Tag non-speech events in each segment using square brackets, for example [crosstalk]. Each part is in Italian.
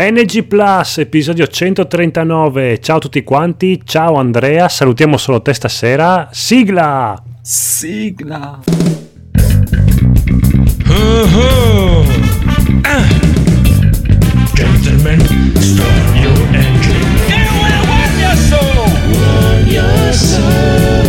NG Plus, episodio 139. Ciao a tutti quanti, ciao Andrea, salutiamo solo te stasera. Sigla! Sigla! Oh-oh. Ah. Gentlemen, start your engine. You will warm your soul. Warm your soul.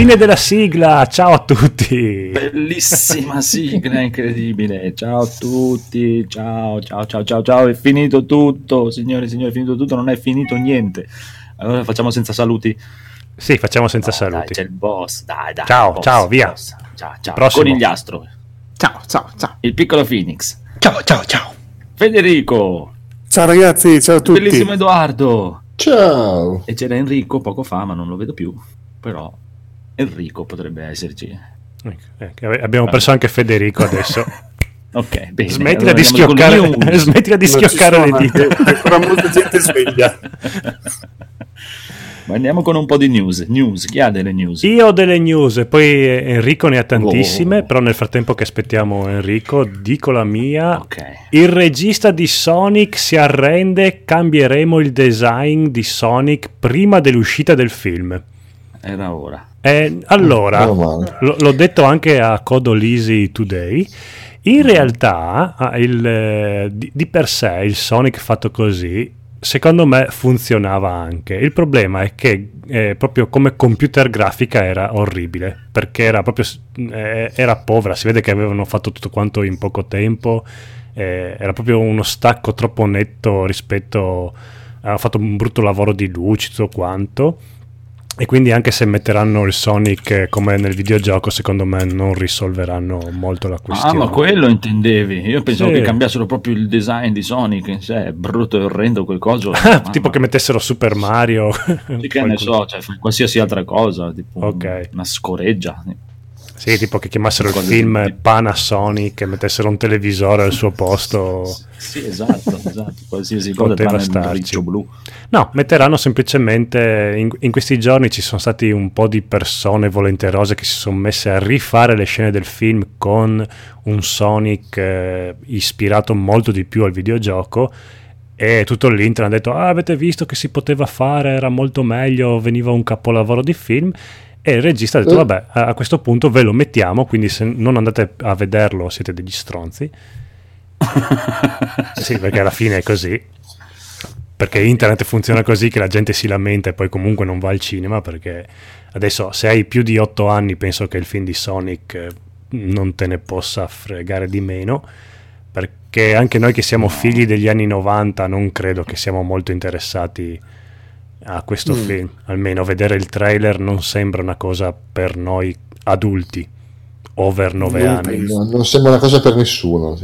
Fine della sigla, ciao a tutti. Bellissima [laughs] sigla, incredibile. Ciao a tutti, ciao, ciao, ciao, ciao, ciao. È finito tutto, signore e signori, è finito tutto, non è finito niente. Allora facciamo senza saluti. Sì, facciamo senza Dai, saluti. c'è il boss, dai, dai. Ciao, boss, ciao, via. boss. Ciao, ciao. Prossimo. Conigliastro, Ciao, ciao, ciao. il piccolo Phoenix, Ciao, ciao, ciao. Federico, Ciao ragazzi, ciao a tutti. bellissimo Edoardo. Ciao. E c'era Enrico poco fa, ma non lo vedo più. Però Enrico potrebbe esserci. Ecco, eh, ave- abbiamo perso anche Federico adesso. [laughs] Ok, bene. Smettila allora di schioccare, [laughs] smettila di schioccare le dita. C'è ancora molta gente sveglia. [laughs] Ma andiamo con un po' di news. News, chi ha delle news? Io ho delle news, poi Enrico ne ha tantissime, Oh. però nel frattempo che aspettiamo Enrico, dico la mia. Ok. Il regista di Sonic si arrende, cambieremo il design di Sonic prima dell'uscita del film. Era ora. Eh, allora, male. l- l'ho detto anche a Codolisi Today. In realtà, ah, il, eh, di, di per sé il Sonic fatto così, secondo me funzionava anche. Il problema è che eh, proprio come computer grafica era orribile, perché era proprio eh, era povera. Si vede che avevano fatto tutto quanto in poco tempo. eh, era proprio uno stacco troppo netto rispetto. Hanno fatto un brutto lavoro di luci, tutto quanto. E quindi anche se metteranno il Sonic eh, come nel videogioco, secondo me non risolveranno molto la Ah, questione. ma quello intendevi. Io pensavo Sì. che cambiassero proprio il design di Sonic in sé. È brutto e orrendo quel coso. [laughs] tipo che mettessero Super Mario. Sì, che ne so, cioè, qualsiasi altra cosa, tipo Ok. una scoreggia. Sì, tipo che chiamassero il film di- Panasonic e mettessero un televisore al suo posto. Sì, esatto, esatto. Qualsiasi cosa Poteva starci. blu. No, metteranno semplicemente in, in questi giorni ci sono stati un po' di persone volenterose che si sono messe a rifare le scene del film con un Sonic eh, ispirato molto di più al videogioco e tutto l'internet ha detto ah, avete visto che si poteva fare, era molto meglio, veniva un capolavoro di film e il regista ha detto Eh. vabbè a questo punto ve lo mettiamo quindi se non andate a vederlo siete degli stronzi. [laughs] Sì perché alla fine è così. Perché internet funziona così che la gente si lamenta e poi comunque non va al cinema perché adesso se hai più di 8 anni penso che il film di Sonic eh, non te ne possa fregare di meno perché anche noi che siamo figli degli anni 90 non credo che siamo molto interessati a questo film almeno vedere il trailer non sembra una cosa per noi adulti over 9 Non anni non sembra una cosa per nessuno.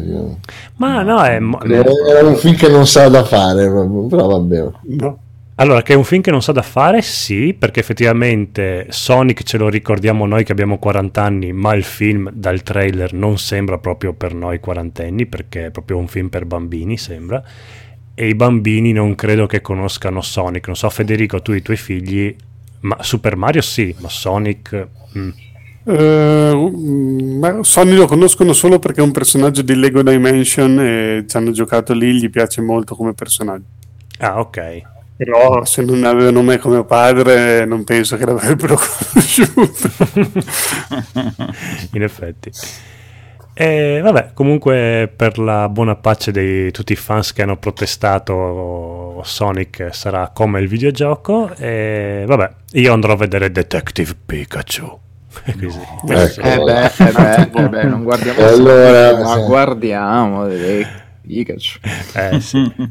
ma no è mo- Era un film che non sa da fare, però vabbè. No. Allora, che è un film che non sa da fare, sì, perché effettivamente Sonic ce lo ricordiamo noi che abbiamo 40 anni, ma il film dal trailer non sembra proprio per noi quarantenni, perché è proprio un film per bambini, sembra. E i bambini non credo che conoscano Sonic. Non so, Federico, tu e i tuoi figli, ma Super Mario sì, ma Sonic... mm. Ma Sony lo conoscono solo perché è un personaggio di Lego Dimension e ci hanno giocato lì, gli piace molto come personaggio. Ah, ok. Però se non avevano me come padre non penso che l'avrebbero [laughs] conosciuto. [laughs] in effetti. E vabbè, comunque per la buona pace di tutti i fans che hanno protestato, Sonic sarà come il videogioco. E vabbè, io andrò a vedere Detective Pikachu. [laughs] Così. Ecco. Eh beh, eh beh, [laughs] eh beh, non guardiamo allora, Sonic, ma sì. guardiamo Pikachu. Eh, sì. [laughs]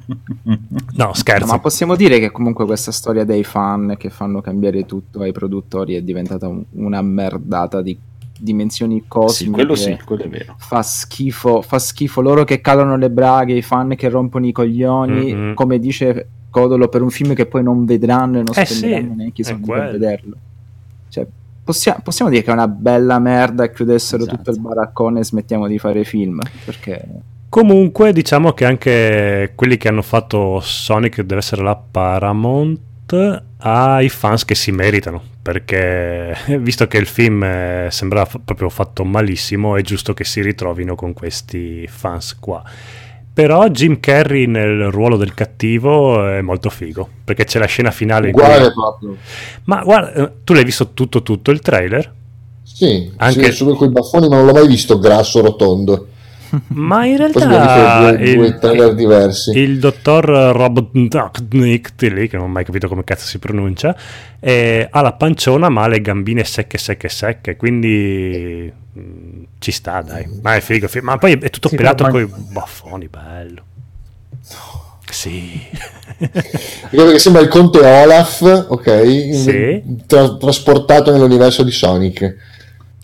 No, scherzo. Ma possiamo dire che comunque questa storia dei fan che fanno cambiare tutto ai produttori è diventata un- una merdata di dimensioni Sì, cosmiche. quello sì, quello è vero. Fa schifo, fa schifo loro che cadono le braghe, i fan che rompono i coglioni, Mhm. come dice Codolo per un film che poi non vedranno e non Eh sì, spenderanno neanche i soldi per vederlo. Cioè, possia- possiamo dire che è una bella merda e chiudessero Esatto. tutto il baraccone e smettiamo di fare film, perché Comunque, diciamo che anche quelli che hanno fatto Sonic, deve essere la Paramount, ha i fans che si meritano. Perché [laughs] visto che il film eh, sembrava f- proprio fatto malissimo, è giusto che si ritrovino con questi fans qua. Però Jim Carrey nel ruolo del cattivo è molto figo. Perché c'è la scena finale. in cui- Uguale proprio. Ma guarda, eh, tu l'hai visto tutto, tutto il trailer? Sì, Anche- sì, solo quei baffoni, ma non l'ho mai visto grasso rotondo. Ma in realtà due, due trailer diversi. il dottor Robotnik, che non ho mai capito come cazzo si pronuncia, eh, ha la panciona ma ha le gambine secche, secche, secche, quindi mm, ci sta, dai. Ma è figo, figo. ma poi è tutto Sì, pelato con i baffoni, bello. Sì. [laughs] Perché perché sembra il conte Olaf, ok? Sì. Tra- trasportato nell'universo di Sonic.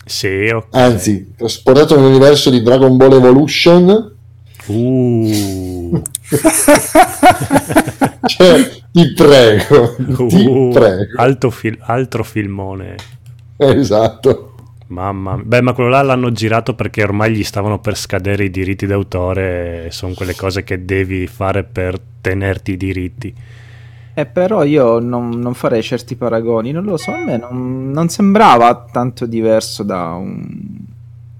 Sì, ok. Anzi, trasportato nell'universo di Dragon Ball Evolution. Uh. [laughs] Cioè, ti prego, ti Uh, prego. fil- altro filmone. Esatto. Mamma mia. Beh, ma quello là l'hanno girato perché ormai gli stavano per scadere i diritti d'autore. Sono quelle cose che devi fare per tenerti i diritti. Eh, però io non, non farei certi paragoni, non lo so, a me non, non sembrava tanto diverso da un,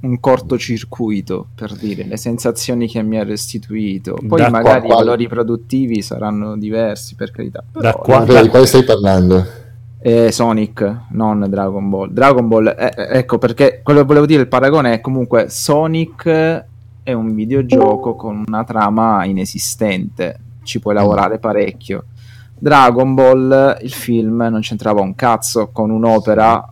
un cortocircuito, per dire, le sensazioni che mi ha restituito. Poi Da magari qua- i valori produttivi saranno diversi, per carità. Però, Da qua- Vabbè, di quale stai parlando? Eh, Sonic, non Dragon Ball. Dragon Ball, eh, eh, ecco perché quello che volevo dire, il paragone è comunque Sonic è un videogioco con una trama inesistente, ci puoi lavorare parecchio. Dragon Ball, il film, non c'entrava un cazzo con un'opera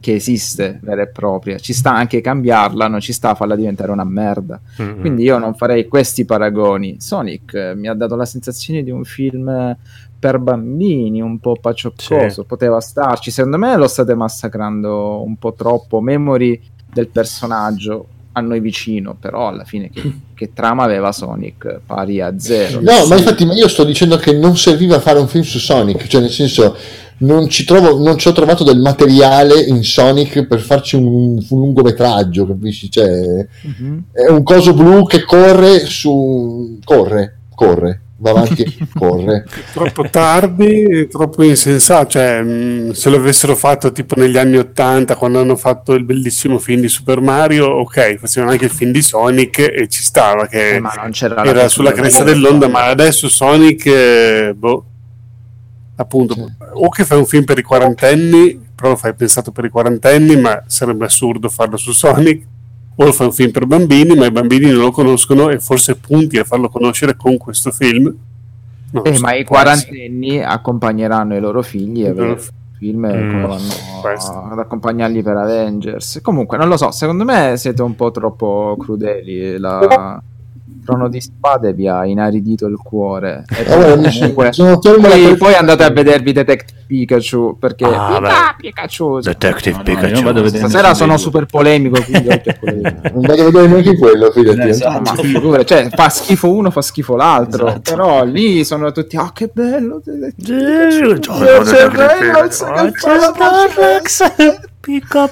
che esiste vera e propria. Ci sta anche cambiarla, non ci sta a farla diventare una merda. Mm-mm. Quindi io non farei questi paragoni. Sonic eh, mi ha dato la sensazione di un film eh, per bambini, un po' pacioccoso, Sì. poteva starci. Secondo me lo state massacrando un po' troppo. Memory del personaggio a noi vicino, però alla fine che, [laughs] che trama aveva Sonic pari a zero. No, ma infatti ma io sto dicendo che non serviva fare un film su Sonic, cioè nel senso non ci, trovo, non ci ho trovato del materiale in Sonic per farci un, un lungometraggio, capisci? Cioè, Mhm. è un coso blu che corre su... corre, corre, va [laughs] avanti e corre. troppo tardi e troppo insensato. Cioè, mh, se lo avessero fatto tipo negli anni 80, quando hanno fatto il bellissimo film di Super Mario, ok, facevano anche il film di Sonic e ci stava che Eh, ma non c'era la era sulla cresta del- dell'onda, ma adesso Sonic, eh, boh, appunto, Sì. o che fai un film per i quarantenni, però lo fai pensato per i quarantenni, ma sarebbe assurdo farlo su Sonic, o lo fai un film per bambini, ma i bambini non lo conoscono e forse punti a farlo conoscere con questo film. Eh, so, ma i può essere. quarantenni accompagneranno i loro figli a vedere il film e Mm, come può vanno ad accompagnarli per Avengers. Comunque, non lo so, secondo me siete un po' troppo crudeli. La Trono di Spade vi ha inaridito il cuore. E Ah, mi comunque- poi, poi andate a vedervi Detective Pikachu perché Ah, Pika- Pikachu. Detective No, no, a vedere Stasera sono video. super polemico, quindi [laughs] Non vado a vedere neanche quello, fidati. Eh, esatto. ma cioè, fa schifo uno, fa schifo l'altro. Esatto. Però lì sono tutti, ah, che bello. Pica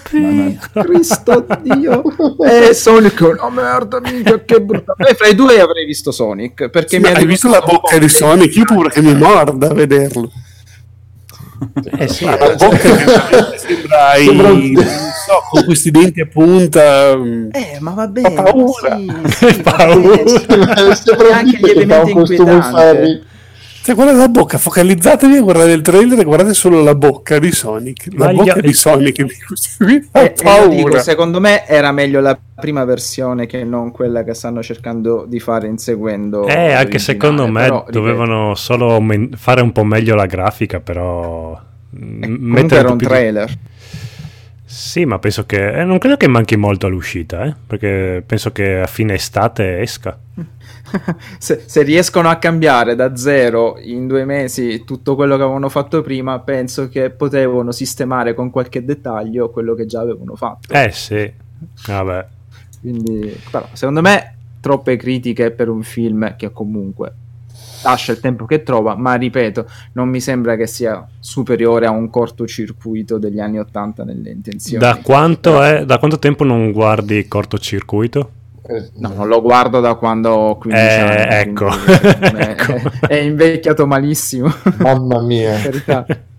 Cristo Dio. [laughs] Eh, Sonic una merda, minchia, che brutta. Eh, fra i due avrei visto Sonic. Perché Sì, mi hai visto la bocca di Sonic? Io ho paura che mi morda a vederlo. Eh sì, La bocca che veramente sembra, [laughs] i- Sembra un- non so, con questi denti a punta. mm, Eh, ma va Ho bene. paura. ma [laughs] sì, sì, Paura. vabbè. Sembra anche gli elementi costume inquietanti. Ferry. Cioè, guardate la bocca, focalizzatevi a guardare il trailer e guardate solo la bocca di Sonic. La Ma gli- bocca di Sonic di questo qui Eh, ho e lo dico, paura. secondo me era meglio la prima versione che non quella che stanno cercando di fare inseguendo. Eh, anche secondo me però, ripeto, dovevano solo men- fare un po' meglio la grafica, però... eh, mettere Comunque era un più di- trailer. Sì, ma penso che... eh, non credo che manchi molto all'uscita, eh, perché penso che a fine estate esca. [laughs] se, se riescono a cambiare da zero in due mesi tutto quello che avevano fatto prima, penso che potevano sistemare con qualche dettaglio quello che già avevano fatto. Eh sì, vabbè. Quindi, però, secondo me, troppe critiche per un film che comunque lascia il tempo che trova, ma ripeto, non mi sembra che sia superiore a un cortocircuito degli anni 80 nelle intenzioni. Da quanto, è, da quanto tempo non guardi cortocircuito? Eh, No, non lo guardo da quando ho 15 Eh, anni. ecco. [laughs] [laughs] È, Ecco. è invecchiato malissimo. Mamma mia.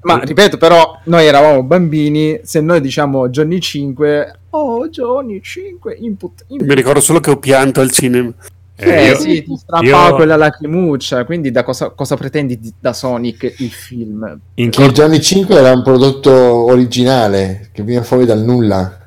Ma ripeto, però, noi eravamo bambini. Se noi diciamo Johnny 5, oh Johnny 5, input. input. Mi ricordo solo che ho pianto al cinema. Eh, Eh, io- sì, ti strappava io- quella lacrimuccia. Quindi, da cosa, cosa pretendi di- da Sonic il film? in Che Johnny 5 era un prodotto originale che viene fuori dal nulla.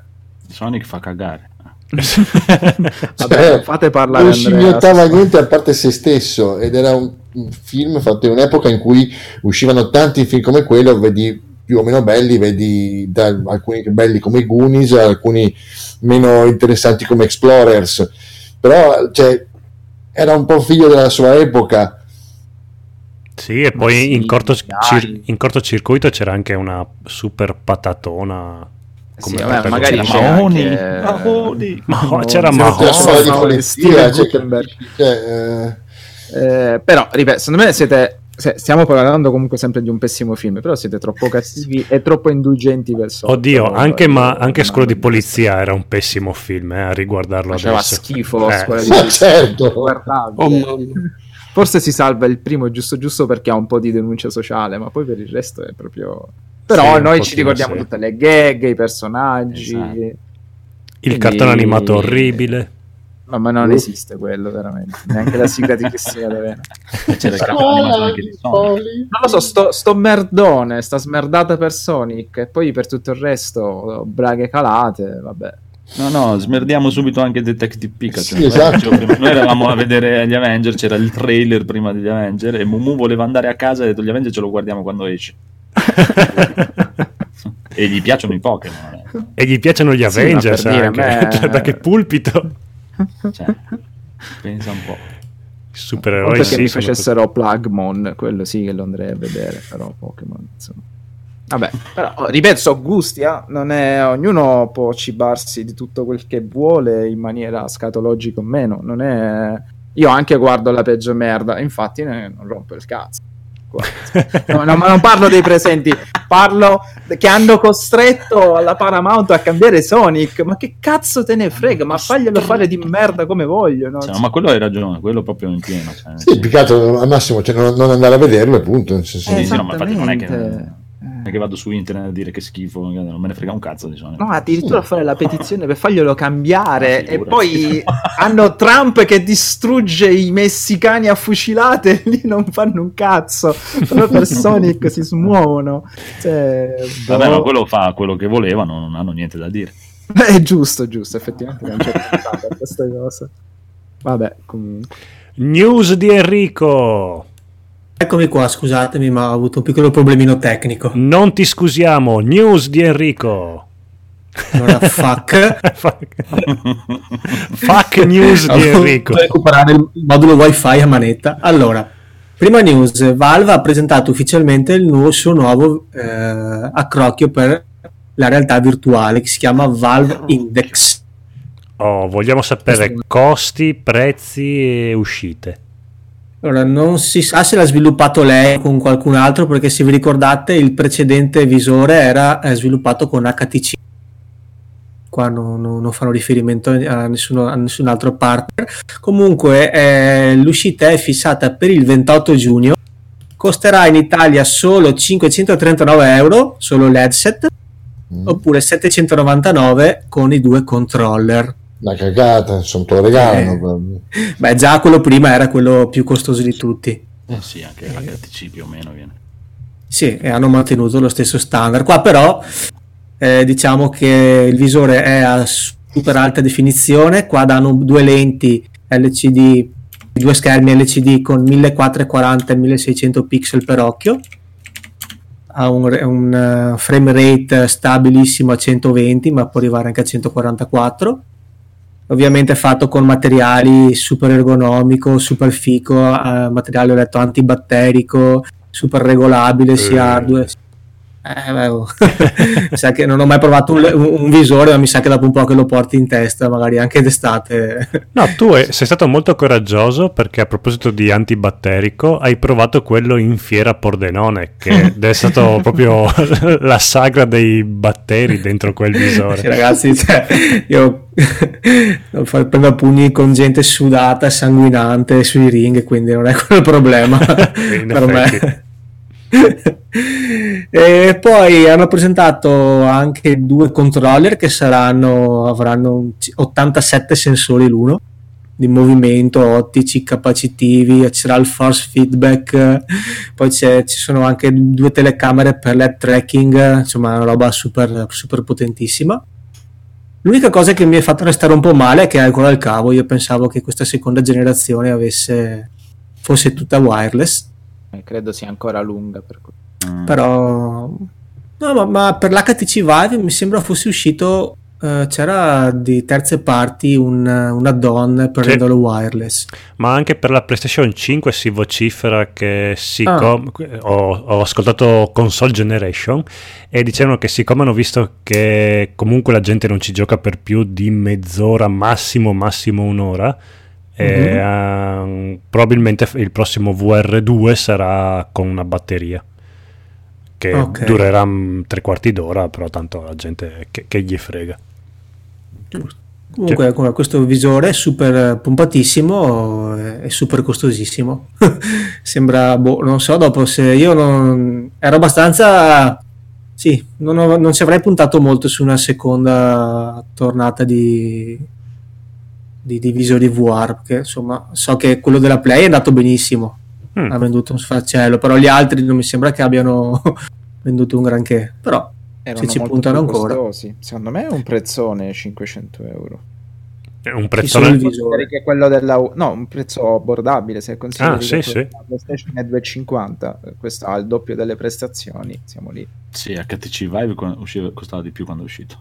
Sonic fa cagare. [laughs] Vabbè, Cioè, fate parlare non scimmiottava niente a parte se stesso ed era un, un film fatto in un'epoca in cui uscivano tanti film come quello, vedi più o meno belli, vedi da alcuni belli come i Goonies, alcuni meno interessanti come Explorers, però cioè, era un po' figlio della sua epoca. Sì, e poi sì, in, corto, cir- in cortocircuito c'era anche una super patatona. Sì, come vabbè, per magari c'era Mahoney, anche- Mahoney. Ma c'era Sì, Mahoney. La storia di Mahoney, polizia, Steve cioè, Gutenberg. cioè, eh, Eh, però, ripeto, secondo me siete. se- stiamo parlando comunque sempre di un pessimo film, però siete troppo cattivi e troppo indulgenti verso. Oddio, anche, ma, anche no, Scuola di Polizia era un pessimo film eh, a riguardarlo Faceva adesso. schifo Eh, Scuola di [laughs] Polizia. certo. Oh. Forse si salva il primo giusto giusto perché ha un po' di denuncia sociale, ma poi per il resto è proprio. Però Sì, noi ci ricordiamo sì. tutte le gag, i personaggi. Esatto. Il Quindi- cartone animato orribile. Ma, ma non esiste quello, veramente. Neanche la sigla di Cristina D'Avena. C'era il animato anche di Sonic. Non lo so, sto, sto merdone, sta smerdata per Sonic e poi per tutto il resto, braghe calate, vabbè. No, no, smerdiamo subito anche Detective Pikachu. Sì, esatto. Noi eravamo a vedere gli Avenger, c'era il trailer prima degli Avenger e Mumu voleva andare a casa e ha detto gli Avenger ce lo guardiamo quando esce. [laughs] e gli piacciono i Pokémon. E gli piacciono gli Sì, Avengers per dire, anche. me- [laughs] Cioè, da che pulpito. Cioè, [laughs] pensa un po'. Supereroi perché sì, mi facessero Plugmon, quello sì che lo andrei a vedere, però Pokémon, insomma. Vabbè, però ripeto, so gusti, eh, non è, ognuno può cibarsi di tutto quel che vuole in maniera scatologica o meno, non è... Io anche guardo la peggio merda, infatti ne- non rompo il cazzo. No, no, ma non parlo dei presenti, parlo che hanno costretto alla Paramount a cambiare Sonic. Ma che cazzo te ne frega? Ma faglielo fare di merda come vogliono. Cioè, ma quello hai ragione, quello proprio in pieno. Cioè, Sì, che altro al massimo cioè, non, non andare a vederlo, appunto. Sì, sì, no, ma infatti non è che- che vado su internet a dire che schifo, non me ne frega un cazzo di Sonic. No, addirittura fare la petizione per farglielo cambiare. Ma E poi [laughs] hanno Trump che distrugge i messicani a fucilate. [laughs] Lì non fanno un cazzo. Però per Sonic si smuovono. Cioè, Vabbè, boh. ma quello fa quello che volevano, non hanno niente da dire. È giusto, giusto. Effettivamente non c'è questa cosa. Vabbè, comunque. News di Enrico. Eccomi qua, scusatemi, ma ho avuto un piccolo problemino tecnico. Non ti scusiamo. News di Enrico. Allora, fuck. [laughs] Fuck news di Devo Enrico. recuperare il modulo wifi a manetta. Allora, prima news, Valve ha presentato ufficialmente il nuovo, suo nuovo eh, accrocchio per la realtà virtuale che si chiama Valve Index. Oh, vogliamo sapere costi, prezzi e uscite. Allora, non si sa se l'ha sviluppato lei o con qualcun altro, perché se vi ricordate il precedente visore era eh, sviluppato con HTC. Qua no- no- non fanno riferimento a, nessuno- a nessun altro partner. Comunque, eh, l'uscita è fissata per il 28 giugno. Costerà in Italia solo 539 euro, solo l'headset, Mm. oppure 799 con i due controller. Una cagata, insomma, te lo regalano. Beh, già quello prima era quello più costoso di tutti. Eh sì, anche HTC più o meno viene. Sì, e hanno mantenuto lo stesso standard. Qua però eh, diciamo che il visore è a super alta definizione, qua danno due lenti LCD, due schermi LCD con 1440 e 1600 pixel per occhio, ha un, un, eh, frame rate stabilissimo a 120 ma può arrivare anche a 144 ovviamente fatto con materiali super ergonomico, super fico, eh, materiale ho detto antibatterico, super regolabile sia Eh. hardware Eh, beh, oh. [laughs] Mi sa che non ho mai provato un, un visore, ma mi sa che dopo un po' che lo porti in testa, magari anche d'estate. [laughs] No, tu sei stato molto coraggioso perché a proposito di antibatterico hai provato quello in fiera a Pordenone, che [laughs] è stato proprio la sagra dei batteri dentro quel Sì, visore. ragazzi, cioè, io prendo pugni con gente sudata, sanguinante sui ring, quindi non è quello il problema per me. [laughs] e poi hanno presentato anche due controller che saranno avranno un c- 87 sensori l'uno di movimento, ottici, capacitivi, ci sarà il force feedback, poi ci sono anche due telecamere per l'head tracking, insomma una roba super, super potentissima. L'unica cosa che mi ha fatto restare un po' male è che è ancora il cavo, io pensavo che questa seconda generazione avesse, fosse tutta wireless, credo sia ancora lunga per cui- Mm. però no, ma, ma per l'HTC Vive mi sembra fosse uscito eh, c'era di terze parti un, un add-on per Sì. renderlo wireless Ma anche per la PlayStation 5 si vocifera che Ah. siccome ho, ho ascoltato Console Generation e dicevano che siccome hanno visto che comunque la gente non ci gioca per più di mezz'ora, massimo massimo un'ora, e, ehm, probabilmente il prossimo VR2 sarà con una batteria che Ok. durerà mm, tre quarti d'ora, però tanto la gente che, che gli frega. comunque come questo visore è super pompatissimo è super costosissimo [laughs] sembra boh, non so dopo se io non ero abbastanza sì non, ho- non ci avrei puntato molto su una seconda tornata di di, di visori VR perché insomma so che quello della Play è andato benissimo Mm. ha venduto un sfaccello però gli altri non mi sembra che abbiano [laughs] venduto un granché però Erano ci molto puntano ancora. costosi. Secondo me è un prezzone 500 euro. È un Ci visore. Che quello della no, un prezzo abbordabile se consideri Ah, sì, sì. PlayStation è 250, questo ha il doppio delle prestazioni, siamo lì. Sì, HTC Vive usciva- costava di più quando è uscito.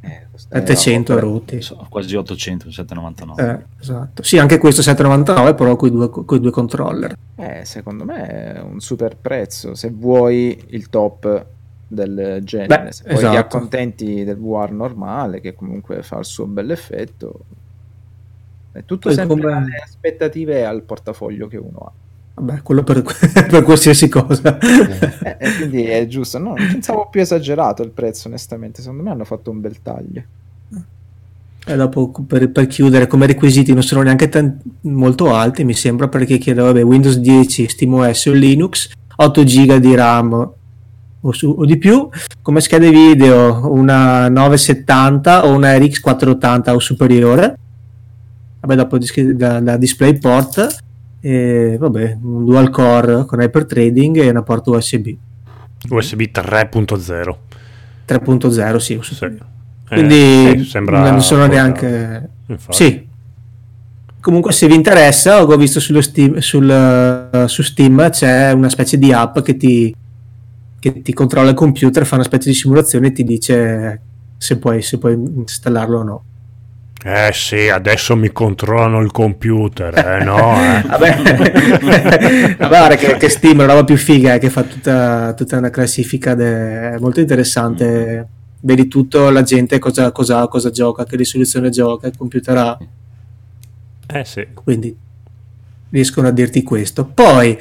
Eh, costa- 700 eh, rotti So- Quasi 800, 799. Eh, esatto. Sì, anche questo 799, però con i due, coi due controller. Eh, secondo me è un super prezzo se vuoi il top del genere. Beh, se poi ti esatto. accontenti del VR normale, che comunque fa il suo bell'effetto, è tutto Poi sempre come- alle aspettative e al portafoglio che uno ha. Vabbè, quello per, [laughs] per qualsiasi cosa. Eh, e quindi è giusto. No, non pensavo più esagerato il prezzo, onestamente. Secondo me hanno fatto un bel taglio. E dopo per, per chiudere, come requisiti non sono neanche tan- molto alti, mi sembra, perché chiedo vabbè, Windows 10, SteamOS o Linux, 8 GB di RAM o, su- o di più, come schede video una 970 o una RX 480 o superiore, vabbè, dopo dis- da, da DisplayPort, e vabbè, un dual core con hyperthreading e una porta USB USB 3.0. 3.0, sì, Sì. Eh, Quindi sembra non sono neanche... Infatti. Sì. Comunque se vi interessa, ho visto sullo Steam, sul, eh, su Steam c'è una specie di app che ti, che ti controlla il computer, fa una specie di simulazione e ti dice se puoi, se puoi installarlo o no. Eh sì, adesso mi controllano il computer, eh no? eh. [laughs] Vabbè, guarda che, che è la roba più figa, eh, che fa tutta, tutta una classifica, de- è molto interessante. Vedi tutto, la gente cosa, cosa, cosa gioca, che risoluzione gioca, il computer ha. Eh sì. quindi riescono a dirti questo. Poi,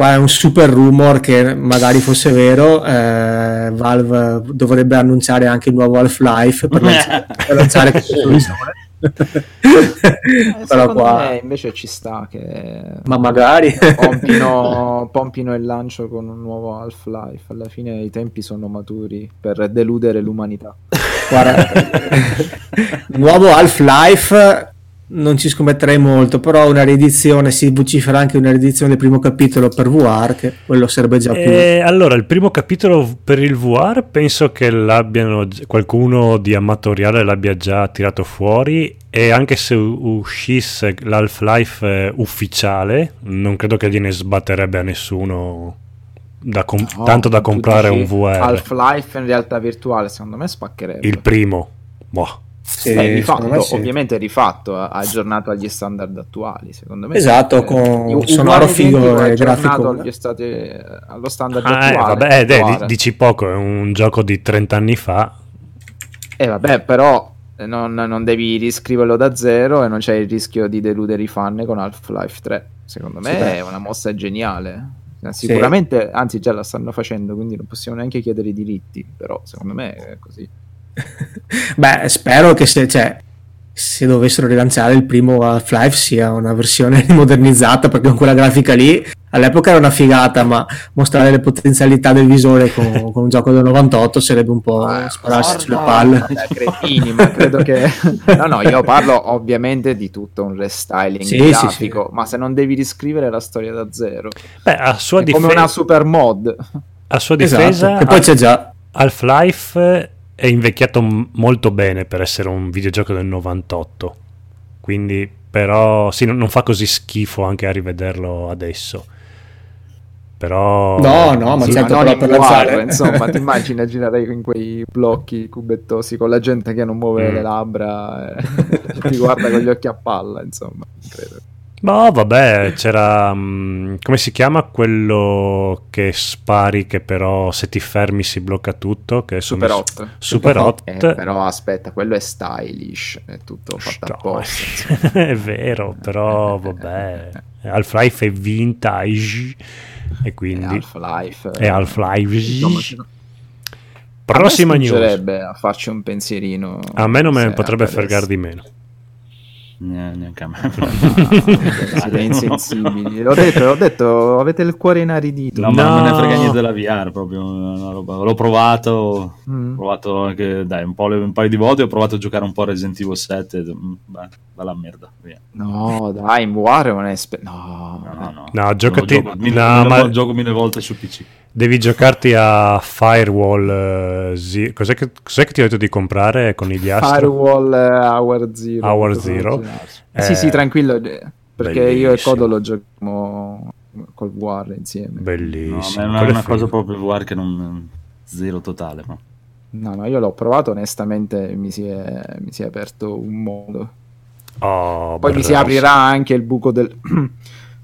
qua è un super rumor che magari fosse vero, eh, Valve dovrebbe annunciare anche il nuovo Half-Life per lanciare, [laughs] per lanciare questo. Eh, Però qua, me invece ci sta che ma magari pompino, pompino il lancio con un nuovo Half-Life. Alla fine i tempi sono maturi per deludere l'umanità. Guarda, [laughs] nuovo Half-Life non ci scommetterei molto, però una riedizione, si vocifera anche una riedizione del primo capitolo per VR, che quello sarebbe già più... E allora, il primo capitolo per il VR penso che l'abbiano qualcuno di amatoriale l'abbia già tirato fuori e anche se uscisse l'Half-Life eh, ufficiale, non credo che gliene sbatterebbe a nessuno da com- No, tanto da comprare un VR. Half-Life in realtà virtuale, secondo me spaccherebbe. Il primo. Boh. Sì, Eh, rifatto, sì. ovviamente rifatto, a- aggiornato agli standard attuali, secondo me. Esatto, Eh, con sonoro figo e aggiornato grafico. agli stati- eh, allo standard Ah, eh, attuale. vabbè, eh, dai, attuale. di- dici poco, è un gioco di 30 anni fa. Eh, vabbè, però eh, non, non devi riscriverlo da zero e non c'è il rischio di deludere i fan con Half-Life 3. Secondo me Sì, è una mossa geniale. Eh, Sicuramente, anzi già la stanno facendo, quindi non possiamo neanche chiedere i diritti, però secondo me è così. Beh, spero che se, cioè, se dovessero rilanciare il primo Half-Life sia una versione [laughs] modernizzata, perché con quella grafica lì all'epoca era una figata, ma mostrare le potenzialità del visore con, [laughs] con un gioco del 98 sarebbe un po' spararsi sulle palle. Cretini, ma credo che... [laughs] No, no, io parlo ovviamente di tutto un restyling Sì, sì, grafico, ma se non devi riscrivere la storia da zero, Beh, a sua, è come una super mod. a sua difesa, Esatto, che poi c'è già. Half-Life è invecchiato molto bene per essere un videogioco del 98. Quindi, però, sì, non, non fa così schifo anche a rivederlo adesso. Però... No, no, ma Sì, certo, però in per lanzare- insomma, ti [laughs] immagini a girare in quei blocchi cubettosi con la gente che non muove Mm. le labbra e [laughs] ti guarda con gli occhi a palla, insomma, credo. No, vabbè, c'era... mm, come si chiama quello che spari che però se ti fermi si blocca tutto? Che Super hot. Super hot. Eh, però aspetta, quello è stylish, è tutto fatto apposta. [laughs] è vero, però vabbè. Half-Life è vintage e È quindi Half-Life. è Half-Life. Se no- Prossima a news. a farci un pensierino. A me non me ne potrebbe fregare di meno. Ne- neanche a me. [laughs] Siete insensibili. L'ho detto, l'ho detto, avete il cuore inaridito. No, ma non me ne No. frega niente della VR, proprio una roba. L'ho provato, ho Mm. provato anche, dai, un, po' le- un paio di volte, ho provato a giocare un po' a Resident Evil 7, e, mm, beh, bella merda, via. No, dai, in War non è... spe- No, No, no, no. No, giocati- gioco mille, no, mille ma- gioco mille volte su PC. Devi giocarti a Firewall. eh, Ze- Cos'è, che, cos'è che ti ho detto di comprare con gli astri? Firewall eh, Hour Zero. Hour Zero. Eh, sì, sì, tranquillo, eh, perché io e bellissimo. Codo lo giochiamo col War insieme. No, Bellissimo. ma è una, una cosa proprio VR che non... zero totale, ma... No, no, io l'ho provato, onestamente mi si è, mi si è aperto un mondo. Oh, Poi mi si aprirà anche il buco del... [clears throat]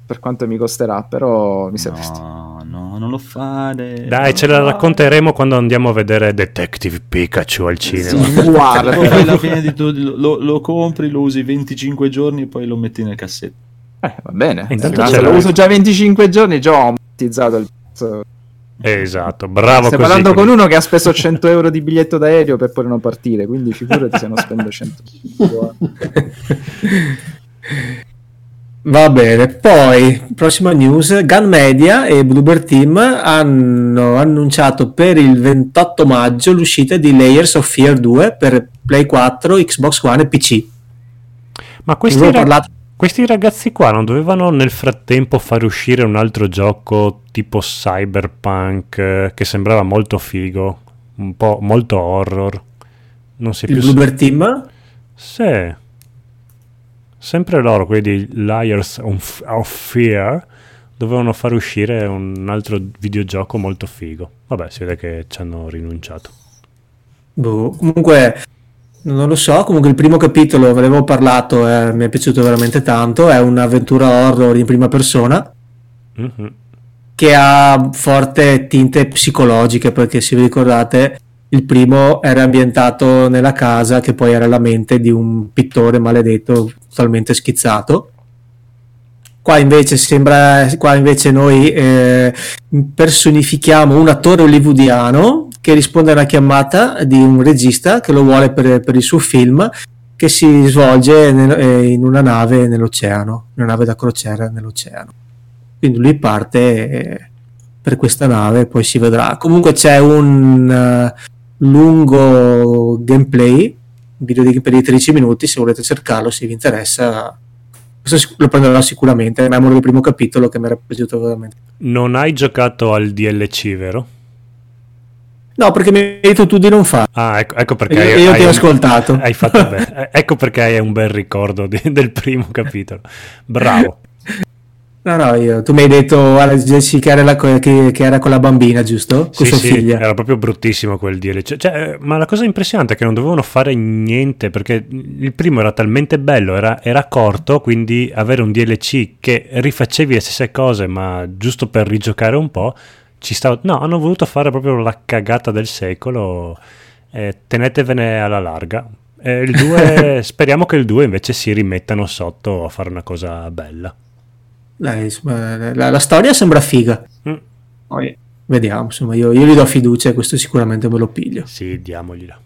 per quanto mi costerà, però mi aperto. No, no, non lo fare. Dai, ce la racconteremo quando andiamo a vedere Detective Pikachu al cinema. Sì, War. Poi alla fine di tu- lo, lo compri, lo usi 25 giorni e poi lo metti nel cassetto. Eh, va bene. Intanto c'è lo uso già 25 giorni, già ho ammortizzato il. Esatto, bravo Stai così. parlando con uno che ha speso 100 euro di biglietto d'aereo per poi non partire, quindi figurati se non spendo 100 euro. [laughs] Va bene, poi prossima news, Gun Media e Bluebird Team hanno annunciato per il 28 maggio l'uscita di Layers of Fear 2 per Play 4, Xbox One e PC. Ma questi, Avevo ra- parlato- questi ragazzi qua non dovevano nel frattempo fare uscire un altro gioco tipo Cyberpunk eh, che sembrava molto figo, un po' molto horror. Non si è Il più... Bluebird Team? Sì. Sempre loro, quelli di Liars of, Fear, dovevano far uscire un altro videogioco molto figo. Vabbè, si vede che ci hanno rinunciato. Boh, comunque non lo so, comunque il primo capitolo ve ne avevo parlato, eh, mi è piaciuto veramente tanto, è un'avventura horror in prima persona Mhm. che ha forte tinte psicologiche perché se vi ricordate il primo era ambientato nella casa che poi era la mente di un pittore maledetto totalmente schizzato. Qua invece sembra qua invece noi eh, personifichiamo un attore hollywoodiano che risponde a una chiamata di un regista che lo vuole per, per il suo film che si svolge nel- eh, in una nave nell'oceano una nave da crociera nell'oceano. Quindi lui parte eh, per questa nave poi si vedrà. Comunque c'è un eh, lungo gameplay video di di 13 minuti se volete cercarlo se vi interessa questo lo prenderò sicuramente è memore del primo capitolo che mi era piaciuto veramente Non hai giocato al DLC, vero? no perché mi hai detto tu di non farlo Ah, ecco, ecco perché Io- hai, io ti ho ascoltato. [laughs] Hai fatto bene. [laughs] Ecco perché hai un bel ricordo di- del primo capitolo. Bravo. No, no, io, tu mi hai detto guarda, Jesse, che, era la che, che era con la bambina, giusto? Con Sì, sua sì, figlia. era proprio bruttissimo quel DLC. Cioè, eh, ma la cosa impressionante è che non dovevano fare niente perché il primo era talmente bello, era, era corto, quindi avere un DLC che rifacevi le stesse cose, ma giusto per rigiocare un po', ci stava... No, hanno voluto fare proprio la cagata del secolo. eh, tenetevene alla larga. Eh, il 2, [laughs] speriamo che il 2 invece si rimettano sotto a fare una cosa bella. Dai, insomma, la, la storia sembra figa. Mm, Poi, Vediamo, insomma, io, io gli do fiducia e questo sicuramente me lo piglio. sì, diamogliela.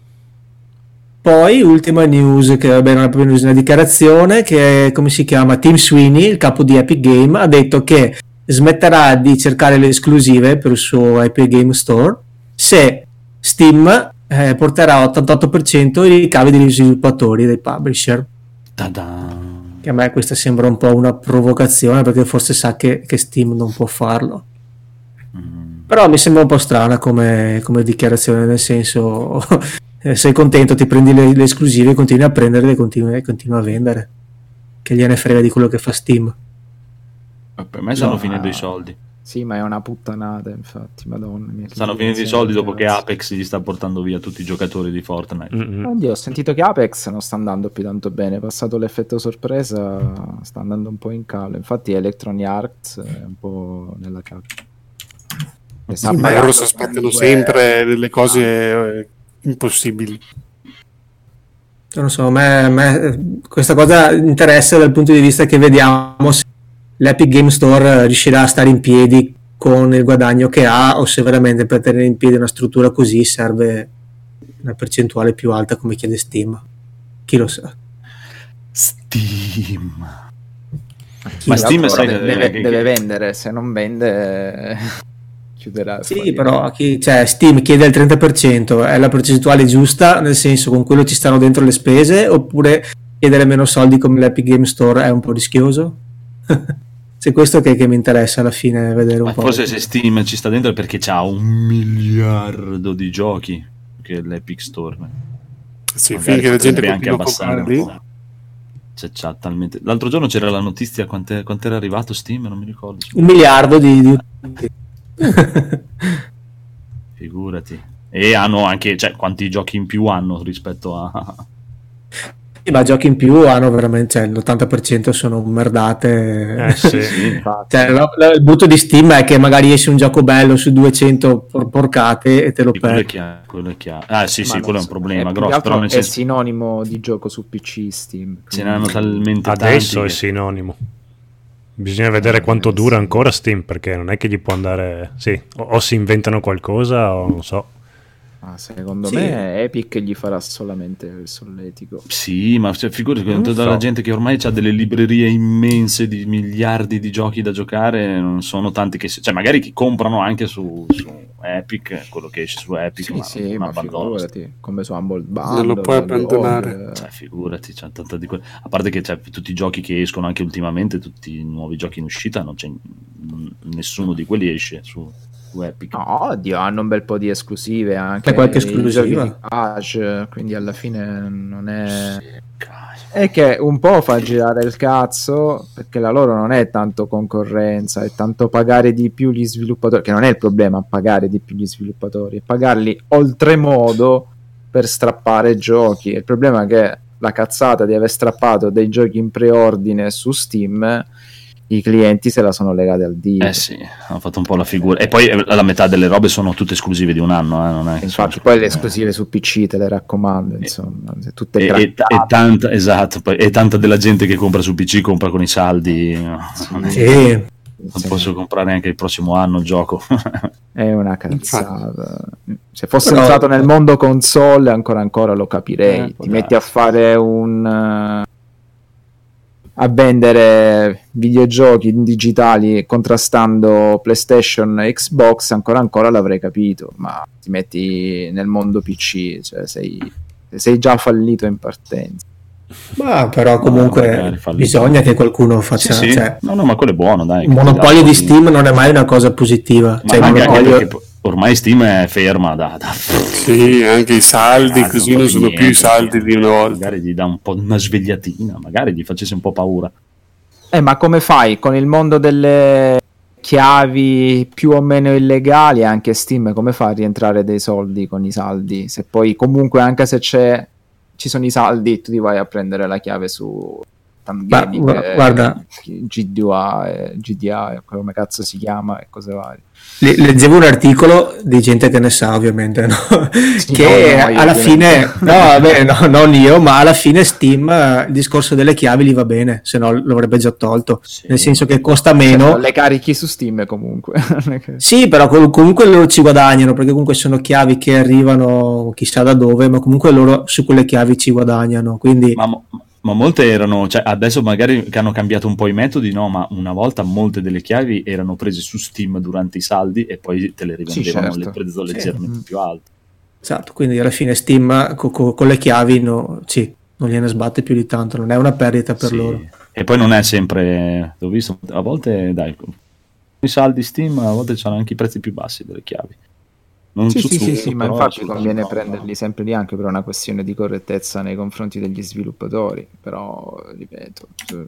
Poi, ultima news, che vabbè, non è proprio news, una dichiarazione, che è, come si chiama? Tim Sweeney, il capo di Epic Game, ha detto che smetterà di cercare le esclusive per il suo Epic Game Store se Steam eh, porterà 88% i ricavi degli sviluppatori, dei publisher. ta-da. Che a me questa sembra un po' una provocazione perché forse sa che, che Steam non può farlo. Mm. Però mi sembra un po' strana come, come dichiarazione, nel senso, [laughs] eh, sei contento, ti prendi le, le esclusive, continui a prenderle e continui, continui a vendere. Che gliene frega di quello che fa Steam. Per me stanno No, finendo ma- i soldi. Sì, ma è una puttanata, infatti, madonna mia. Stanno finendo i soldi dopo che. Apex gli sta portando via tutti i giocatori di Fortnite. Mm-mm. Oddio, ho sentito che Apex non sta andando più tanto bene, passato l'effetto sorpresa, sta andando un po' in calo. Infatti Electronic Arts è un po' nella cacca. E sta Sì, ma loro si aspettano comunque- sempre delle cose eh, impossibili. Non so, a me, a me, eh, questa cosa interessa dal punto di vista che vediamo se l'Epic Game Store riuscirà a stare in piedi con il guadagno che ha o se veramente per tenere in piedi una struttura così serve una percentuale più alta come chiede Steam. Chi lo sa? Steam. Chi Ma? Steam, sai, deve- che- deve vendere, se non vende [laughs] chiuderà. Sì, però chi, cioè, Steam chiede il 30%, è la percentuale giusta, nel senso con quello ci stanno dentro le spese, oppure chiedere meno soldi come l'Epic Game Store è un po' rischioso? [laughs] Se questo che, che mi interessa alla fine vedere un Ma po'. forse se Steam ci sta dentro è perché c'ha un miliardo di giochi che è l'Epic Store. Sì, Magari finché la gente anche abbassare un po'. Cioè, c'ha talmente... L'altro giorno c'era la notizia quant'è, quant'era arrivato Steam, non mi ricordo. Un miliardo di... di... [laughs] Figurati. E hanno anche, cioè, quanti giochi in più hanno rispetto a... Sì, ma giochi in più hanno veramente, cioè l'80% sono merdate. Eh sì. [laughs] Infatti, Cioè, la- la- il brutto di Steam è che magari esce un gioco bello su 200 por- porcate e te lo Sì, quello è perdi. chiaro, quello è chiaro. Ah sì, ma sì, quello è un so, problema che grosso, però nel è senso sinonimo di gioco su PC Steam. ce ne hanno quindi- talmente Adesso tanti è sinonimo. Bisogna vedere quanto dura ancora Steam perché non è che gli può andare. Sì, o, o si inventano qualcosa o non so. Ma secondo Sì. me Epic gli farà solamente il solletico. Sì, ma cioè, figurati Non tutta la so. gente che ormai ha delle librerie immense di miliardi di giochi da giocare, non sono tanti che... Cioè, magari che comprano anche su, su Epic, quello che esce su Epic, Sì, ma sì, non ma figurati, come su Humble Non Bundle. lo puoi abbandonare. Cioè, figurati, c'è tanta di que- a parte che c'è tutti i giochi che escono anche ultimamente, tutti i nuovi giochi in uscita, non c'è nessuno di quelli esce su, Epic. No, oddio, hanno un bel po' di esclusive anche. C'è qualche esclusiva? Age, quindi alla fine non è... È che un po' fa girare il cazzo perché la loro non è tanto concorrenza, è tanto pagare di più gli sviluppatori, che non è il problema pagare di più gli sviluppatori, è pagarli oltremodo per strappare giochi. Il problema è che la cazzata di aver strappato dei giochi in preordine su Steam, i clienti se la sono legati al dito. Eh sì, hanno fatto un po' la figura. E poi eh, la metà delle robe sono tutte esclusive di un anno, eh, non è Infatti, sono- poi le esclusive su PC te le raccomando, insomma, se tutte E, e- e tanta, esatto, e tanta della gente che compra su PC compra con i saldi. Non, Sì, non posso comprare anche il prossimo anno il gioco. [laughs] È una cazzata. Se fosse Però- entrato nel mondo console, ancora ancora lo capirei. Eh, Ti metti a fare un. A vendere videogiochi digitali contrastando PlayStation e Xbox, ancora ancora l'avrei capito. Ma ti metti nel mondo PC, cioè sei, sei già fallito in partenza. ma però comunque falli- bisogna che qualcuno faccia... Sì, sì. cioè, No, no, ma quello è buono, dai. il monopolio di Steam non è mai una cosa positiva. Ma Cioè, monopolio- perché ormai Steam è ferma da, da [laughs] Sì, anche i saldi, Ah, così non sono più i niente, saldi di una volta. magari gli dà un po' una svegliatina, magari gli facesse un po' paura. Eh, ma come fai con il mondo delle chiavi più o meno illegali, anche Steam, come fa a rientrare dei soldi con i saldi? Se poi comunque anche se c'è ci sono i saldi, tu ti vai a prendere la chiave su Guarda- Tangamic, guarda- eh, guarda. GDA, eh, GDA, come cazzo si chiama e cose varie. Le- leggevo un articolo di gente che ne sa ovviamente no? che no, no, alla ovviamente. fine no, vabbè, no, non io ma alla fine Steam eh, il discorso delle chiavi gli va bene se no lo avrebbe già tolto Sì. nel senso che costa Cioè, meno non le carichi su Steam comunque. [laughs] Sì però com- comunque loro ci guadagnano perché comunque sono chiavi che arrivano chissà da dove ma comunque loro su quelle chiavi ci guadagnano quindi Ma, ma molte erano, cioè adesso magari che hanno cambiato un po' i metodi, no, ma una volta molte delle chiavi erano prese su Steam durante i saldi e poi te le rivendevano Sì, certo. a prezzo Sì. leggermente più alto. esatto quindi alla fine Steam co- co- con le chiavi no, sì, non gliene sbatte più di tanto non è una perdita per Sì. loro E poi non è sempre, ho visto, a volte dai, con i saldi Steam a volte c'hanno anche i prezzi più bassi delle chiavi. Non Sì, sì, sì, sì, ma infatti conviene prenderli sempre lì anche per una questione di correttezza nei confronti degli sviluppatori, però ripeto, eh,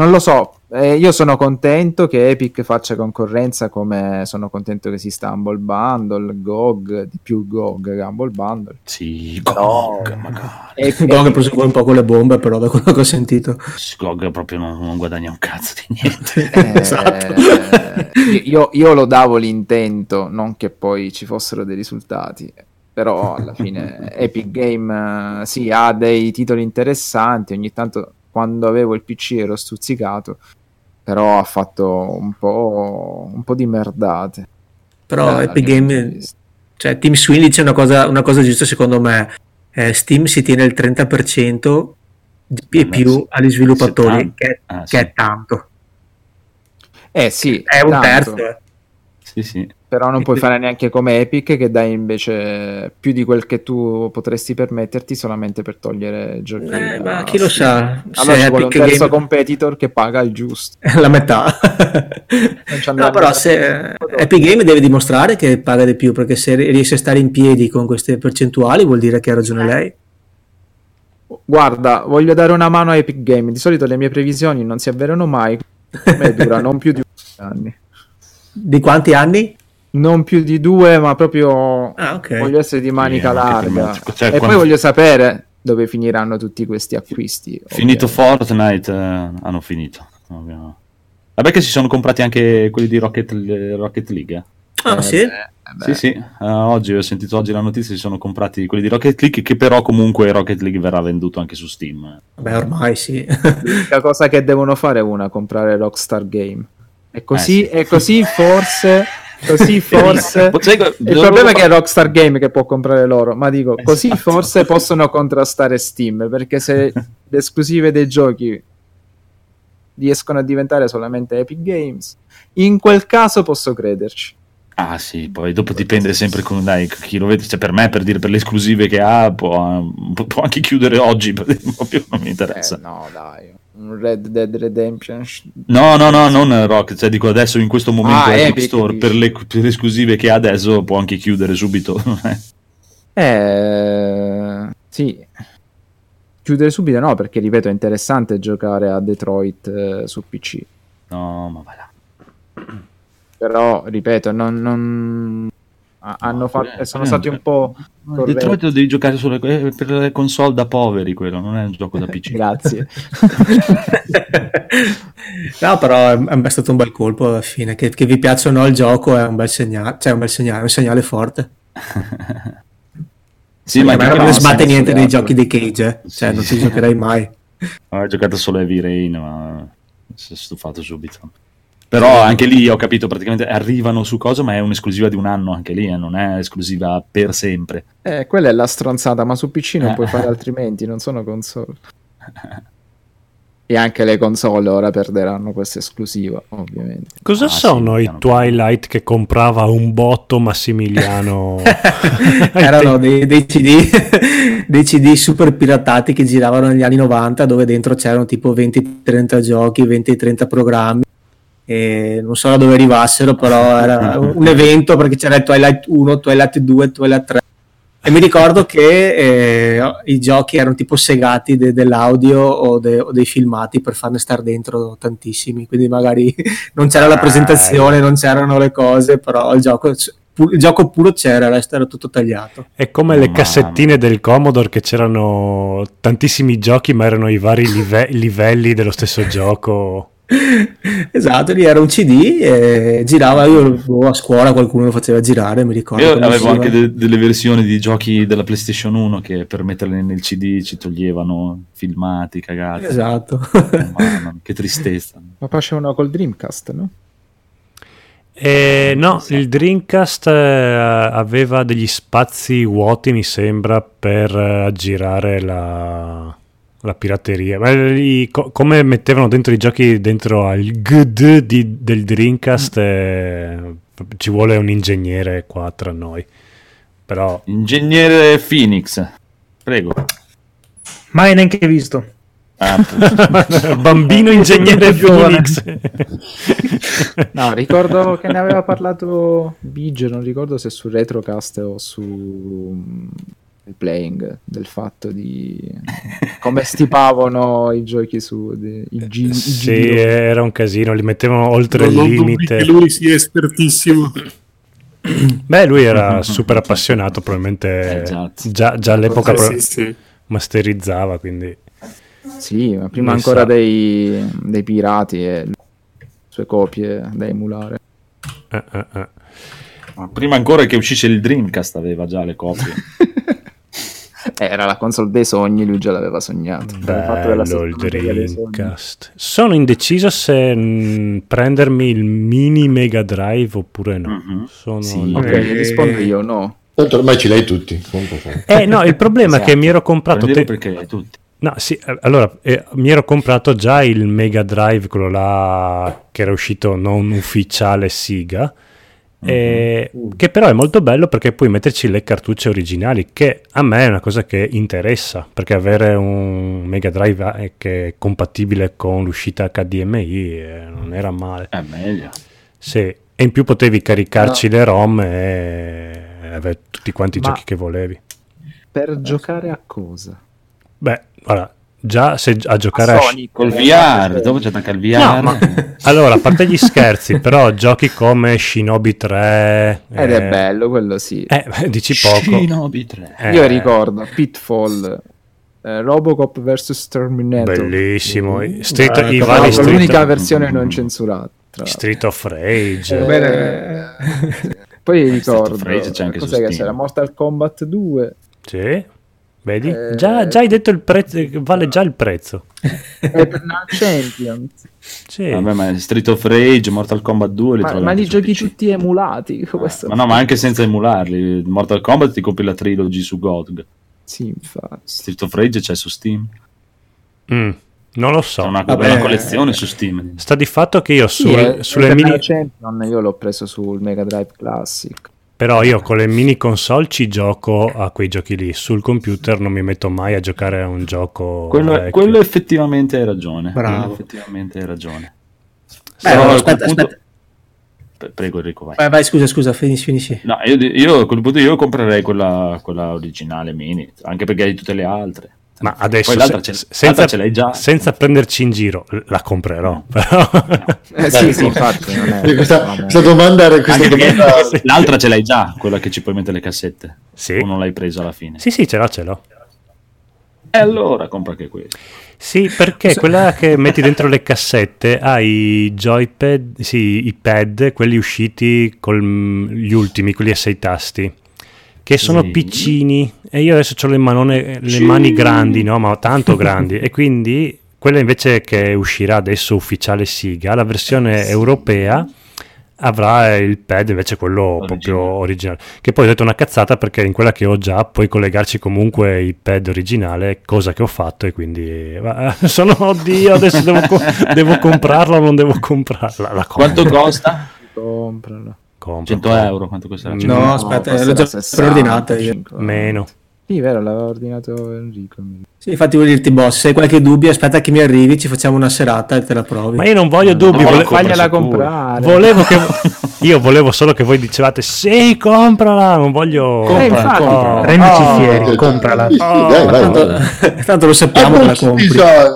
non lo so, eh, io sono contento che Epic faccia concorrenza come sono contento che esista Humble Bundle, GOG, di più GOG Humble Bundle. Sì, GOG, magari. Epic- Gog preso un po' con le bombe però da quello che ho sentito GOG proprio non, non guadagna un cazzo di niente. [laughs] Eh, Esatto. io, io lo davo l'intento, non che poi ci fossero dei risultati. Però alla fine [laughs] Epic Game eh, sì, ha dei titoli interessanti. Ogni tanto quando avevo il PC ero stuzzicato, però ha fatto un po', un po' di merdate. però Dal Epic mio punto di Game vista. cioè Team Swing dice una cosa, una cosa giusta secondo me Eh, Steam si tiene il 30% di e più sì. agli sviluppatori 70. che, Ah, che sì. è tanto Eh sì, è un tanto, terzo eh. Sì, sì. Però non puoi fare neanche come Epic che dai invece più di quel che tu potresti permetterti solamente per togliere giochi. Eh, ma chi lo sa se Allora ci vuole un terzo Game- competitor che paga il giusto. [laughs] la metà no però se prodotto. Epic Game deve dimostrare che paga di più perché se riesce a stare in piedi con queste percentuali vuol dire che ha ragione lei Guarda, voglio dare una mano a Epic Game. Di solito le mie previsioni non si avverano mai. Per me dura non [laughs] più di anni. di quanti anni? Non più di due, ma proprio ah ok voglio essere di manica Sì, anche larga. Cioè, e quando- poi voglio sapere dove finiranno tutti questi acquisti. Finito ovviamente. Fortnite, eh, hanno finito. Ovvio. Vabbè che si sono comprati anche quelli di Rocket, Rocket League. eh. ah Eh, sì? beh, eh, beh. Sì, sì, eh, oggi ho sentito oggi la notizia, si sono comprati quelli di Rocket League, che però comunque Rocket League verrà venduto anche su Steam. Beh, ormai sì L'unica cosa che devono fare è una, comprare Rockstar Game. E così, Eh, sì. e così forse... Così [laughs] forse... Sai che- Il problema è che è Rockstar Game che può comprare loro, ma dico, così Esatto. forse possono contrastare Steam, perché se [laughs] le esclusive dei giochi riescono a diventare solamente Epic Games, in quel caso posso crederci. Ah sì, poi dopo dipende sempre con dai, chi lo vede, cioè per me per dire per le esclusive che ha può, può anche chiudere oggi, [laughs] proprio non mi Eh, interessa. no, dai, Red Dead Redemption. No, no, no, non Rocket, cioè dico adesso in questo momento Ah, Epic Epic, Store per le, per le esclusive che ha adesso può anche chiudere subito. [laughs] Eh, sì. Chiudere subito no, perché ripeto, è interessante giocare a Detroit eh, su PC. no, ma va là. Però, ripeto, non... non- hanno fatto, eh, sono stati un po' corretti. Detroit lo devi giocare solo eh, per le console da poveri, quello non è un gioco da [laughs] PC. Grazie. [laughs] no però è, è stato un bel colpo alla fine che, che vi piaccia o no il gioco è un bel segnale cioè un bel segnale un segnale forte [laughs] sì, ma non ne sbatte niente dei giochi di Cage eh. cioè Sì. non ci giocherei mai Ho giocato solo Heavy Rain, ma si è stufato subito. Però anche lì ho capito, praticamente arrivano su cosa, ma è un'esclusiva di un anno anche lì, eh, non è esclusiva per sempre. Eh, quella è la stronzata, ma su PC non Eh. puoi fare [laughs] altrimenti, non sono console. E anche le console ora perderanno questa esclusiva, ovviamente. Cosa Ah, sì, sono i piano Twilight che comprava un botto Massimiliano? [laughs] erano dei, dei CD [laughs] dei CD super piratati che giravano negli anni 90 dove dentro c'erano tipo 20-30 giochi 20-30 programmi e non so da dove arrivassero però era [laughs] un evento perché c'era il Twilight 1 Twilight 2 Twilight 3 E mi ricordo che eh, i giochi erano tipo segati de- dell'audio o, de- o dei filmati per farne stare dentro tantissimi, quindi magari [laughs] non c'era la presentazione, non c'erano le cose, però il gioco, pu- il gioco puro c'era, il resto era tutto tagliato. È come le Mamma cassettine del Commodore che c'erano tantissimi giochi, ma erano i vari live- [laughs] livelli dello stesso gioco. [laughs] Esatto, lì era un CD e girava, io a scuola qualcuno lo faceva girare, mi ricordo. Io avevo usciva. anche de- delle versioni di giochi della PlayStation 1 che per metterle nel CD ci toglievano filmati, cagati. Esatto. Mamma, [laughs] che tristezza. Ma facevano col Dreamcast, no? E no, il Dreamcast eh, aveva degli spazi vuoti, mi sembra, per eh, aggirare la, la pirateria. Ma lì, co- come mettevano dentro i giochi dentro al GD di- del Dreamcast, eh, ci vuole un ingegnere qua tra noi. Però Ingegnere Phoenix, prego. Mai neanche visto. Ah, [laughs] bambino ingegnere. Phoenix. [laughs] No, ricordo che ne aveva parlato Bige, non ricordo se su Retrocast o su mm, Playing, del fatto di come stipavano i giochi su de- i, gi- i sì, giri- era un casino, li mettevano oltre Non il limite. lui sia espertissimo. Beh, lui era super appassionato, probabilmente Esatto. già, già all'epoca Eh, pro- sì, sì. masterizzava, quindi Sì, ma prima ancora dei, dei pirati e le sue copie da emulare. eh, eh, eh. Ma Prima ancora che uscisse il Dreamcast aveva già le copie. [laughs] Era la console dei sogni, lui già l'aveva sognato. Aveva fatto bello il. Dreamcast. Sono indeciso se mh, prendermi il mini Mega Drive oppure no. Mhm. Sono Sì. Ok, Eh, rispondo io, no. Tanto ormai ce l'hai tutti. Eh no, il problema è che mi ero comprato te- perché tutti. No, sì, eh, allora eh, mi ero comprato già il Mega Drive, quello là che era uscito non ufficiale Siga, eh, che però è molto bello perché puoi metterci le cartucce originali, che a me è una cosa che interessa, perché avere un Mega Drive eh, che è compatibile con l'uscita HDMI eh, non era male. È meglio. Sì, e in più potevi caricarci le ROM e avere tutti quanti i Ma- giochi che volevi. Per giocare a cosa? Beh, guarda, già se a giocare a... Sonic. Col VR, dopo c'è anche il VR. No, ma allora, a parte gli scherzi, [laughs] però giochi come Shinobi 3 Ed eh, è bello, quello sì. Eh, dici poco. Shinobi 3. Eh, Io ricordo Pitfall, eh, Robocop vs Terminator. Bellissimo. Mm. Street- Eh, i vari Street, l'unica versione non censurata. Street of Rage. Eh, Bene. [laughs] Poi Eh, Street of ricordo Rage c'è anche cos'è che c'era Mortal Kombat 2 Sì. Vedi? Eh, Già, già hai detto il prezzo, vale già il prezzo. [laughs] Eternal Champions Sì. Vabbè, ma Street of Rage, Mortal Kombat 2 li ma, trovi ma li su giochi PC. tutti emulati questo- Ma no, ma anche senza emularli. Mortal Kombat ti compri la trilogy su GOG. sì infatti Street of Rage c'è su Steam. Mm, non lo C'è so. una, Vabbè. una collezione su Steam. Sta di fatto che io Sì, sul- eh, sulle Eternal mini... Champion io l'ho preso sul Mega Drive Classic Però io con le mini console ci gioco a quei giochi lì. Sul computer non mi metto mai a giocare a un gioco. Quello, quello effettivamente hai ragione. Bravo. Quello effettivamente hai ragione. Beh, Però no, aspetta, punto- aspetta. Pre- Prego Enrico, vai. Vai, vai, scusa, scusa, finisci, finisci. No, io, io a quel punto io comprerei quella, quella originale mini, anche perché hai tutte le altre. Ma adesso se- ce, senza, l'altra ce l'hai già. senza prenderci in giro, la comprerò. Però... eh, sì sì infatti è, [laughs] questa, questa domanda era questa domanda l'altra ce l'hai già, quella che ci puoi mettere le cassette. sì. O non l'hai presa alla fine. sì, sì, ce l'ho, ce l'ho. E allora compra anche questo. Sì, perché quella che metti dentro le cassette ha i joypad, sì, i pad, quelli usciti con gli ultimi, quelli a sei tasti, che sono Sì. piccini. E io adesso ho le, manone, le mani grandi, no? Ma tanto grandi. E quindi quella invece che uscirà adesso ufficiale Siga, la versione europea avrà il pad invece quello proprio originale. Che poi ho detto una cazzata perché in quella che ho già puoi collegarci comunque il pad originale cosa che ho fatto e quindi [laughs] sono oddio adesso devo, co- devo comprarla o non devo comprarla? Quanto costa? compralo compro, 100 euro, quanto costerà? No, 100 No, aspetta, costa l'ho già 60, preordinata io. 50. meno sì vero l'aveva ordinato Enrico Sì, infatti voglio dirti, boss, se hai qualche dubbio, aspetta che mi arrivi, ci facciamo una serata e te la provi. ma io non voglio dubbi no, vole- fagliela comprare volevo che [laughs] Io volevo solo che voi dicevate sì, comprala, non voglio... Compra, Eh, infatti. Oh. Rendici Oh. fieri, comprala. Sì, dai, vai, Tanto, vai. tanto lo sappiamo che la compri.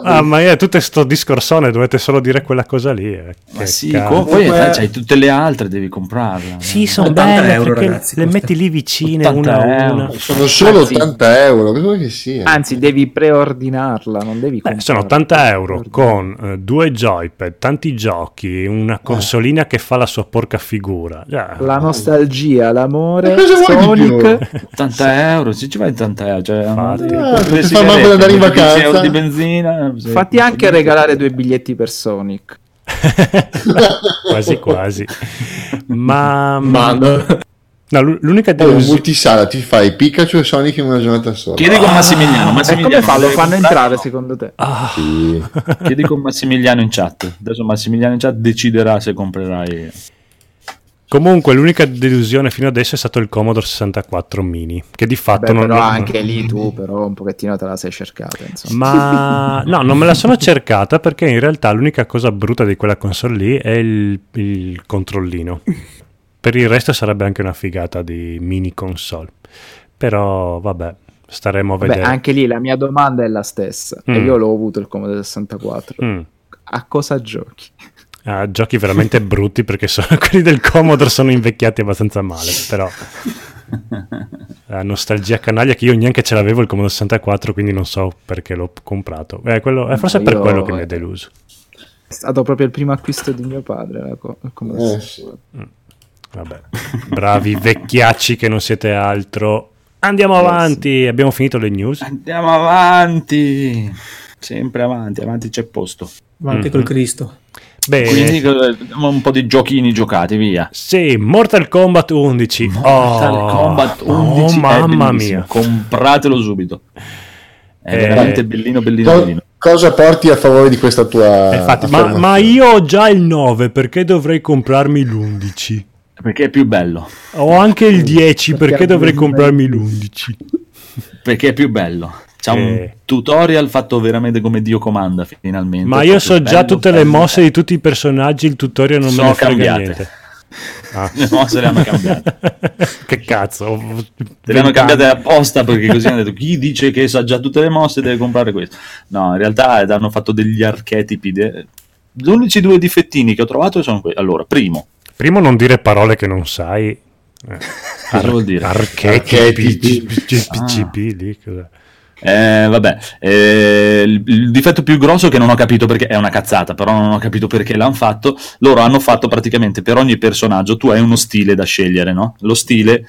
Ah, ma io tutto sto discorsone dovete solo dire quella cosa lì. eh. Ma Che sì, cazzo. co- poi Comunque- eh, c'hai tutte le altre, devi comprarle. Sì, sono 80 belle euro, ragazzi, le metti lì vicine 80 una a una. Sono solo Anzi- 80 euro, che vuoi che sia? Anzi, devi preordinarla, non devi Beh, sono 80 euro con eh, due joypad, tanti giochi, una consolina che fa la sua porca figura. Già. La nostalgia, l'amore, cosa Sonic. 80 [laughs] euro, se ci vai 80 euro, cioè, Infatti. compri Ah, ti fa manco andare in metti 10 vacanza. euro di benzina. sì. Fatti anche regalare due biglietti per Sonic. [laughs] quasi quasi. Ma, Ma no. No, l'unica Poi un delusione... multisala ti fai Pikachu e Sonic in una giornata sola. Chiedi con Massimiliano, E Massimiliano come fa? Lo fanno entrare secondo te? Ah, Sì. [laughs] Chiedi con Massimiliano in chat. Adesso Massimiliano in chat deciderà se comprerai. comunque l'unica delusione fino adesso è stato il Commodore 64 mini, che di fatto Beh, non... però non- anche lì tu però un pochettino te la sei cercata, insomma. Ma [laughs] no, non me la sono cercata perché in realtà l'unica cosa brutta di quella console lì è il, il controllino. Per il resto sarebbe anche una figata di mini console. Però vabbè, staremo a vedere. anche lì la mia domanda è la stessa. E Mm. io l'ho avuto il Commodore 64. Mm. A cosa giochi? [laughs] Ah, giochi veramente brutti perché sono- [laughs] quelli del Commodore sono invecchiati abbastanza male. Però la nostalgia canaglia che io neanche ce l'avevo il Commodore 64, quindi non so perché l'ho comprato. Eh, quello- è forse No, per io- quello che mi è deluso. È stato proprio il primo acquisto di mio padre. la co- il Commodore Eh, sì. 64. Vabbè, bravi vecchiacci che non siete altro. Andiamo avanti, abbiamo finito le news. Andiamo avanti. Sempre avanti, avanti c'è posto. Avanti Mhm. col Cristo. Bene, Quindi un po' di giochini giocati, via. sì, Mortal Kombat 11. Mortal oh, Kombat oh, 11 è mamma mia. Compratelo subito. È Eh, veramente bellino, bellino, Co- bellino. cosa porti a favore di questa tua Eh, Infatti, ma, ma io ho già il 9, perché dovrei comprarmi l'11? Perché è più bello. Ho anche il 10, Perché perché dovrei comprarmi l'11? Perché è più bello. Un Eh. tutorial fatto veramente come Dio comanda, finalmente. Ma io so già bello, tutte le mosse di tutti i personaggi, il tutorial non me Sono ne frega cambiate. niente. Ah. [laughs] Le mosse le hanno cambiate. [laughs] che cazzo? Te le hanno cambiate apposta perché così hanno detto chi dice che sa già tutte le mosse deve comprare questo. No, in realtà hanno fatto degli archetipi. de- Gli unici due difettini che ho trovato sono quelli. Allora, primo, Primo non dire parole che non sai. [laughs] Eh, dire? Archetipi. PCP, cos'è? Eh, vabbè, eh, il, il difetto più grosso che non ho capito perché è una cazzata, però non ho capito perché l'hanno fatto. Loro hanno fatto praticamente per ogni personaggio tu hai uno stile da scegliere, no? Lo stile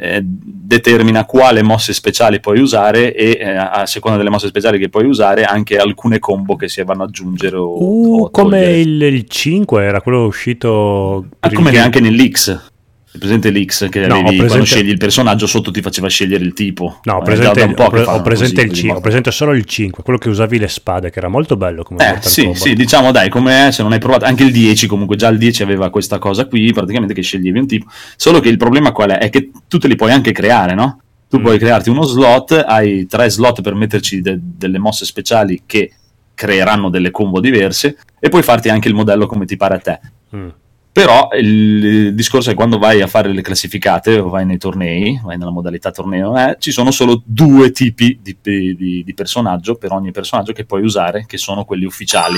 eh, determina quale mosse speciali puoi usare e eh, a seconda delle mosse speciali che puoi usare anche alcune combo che si vanno ad aggiungere o, Uh, o come il, il 5 era quello uscito Ah, il come game- anche nell'X. È presente l'X che No, avevi presente- quando scegli il personaggio sotto ti faceva scegliere il tipo. No, ho presente, po' ho pre- ho presente così, il quindi 5, ho presente solo il 5, quello che usavi le spade, che era molto bello come Eh, Mortal sì, Kombat. sì, diciamo dai, come se non hai provato anche il 10, comunque già il 10 aveva questa cosa qui, praticamente che sceglievi un tipo, solo che il problema qual è? È che tu te li puoi anche creare, no? Tu Mm. puoi crearti uno slot, hai tre slot per metterci de- delle mosse speciali che creeranno delle combo diverse e puoi farti anche il modello come ti pare a te. Mm. Però il, discorso è quando vai a fare le classificate o vai nei tornei, vai nella modalità torneo, eh, ci sono solo due tipi di, di- di personaggio per ogni personaggio che puoi usare, che sono quelli ufficiali.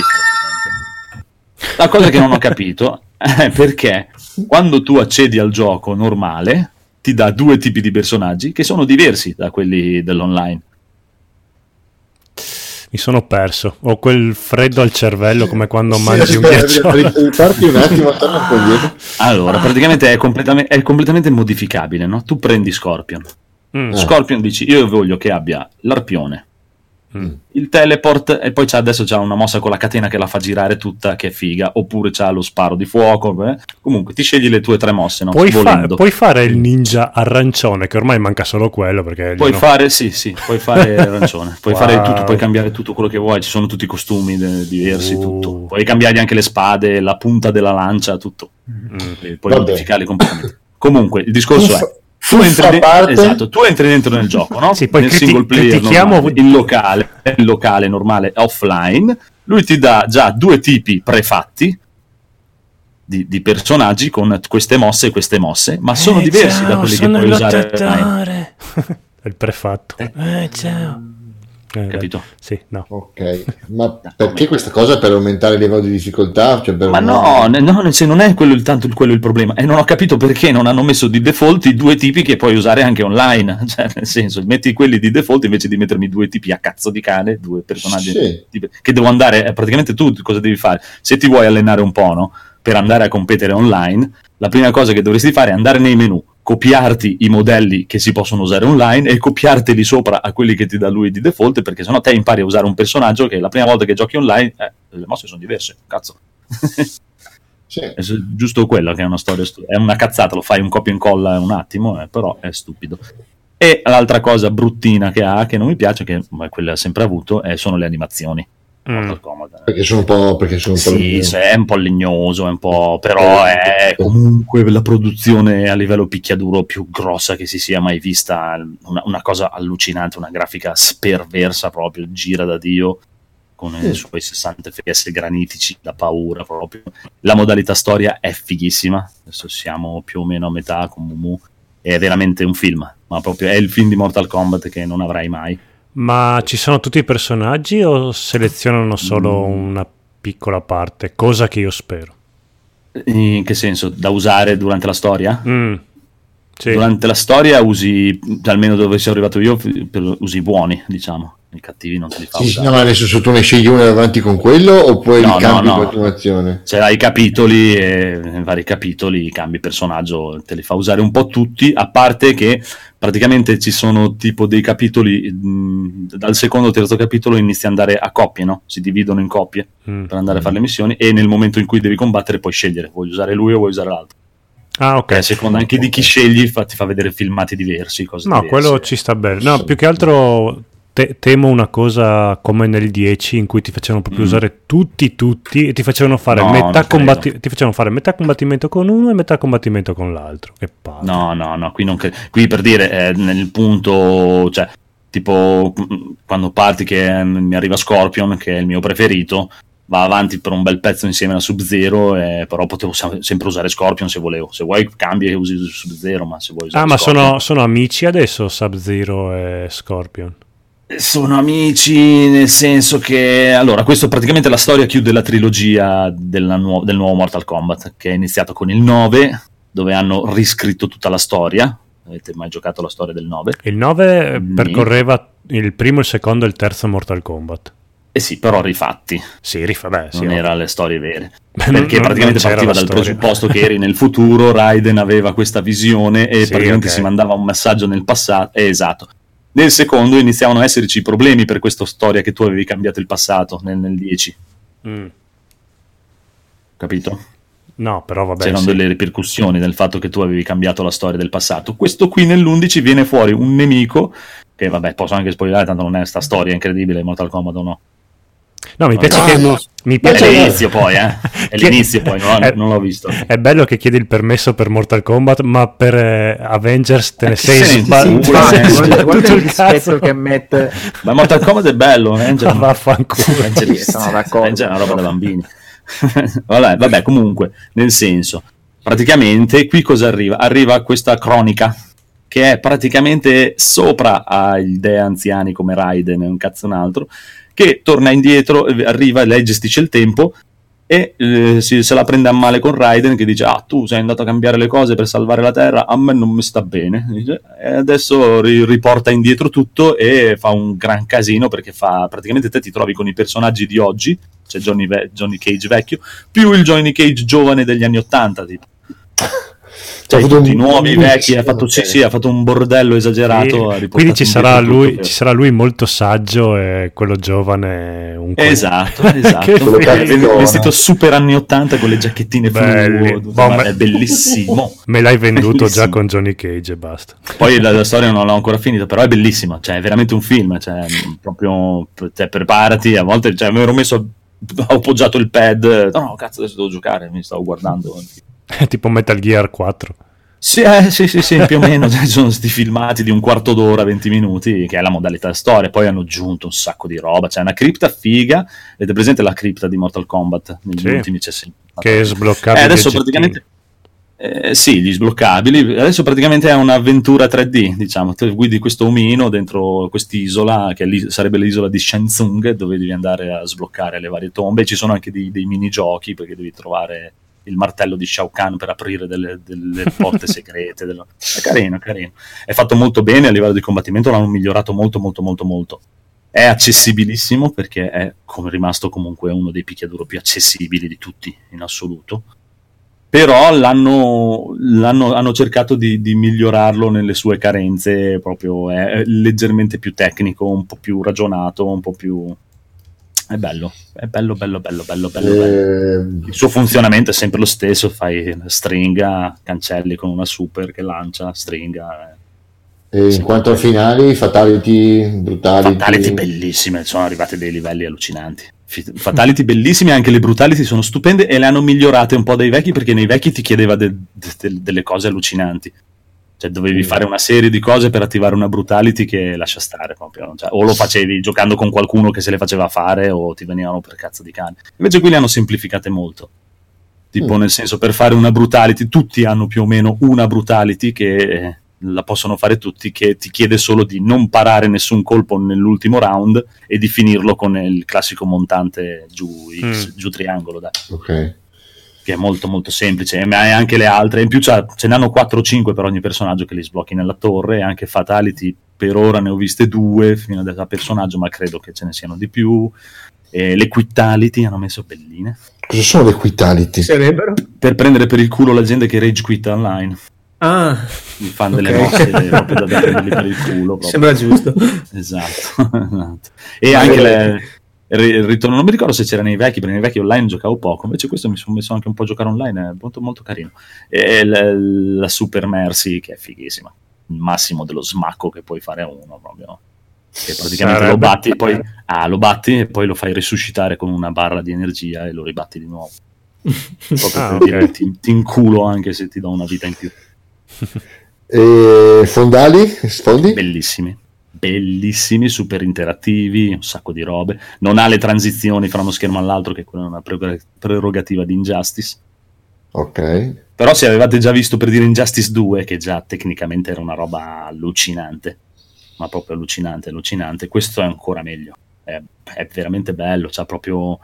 La cosa che non ho [laughs] capito è perché quando tu accedi al gioco normale ti dà due tipi di personaggi che sono diversi da quelli dell'online. Mi sono perso. Ho quel freddo al cervello come quando Sì, mangi un ghiacciolo. riparti un attimo, torna un po' indietro. Allora, praticamente è, completamente- è completamente modificabile, no? Tu prendi Scorpion. Mm. Scorpion dici io voglio che abbia l'arpione, Mm. il teleport e poi c'ha, adesso c'ha una mossa con la catena che la fa girare tutta che è figa, oppure c'ha lo sparo di fuoco. eh. Comunque ti scegli le tue tre mosse, no? Puoi, fa- puoi fare il ninja arancione, che ormai manca solo quello. Perché Puoi no. fare, sì, sì, puoi fare [laughs] arancione, puoi Wow. fare tutto, puoi cambiare tutto quello che vuoi, ci sono tutti i costumi de- diversi, Uh. tutto. Puoi cambiargli anche le spade, la punta della lancia, tutto. Mm. Puoi Vabbè. modificarli completamente. Comunque, il discorso Fuffa- è tu entri, a de- parte. esatto, tu entri dentro nel [laughs] gioco, no? Sì, poi nel criti- single player normale, il locale, il locale normale offline, lui ti dà già due tipi prefatti di, di personaggi con queste mosse e queste mosse, ma sono Eh, diversi da ciao, quelli che puoi usare [laughs] il prefatto. Eh, ciao. Eh, Capito? Sì, no. Ok, [laughs] ma perché questa cosa per aumentare il livello di difficoltà? Cioè per Ma no, no, nel senso, non è quello il, tanto quello il problema. E non ho capito perché non hanno messo di default i due tipi che puoi usare anche online. [laughs] Cioè, nel senso, metti quelli di default invece di mettermi due tipi a cazzo di cane, due personaggi Sì. di- che devo andare. eh, praticamente tu cosa devi fare? Se ti vuoi allenare un po', no? Per andare a competere online, la prima cosa che dovresti fare è andare nei menu, copiarti i modelli che si possono usare online e copiarteli sopra a quelli che ti dà lui di default, perché sennò te impari a usare un personaggio che la prima volta che giochi online, eh, le mosse sono diverse. Cazzo. Sì. [laughs] È giusto quello che è una storia stu- è una cazzata, lo fai un copia e incolla un attimo, eh, però è stupido. E l'altra cosa bruttina che ha, che non mi piace, che ma quella ha sempre avuto, eh, sono le animazioni. Mm. Mortal Kombat, eh. Perché sono un po'... Perché sono un po' Sì, se è un po' legnoso, è un po', però è comunque la produzione a livello picchiaduro più grossa che si sia mai vista, una, una cosa allucinante, una grafica sperversa proprio, gira da Dio con i suoi 60 fps granitici da paura proprio. La modalità storia è fighissima, adesso siamo più o meno a metà con Mumu, è veramente un film, ma proprio è il film di Mortal Kombat che non avrai mai. Ma ci sono tutti i personaggi o selezionano solo Mm. una piccola parte? Cosa che io spero. In che senso? Da usare durante la storia? Mm. Sì. Durante la storia usi, almeno dove sono arrivato io, usi i buoni, diciamo. I cattivi non te li fa Sì, usare. no, ma adesso se tu ne scegli uno avanti con quello oppure No, li no, cambi no. in continuazione? Se hai i capitoli, e in vari capitoli cambi personaggio, te li fa usare un po' tutti, a parte che praticamente ci sono tipo dei capitoli, mh, dal secondo o terzo capitolo inizi ad andare a coppie, no? Si dividono in coppie Mm. per andare a fare le missioni e nel momento in cui devi combattere puoi scegliere, vuoi usare lui o vuoi usare l'altro. Ah, ok. Che a seconda anche di chi scegli fa- ti fa vedere filmati diversi, cose No, diverse. quello ci sta bene. No, più che altro te- temo una cosa come nel 10 in cui ti facevano proprio Mm. usare tutti, tutti e ti facevano fare, No, metà combatti- ti facevano fare metà combattimento con uno e metà combattimento con l'altro. Che palle. No, no, no, qui, non cre- qui per dire, eh, nel punto, cioè, tipo, mh, quando parti che mm, mi arriva Scorpion, che è il mio preferito, va avanti per un bel pezzo insieme a Sub-Zero, eh, però potevo sempre usare Scorpion se volevo. Se vuoi cambi e usi Sub-Zero, ma se vuoi usare Ah, ma sono, sono amici adesso Sub-Zero e Scorpion. Sono amici nel senso che allora, questo praticamente la storia chiude la trilogia della nuo- del nuovo Mortal Kombat che è iniziato con il 9, dove hanno riscritto tutta la storia. Avete mai giocato la storia del 9? Il 9 Mm. percorreva il primo, il secondo e il terzo Mortal Kombat. Eh sì, però rifatti, Sì, beh, sì, non erano le storie vere. Perché non- praticamente non partiva dal storia. presupposto che eri nel futuro, Raiden aveva questa visione e [laughs] Sì, praticamente ok. si mandava un messaggio nel passato. eh, esatto. Nel secondo iniziavano a esserci problemi per questa storia che tu avevi cambiato il passato nel, nel 10, Mm. capito? No, però vabbè. C'erano sì. delle ripercussioni del fatto che tu avevi cambiato la storia del passato. Questo qui nell'11 viene fuori un nemico, che vabbè, posso anche spoilerare, tanto non è sta storia incredibile, Mortal Kombat o no? No, mi piace Ah, che. no. Mi È piace l'inizio poi, eh? [laughs] È l'inizio poi, no? è- non l'ho visto. È bello che chiedi il permesso per Mortal Kombat, ma per eh, Avengers te ne Eh, sei sì, sba- sì, sì, guarda, sbattuto guarda il cazzo. che mette Ma Mortal Kombat è bello. Ah, vaffanculo. Angel- sono d'accordo. Angel è una roba da bambini. [laughs] vabbè, vabbè, comunque, nel senso, praticamente qui cosa arriva? Arriva questa cronica che è praticamente sopra ai dei anziani come Raiden e un cazzo un altro, che torna indietro, eh, arriva, lei gestisce il tempo e eh, si- se la prende a male con Raiden che dice ah tu sei andato a cambiare le cose per salvare la terra a me non mi sta bene. E adesso ri- riporta indietro tutto e fa un gran casino perché fa praticamente te ti trovi con i personaggi di oggi c'è Johnny, Ve- Johnny Cage vecchio più il Johnny Cage giovane degli anni Ottanta tipo cioè fatto tutti un- nuovi, vecchi, ha fatto, sì, sì, ha fatto un bordello esagerato. Riportato Quindi ci sarà, lui, ci sarà lui molto saggio e quello giovane un Esatto, [laughs] esatto. vestito super anni 80 con le giacchettine Belli. Boh, ma è bellissimo. [laughs] Me l'hai venduto già con Johnny Cage e basta. Poi la, la storia non l'ho ancora finita, però è bellissima, cioè è veramente un film, cioè proprio cioè, preparati, a volte cioè, mi ero messo ho appoggiato il pad, no, no, cazzo, adesso devo giocare, mi stavo guardando. [laughs] Tipo Metal Gear 4. Sì, eh, sì, sì, sì, più o meno [laughs] ci sono questi filmati di un quarto d'ora, 20 minuti, che è la modalità storia. Poi hanno aggiunto un sacco di roba. C'è una cripta figa. Avete presente la cripta di Mortal Kombat negli Sì. ultimi sempre. Che è sbloccabile. Eh, adesso praticamente. eh, sì, gli sbloccabili. Adesso praticamente è un'avventura 3D, diciamo. Tu guidi questo omino dentro quest'isola, che sarebbe l'isola di Shenzung, dove devi andare a sbloccare le varie tombe. Ci sono anche dei, dei minigiochi, perché devi trovare il martello di Shao Kahn per aprire delle, delle porte [laughs] segrete. dello- È carino, è carino. È fatto molto bene a livello di combattimento, l'hanno migliorato molto, molto, molto, molto. È accessibilissimo perché è come rimasto comunque uno dei picchiaduro più accessibili di tutti in assoluto. Però l'hanno, l'hanno- hanno cercato di, di migliorarlo nelle sue carenze, proprio è, è leggermente più tecnico, un po' più ragionato, un po' più... È bello, è bello, bello, bello, bello, bello. bello. Eh, Il suo funzionamento è sempre lo stesso, fai stringa, cancelli con una super che lancia, stringa. e in quanto a finali, fatality, brutality. Fatality bellissime, sono arrivate dei livelli allucinanti. Fatality bellissime, anche le brutality sono stupende e le hanno migliorate un po' dai vecchi perché nei vecchi ti chiedeva de- de- delle cose allucinanti. Cioè dovevi Mm. fare una serie di cose per attivare una brutality che lascia stare proprio. Cioè, o lo facevi giocando con qualcuno che se le faceva fare o ti venivano per cazzo di cane. Invece qui le hanno semplificate molto. Tipo, Mm. nel senso, per fare una brutality, tutti hanno più o meno una brutality che eh, la possono fare tutti, che ti chiede solo di non parare nessun colpo nell'ultimo round e di finirlo con il classico montante giù, X, Mm. giù triangolo, dai, Ok. Che è molto molto semplice. Ma hai anche le altre, in più c'ha- ce n'hanno 4 o 5 per ogni personaggio che li sblocchi nella torre, e anche fatality per ora ne ho viste due fino adesso a personaggio, ma credo che ce ne siano di più. E le quitality hanno messo belline Cosa sono le quitality? Sarebbero? per prendere per il culo la gente che rage quit online. Ah, Mi fanno delle Ok. mosse [laughs] proprio da da prenderli per il culo. proprio. sembra giusto. Esatto. [laughs] esatto. E anche le- il il ritorno, non mi ricordo se c'era nei vecchi, perché nei vecchi online giocavo poco, invece questo mi sono messo anche un po' a giocare online, è molto molto carino. E l- la Super Mercy che è fighissima, il massimo dello smacco che puoi fare a uno proprio. Che praticamente Sarebbe- lo batti e poi ah, lo batti e poi lo fai risuscitare con una barra di energia e lo ribatti di nuovo. [laughs] Proprio Ah, per ok. dire, ti, ti inculo anche se ti do una vita in più. E fondali? Sfondi? bellissimi bellissimi, super interattivi, un sacco di robe. Non ha le transizioni fra uno schermo all'altro, che quella è una prerog- prerogativa di Injustice. Ok. Però se avevate già visto per dire Injustice 2, che già tecnicamente era una roba allucinante, ma proprio allucinante, allucinante, questo è ancora meglio. È, è veramente bello, c'ha proprio...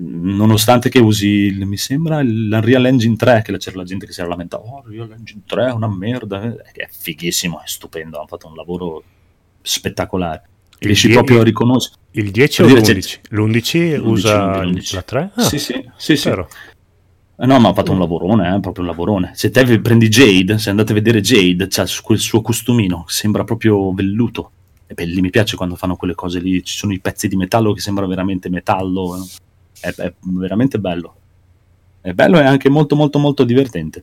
Nonostante che usi, il- mi sembra, l'Unreal Engine 3, che c'era la gente che si era lamentata, oh, Unreal Engine 3 è una merda, eh, è fighissimo, è stupendo, hanno fatto un lavoro spettacolare. Il Riesci die- proprio a riconoscere. Il 10 o Per dire, c'è- l'11? L'11 L'11, usa l'11. la 3? Ah, sì, sì, sì, sì. vero. Eh No, ma ha fatto un lavorone, eh, proprio un lavorone. Se te prendi Jade, se andate a vedere Jade, c'ha quel suo costumino, sembra proprio velluto. È belli, mi piace quando fanno quelle cose lì, ci sono i pezzi di metallo che sembra veramente metallo. eh. È, è veramente bello. È bello e anche molto molto molto divertente.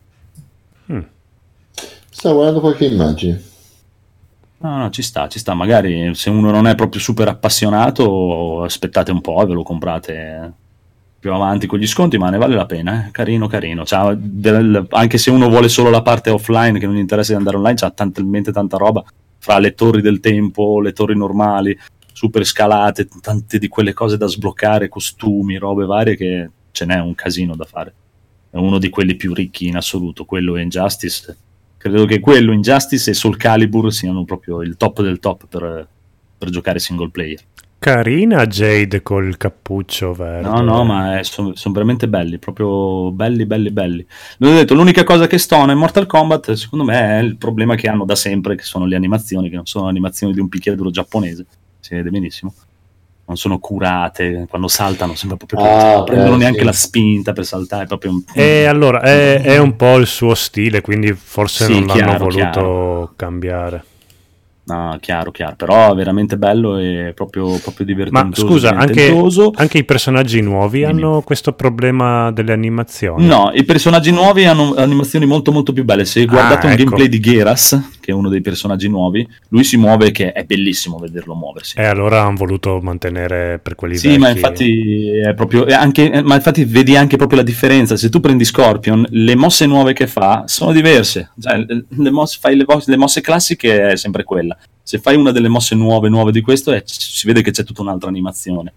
Mm. Stavo guardando qualche immagine. No, no, ci sta, ci sta. Magari se uno non è proprio super appassionato, aspettate un po' e ve lo comprate più avanti con gli sconti, ma ne vale la pena. eh. Carino, carino. Del- anche se uno vuole solo la parte offline, che non gli interessa di andare online, c'ha talmente tanta roba fra le torri del tempo, le torri normali, super scalate, tante di quelle cose da sbloccare, costumi, robe varie, che ce n'è un casino da fare. È uno di quelli più ricchi in assoluto, quello e Injustice. Credo che quello, Injustice e Soul Calibur siano proprio il top del top per, per giocare single player. Carina Jade col cappuccio verde. No, no, ma sono veramente belli, proprio belli, belli, belli. L'ho detto, l'unica cosa che stona in Mortal Kombat, secondo me, è il problema che hanno da sempre, che sono le animazioni, che non sono animazioni di un picchiaduro giapponese, si vede benissimo. Non sono curate, quando saltano sembra proprio che Ah, non prendono ok, neanche sì. la spinta per saltare, proprio un... E allora è, è un po' il suo stile, quindi forse Sì, non l'hanno chiaro, voluto chiaro. cambiare. No, chiaro, chiaro, però è veramente bello e proprio, proprio Ma divertentoso. scusa, anche, anche i personaggi nuovi Dimmi. hanno questo problema delle animazioni? No, i personaggi nuovi hanno animazioni molto molto più belle. Se guardate Ah, un ecco. gameplay di Geras, che è uno dei personaggi nuovi, lui si muove che è bellissimo vederlo muoversi. E allora hanno voluto mantenere per quelli Sì, vecchi. ma infatti è proprio è anche, eh, ma infatti vedi anche proprio la differenza. Se tu prendi Scorpion, le mosse nuove che fa sono diverse. Cioè, le, mosse, fai le, le mosse classiche è sempre quella. Se fai una delle mosse nuove, nuove di questo, è- si vede che c'è tutta un'altra animazione.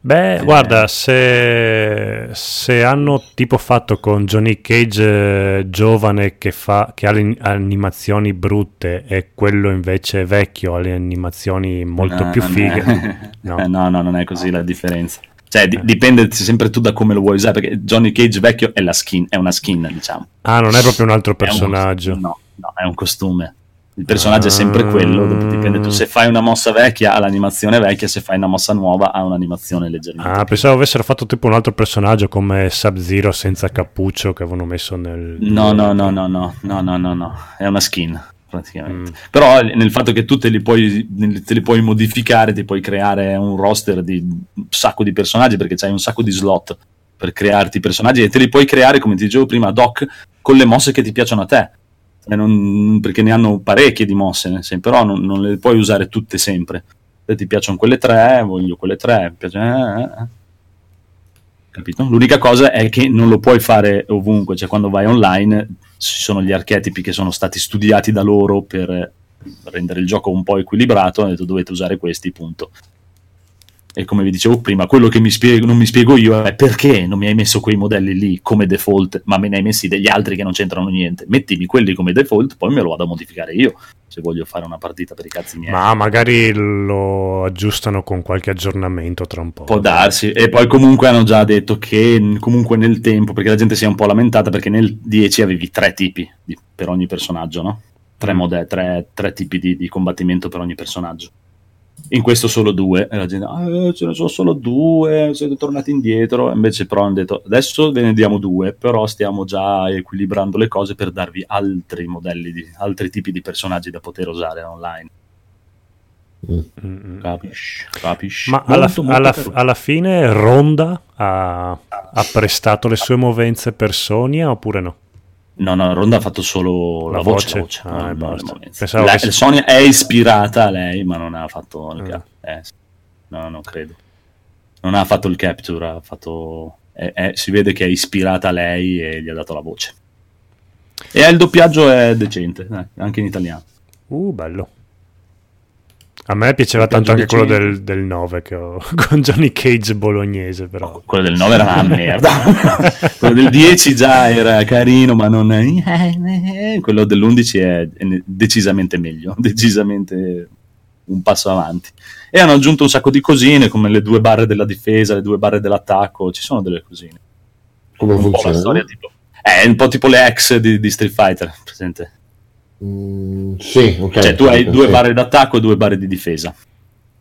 Beh, Eh. guarda, se, se hanno tipo fatto con Johnny Cage eh, giovane che, fa, che ha le animazioni brutte e quello invece vecchio ha le animazioni molto No, più fighe. [laughs] No. Eh, no, no, non è così la differenza. Cioè, di- dipende sempre tu da come lo vuoi usare, perché Johnny Cage vecchio è la skin, è una skin, diciamo. Ah, non è proprio un altro un personaggio. costume, no, no, è un costume. Il personaggio è sempre quello, dipende tu. Se fai una mossa vecchia ha l'animazione vecchia, se fai una mossa nuova ha un'animazione leggermente. Ah, pensavo avessero fatto tipo un altro personaggio come Sub-Zero senza cappuccio che avevano messo nel... No, no, no, no, no, no, no, no, no, è una skin praticamente. Mm. Però nel fatto che tu te li, puoi, te li puoi modificare, ti puoi creare un roster di un sacco di personaggi perché c'hai un sacco di slot per crearti i personaggi e te li puoi creare, come ti dicevo prima, ad hoc con le mosse che ti piacciono a te. E non- perché ne hanno parecchie di mosse, nel però non, non le puoi usare tutte sempre. Se ti piacciono quelle tre, voglio quelle tre. piace- eh, eh, eh. Capito? L'unica cosa è che non lo puoi fare ovunque, cioè quando vai online ci sono gli archetipi che sono stati studiati da loro per rendere il gioco un po' equilibrato, hanno detto dovete usare questi, punto. E come vi dicevo prima, quello che mi spiego, non mi spiego io è perché non mi hai messo quei modelli lì come default, ma me ne hai messi degli altri che non c'entrano niente. Mettimi quelli come default, poi me lo vado a modificare io, se voglio fare una partita per i cazzi miei. Ma magari lo aggiustano con qualche aggiornamento tra un po'. Può darsi, e poi comunque hanno già detto che comunque nel tempo, perché la gente si è un po' lamentata, perché nel 10 avevi tre tipi di- per ogni personaggio, no? Tre, Mm. mode- tre, tre tipi di, di combattimento per ogni personaggio. In questo solo due, e la gente, ah, ce ne sono solo due, siete tornati indietro, invece però hanno detto, adesso ve ne diamo due, però stiamo già equilibrando le cose per darvi altri modelli, di, altri tipi di personaggi da poter usare online. Mm, mm. Capisci? Capisci? Ma alla, Molto, molto alla- alla fine Ronda ha, ha prestato le sue movenze per Sonia oppure no? No, no, Ronda ha fatto solo la, La voce. voce? Ah, no, La- che- Sonia è ispirata a lei, ma non ha fatto il Mm. cap- eh, sì. No, non credo. Non ha fatto il capture, ha fatto... è- è- si vede che è ispirata a lei e gli ha dato la voce. E il doppiaggio è decente, eh, anche in italiano. Uh, bello. A me piaceva tanto anche quello del, del 9 che ho, [laughs] con Johnny Cage bolognese, però. Quello del 9 era una merda. [laughs] quello del 10 già era carino, ma non. Quello dell'11 è è decisamente meglio. [laughs] Decisamente un passo avanti. E hanno aggiunto un sacco di cosine, come le due barre della difesa, le due barre dell'attacco. Ci sono delle cosine. Come Un po' la funziona? storia tipo. È un po' tipo le ex di, di Street Fighter, presente? Mm, sì, ok. Cioè, tu hai sì, due sì. barre d'attacco e due barre di difesa.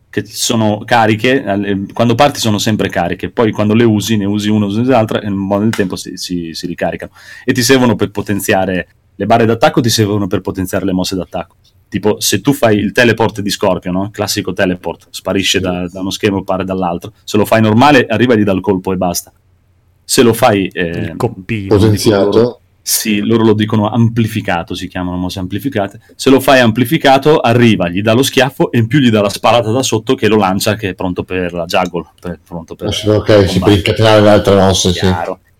Che sono cariche, eh, quando parti sono sempre cariche, poi quando le usi, ne usi una, usi l'altra, e nel modo del tempo si, si- si ricaricano. E ti servono per potenziare le barre d'attacco, ti servono per potenziare le mosse d'attacco. Tipo, se tu fai il teleport di Scorpio, no? classico teleport, sparisce da, da uno schermo e pare dall'altro. Se lo fai normale, arriva dà il colpo e basta. Se lo fai eh, Il coppino. Potenziato. Sì, loro lo dicono amplificato, si chiamano mosse amplificate. Se lo fai amplificato, arriva, gli dà lo schiaffo e in più gli dà la sparata da sotto che lo lancia, che è pronto per la juggle. per- pronto per Ah, sì, ok, si combattere. può incatenare le altre mosse, sì.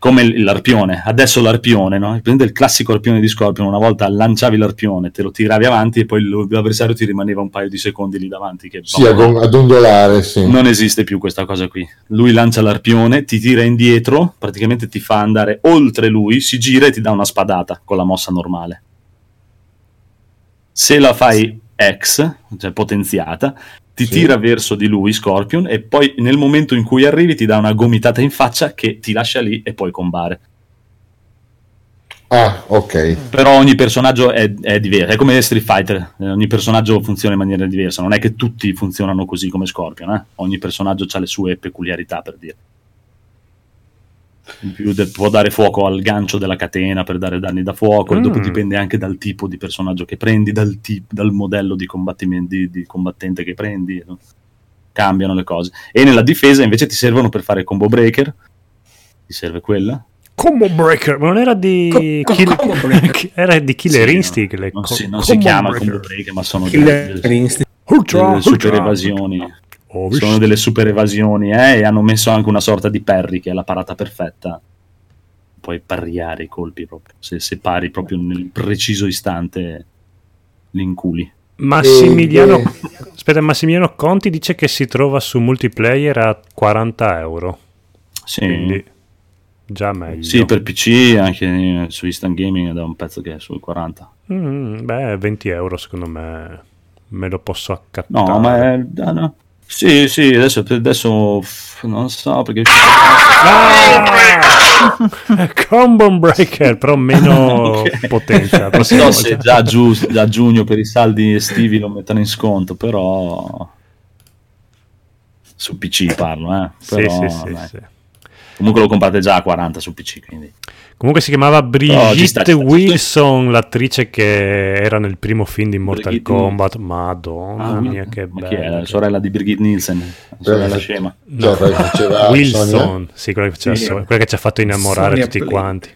Come l'arpione. Adesso l'arpione, no? Il classico arpione di Scorpion. Una volta lanciavi l'arpione, te lo tiravi avanti e poi l'avversario ti rimaneva un paio di secondi lì davanti. Che Sì, ad, ad ondolare, sì. non esiste più questa cosa qui. Lui lancia l'arpione, ti tira indietro, praticamente ti fa andare oltre lui, si gira e ti dà una spadata con la mossa normale. Se la fai X, cioè potenziata, ti Sì. tira verso di lui Scorpion e poi nel momento in cui arrivi ti dà una gomitata in faccia che ti lascia lì e poi combare. Ah, ok. Però ogni personaggio è, è diverso, è come Street Fighter, eh, ogni personaggio funziona in maniera diversa, non è che tutti funzionano così come Scorpion, eh? ogni personaggio ha le sue peculiarità per dire. In più de- può dare fuoco al gancio della catena per dare danni da fuoco, e dopo Mm. dipende anche dal tipo di personaggio che prendi, dal, ti- dal modello di, di- di combattente che prendi, no? cambiano le cose. E nella difesa invece ti servono per fare combo breaker, ti serve quella, Combo Breaker, ma non era di Co- Kill- Combo Breaker. [laughs] era di Killer Sì, Instinct. le Non, co- si, non si Combo chiama Breaker. combo break, ma sono Killer delle, Instinct. Ultra, delle super ultra. evasioni. Visto. Sono delle super evasioni, eh, e hanno messo anche una sorta di parry che è la parata perfetta. Puoi parriare i colpi proprio. Se separi proprio nel preciso istante, li inculi. Massimiliano, E- aspetta, Massimiliano Conti dice che si trova su multiplayer a 40 euro. Sì, Quindi già meglio. sì, per PC anche su Instant Gaming è da un pezzo che è sui 40. Mm, beh, 20 euro secondo me me lo posso accattare. No, ma è. ah, no. Sì, sì, adesso, adesso non so perché. Ah! [laughs] Combo Breaker, però meno [laughs] Ok. potenza. Non so se già giu- già giugno per i saldi estivi lo mettono in sconto, però. Su PC parlo, eh. Sì, Però, sì, sì, sì. Comunque lo comprate già a 40 su PC, quindi. Comunque si chiamava sta, Brigitte ci sta. Wilson, l'attrice che era nel primo film di Mortal Brigitte- Kombat. Madonna Ah, mia, che ma chi è? bella. La sorella di Brigitte Nielsen, la sorella scema. Cioè, quella che faceva [laughs] Sonia? Wilson, sì, quella che, faceva Sì. so- quella che ci ha fatto innamorare Sonia tutti Play. quanti.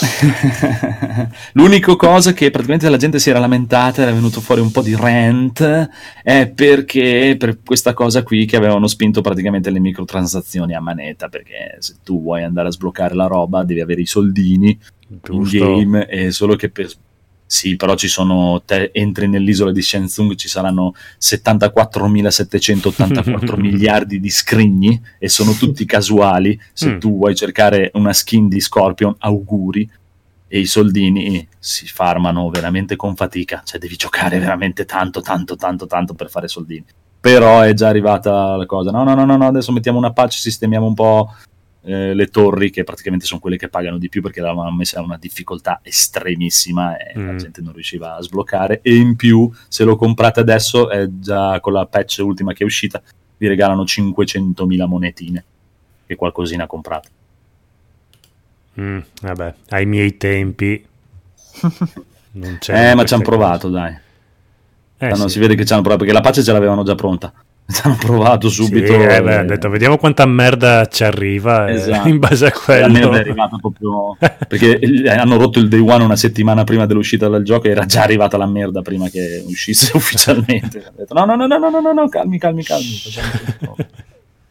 [laughs] L'unica cosa che praticamente la gente si era lamentata, era venuto fuori un po' di rant, è perché per questa cosa qui che avevano spinto praticamente le microtransazioni a manetta, perché se tu vuoi andare a sbloccare la roba devi avere i soldini in Giusto. game, e solo che per... Sì, però ci sono, te entri nell'isola di Shenzhou, ci saranno 74.784 [laughs] miliardi di scrigni e sono tutti casuali. Se Mm. tu vuoi cercare una skin di Scorpion, auguri. E i soldini si farmano veramente con fatica, cioè devi giocare veramente tanto, tanto, tanto, tanto per fare soldini. Però è già arrivata la cosa. No, no, no, no, no adesso mettiamo una patch, sistemiamo un po' eh, le torri, che praticamente sono quelle che pagano di più perché l'avevano messa a una difficoltà estremissima e la Mm. gente non riusciva a sbloccare. E in più, se lo comprate adesso, è già con la patch ultima che è uscita, vi regalano 500.000 monetine. E qualcosina comprate. Mm, vabbè, ai miei tempi [laughs] non c'era Eh, ma ci hanno provato, dai. Eh, No, sì. Si vede che ci hanno provato perché la patch ce l'avevano già pronta. [laughs] Ci hanno provato subito. Sì, eh, beh, e- detto, vediamo quanta merda ci arriva e Esatto. in base a La quello. merda è arrivata proprio perché hanno rotto il day one una settimana prima dell'uscita del gioco e era già arrivata la merda prima che uscisse [laughs] ufficialmente. Detto, no, no, no, no, no, no, no, no, calmi, calmi, calmi.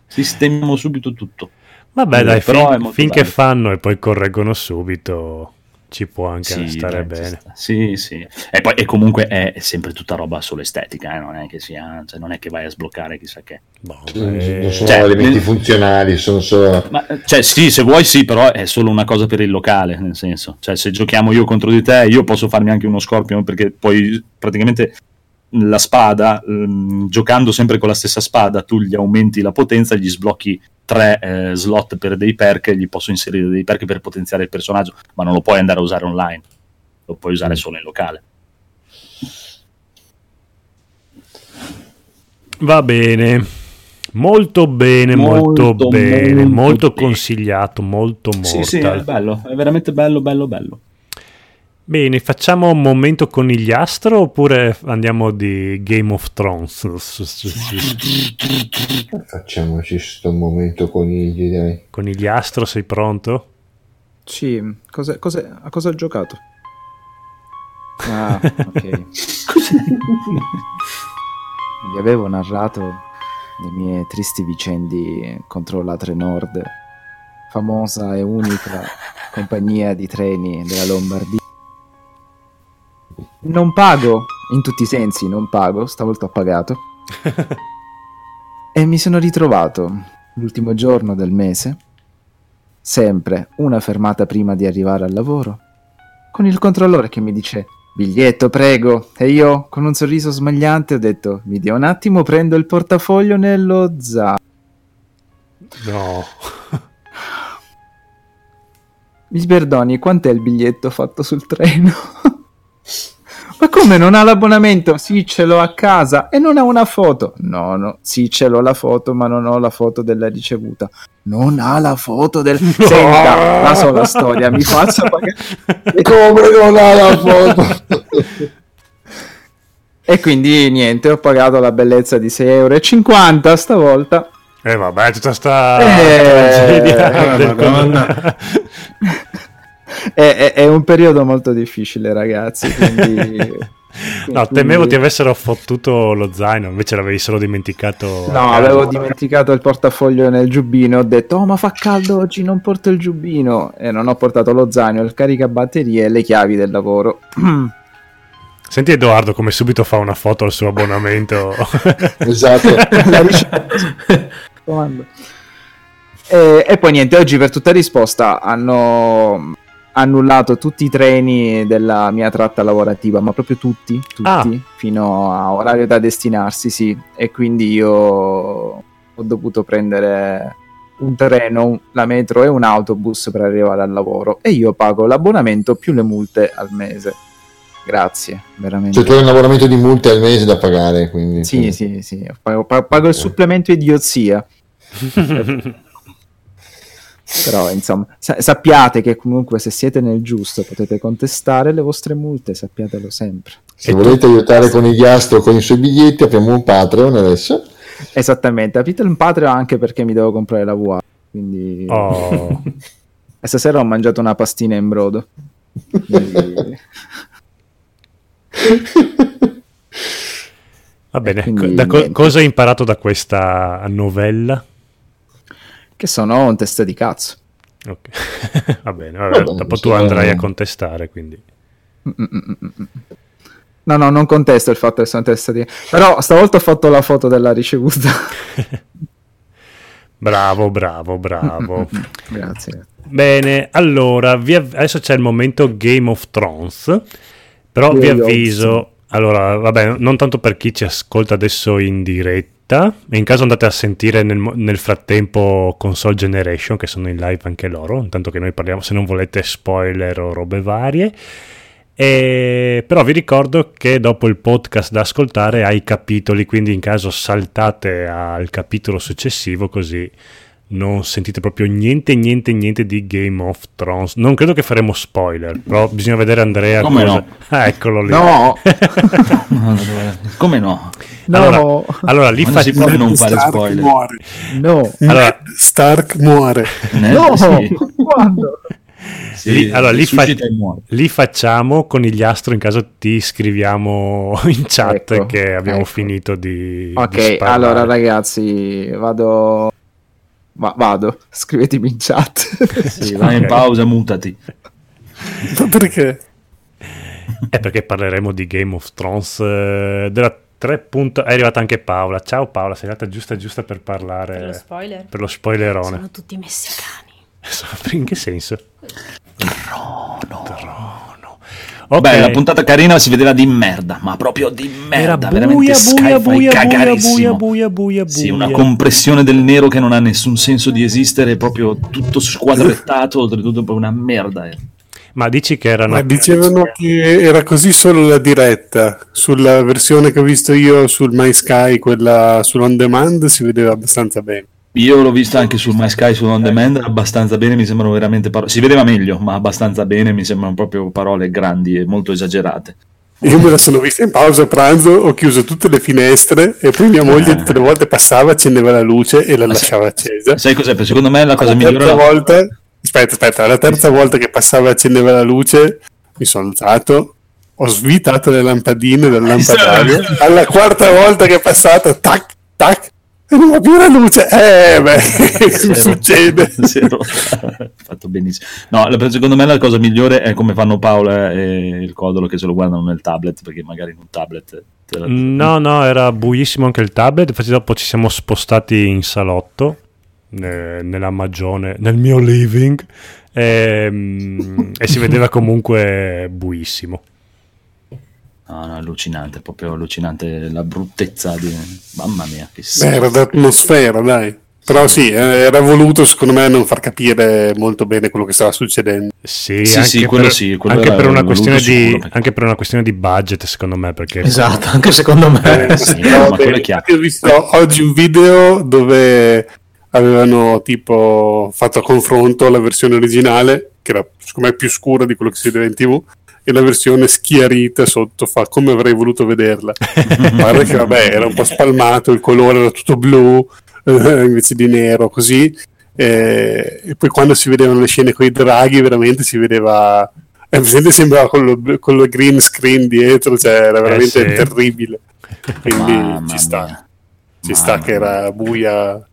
Sistemiamo subito tutto. Vabbè, dai, fin- finché bello. fanno e poi correggono subito, ci può anche Sì, stare bene. sta. Sì, sì. E poi e comunque è, sempre tutta roba solo estetica, eh, non è che sia, cioè, non è che vai a sbloccare chissà che. Boh, Non sono Cioè, elementi nel- funzionali, sono solo... Ma, eh, cioè, sì, se vuoi sì, però è solo una cosa per il locale, nel senso, cioè se giochiamo io contro di te, io posso farmi anche uno Scorpion perché poi praticamente la spada, ehm, giocando sempre con la stessa spada, tu gli aumenti la potenza, gli sblocchi tre eh, slot per dei perk, gli posso inserire dei perk per potenziare il personaggio, ma non lo puoi andare a usare online, lo puoi usare solo in locale. Va bene. Molto bene, molto, Molto, bene, molto molto consigliato, molto mortal. Sì, sì, è bello, è veramente bello, bello, bello. Bene, facciamo un momento conigliastro oppure andiamo di Game of Thrones? [laughs] Facciamoci sto momento conigli, dai. Conigliastro, sei pronto? Sì, cosa, cosa- a cosa ho giocato? [laughs] Ah, ok. [laughs] Vi avevo narrato le mie tristi vicende contro la Trenord, famosa e unica compagnia di treni della Lombardia. Non pago, in tutti i sensi non pago, stavolta ho pagato. [laughs] e mi sono ritrovato l'ultimo giorno del mese, sempre una fermata prima di arrivare al lavoro, con il controllore che mi dice biglietto prego e io con un sorriso smagliante ho detto mi dia un attimo prendo il portafoglio nello zaino. No. Mi perdoni, quant'è il biglietto fatto sul treno? [laughs] Ma come non ha l'abbonamento? Sì, ce l'ho a casa e non ha una foto. No, no, sì, ce l'ho la foto, ma non ho la foto della ricevuta. Non ha la foto del... Senta, la sola storia, mi faccia pagare. [laughs] Come non ha la foto? E quindi niente, ho pagato la bellezza di 6,50 euro stavolta. Eh vabbè, tutta sta Eh, tragedia eh. È, è- è un periodo molto difficile, ragazzi. Quindi, [laughs] No, temevo ti avessero fottuto lo zaino, invece l'avevi solo dimenticato. No, avevo dimenticato il portafoglio nel giubbino. Ho detto, oh, ma fa caldo oggi, non porto il giubbino. E non ho portato lo zaino, il caricabatterie e le chiavi del lavoro. [clears throat] Senti Edoardo come subito fa una foto al suo abbonamento. [laughs] Esatto. [laughs] La. E, e poi niente, oggi per tutta risposta hanno annullato tutti i treni della mia tratta lavorativa, ma proprio tutti, tutti, Ah. fino a orario da destinarsi, sì. E quindi io ho dovuto prendere un treno, la metro e un autobus per arrivare al lavoro. E io pago l'abbonamento più le multe al mese. Grazie, veramente. Cioè, tu hai un abbonamento di multe al mese da pagare, quindi... Sì, sì, sì, pago, pa- pago il supplemento idiozia. [laughs] [laughs] Però, insomma, sa- sappiate che comunque se siete nel giusto potete contestare le vostre multe, sappiatelo sempre. Se E tu- volete aiutare con i Gastro con i suoi biglietti, apriamo un Patreon adesso. Esattamente, aprite un Patreon anche perché mi devo comprare la VR. Quindi... Oh. [laughs] E stasera ho mangiato una pastina in brodo. Quindi- [laughs] Va bene, quindi da co- cosa hai imparato da questa novella? Che sono un testa di cazzo. Ok. [laughs] Va bene, vabbè, dopo tu andrai a contestare, quindi. No, no, non contesto il fatto che sono testa di... Però stavolta ho fatto la foto della ricevuta. [laughs] Bravo, bravo, bravo. [laughs] Grazie. Bene, allora, vi av- adesso c'è il momento Game of Thrones, però vi Game of avviso, allora, vabbè, non tanto per chi ci ascolta adesso in diretta, e in caso andate a sentire nel, nel frattempo Console Generation, che sono in live anche loro, intanto che noi parliamo, se non volete spoiler o robe varie. E- però vi ricordo che dopo il podcast da ascoltare ha i capitoli, quindi in caso saltate al capitolo successivo così non sentite proprio niente, niente, niente di Game of Thrones. Non credo che faremo spoiler, però bisogna vedere Andrea. Come cosa- no? Ah, eccolo lì. No, [laughs] Come no? no, Allora, allora lì, Non fa- si può non fare Stark spoiler. muore. no, allora, Ned Stark muore. Eh, no, sì, quando? sì, lì- allora, lì fa- li facciamo con il astro in caso ti scriviamo [laughs] in chat Ecco, che abbiamo ecco. finito di... di Ok, sparare. allora ragazzi, vado... Va- vado, [laughs] scrivetemi in chat. Sì, Vai in pausa, mutati. Ma [laughs] perché? È perché parleremo di Game of Thrones eh, della 3. punto- È arrivata anche Paola. Ciao Paola, sei arrivata giusta giusta per parlare Per lo spoiler? per lo spoilerone. Sono tutti messicani. [laughs] In che senso? Trono. Ok. Beh, la puntata carina si vedeva di merda, ma proprio di era merda. buia, veramente buia, buia, buia, buia, buia, buia, Sì, una compressione del nero che non ha nessun senso di esistere, proprio tutto squadrettato, oltretutto proprio una merda. eh. Ma dici che erano... Ma dicevano che era così solo la diretta. Sulla versione che ho visto io sul My Sky, quella sull'on demand, si vedeva abbastanza bene. Io l'ho vista anche sul My Sky, su On Demand, abbastanza bene, mi sembrano veramente parole... Si vedeva meglio, ma abbastanza bene, mi sembrano proprio parole grandi e molto esagerate. Io me la sono vista in pausa pranzo, ho chiuso tutte le finestre e poi mia moglie tutte le volte passava, accendeva la luce e la lasciava accesa. Sai cos'è? Secondo me la cosa la migliore... volta, aspetta, aspetta, la terza volta che passava e accendeva la luce, mi sono alzato, ho svitato le lampadine del lampadario. Alla quarta volta che è passato, tac, tac, non va più la luce. Eh, beh, [laughs] Zero. [laughs] succede. Zero. [laughs] fatto benissimo. No, secondo me la cosa migliore è come fanno Paola e il Codolo che se lo guardano nel tablet, perché magari in un tablet... te la- No, no, era buissimo anche il tablet, infatti dopo ci siamo spostati in salotto, eh, nella magione, nel mio living, ehm, e si vedeva comunque buissimo. No, no, allucinante, proprio allucinante la bruttezza di... Mamma mia, che Beh, era d'atmosfera, dai. Però sì, eh, era voluto secondo me non far capire molto bene quello che stava succedendo. Sì, Sì, anche, sì, quello per, sì, quello anche per una questione di, sicuro, perché- anche per una questione di budget, secondo me, perché Esatto, anche secondo me. Eh, [laughs] sì, no, beh, ho visto oggi un video dove avevano tipo fatto a confronto la versione originale, che era secondo me più scura di quello che si vedeva in tv, e la versione schiarita sotto fa come avrei voluto vederla. [laughs] Guarda che vabbè, era un po' spalmato, il colore era tutto blu, eh, invece di nero, così. Eh, e poi quando si vedevano le scene con i draghi, veramente si vedeva. Eh, sembrava con lo, con lo green screen dietro, cioè era veramente sì. terribile. Quindi Mamma ci sta, mia. ci sta Mamma che era buia.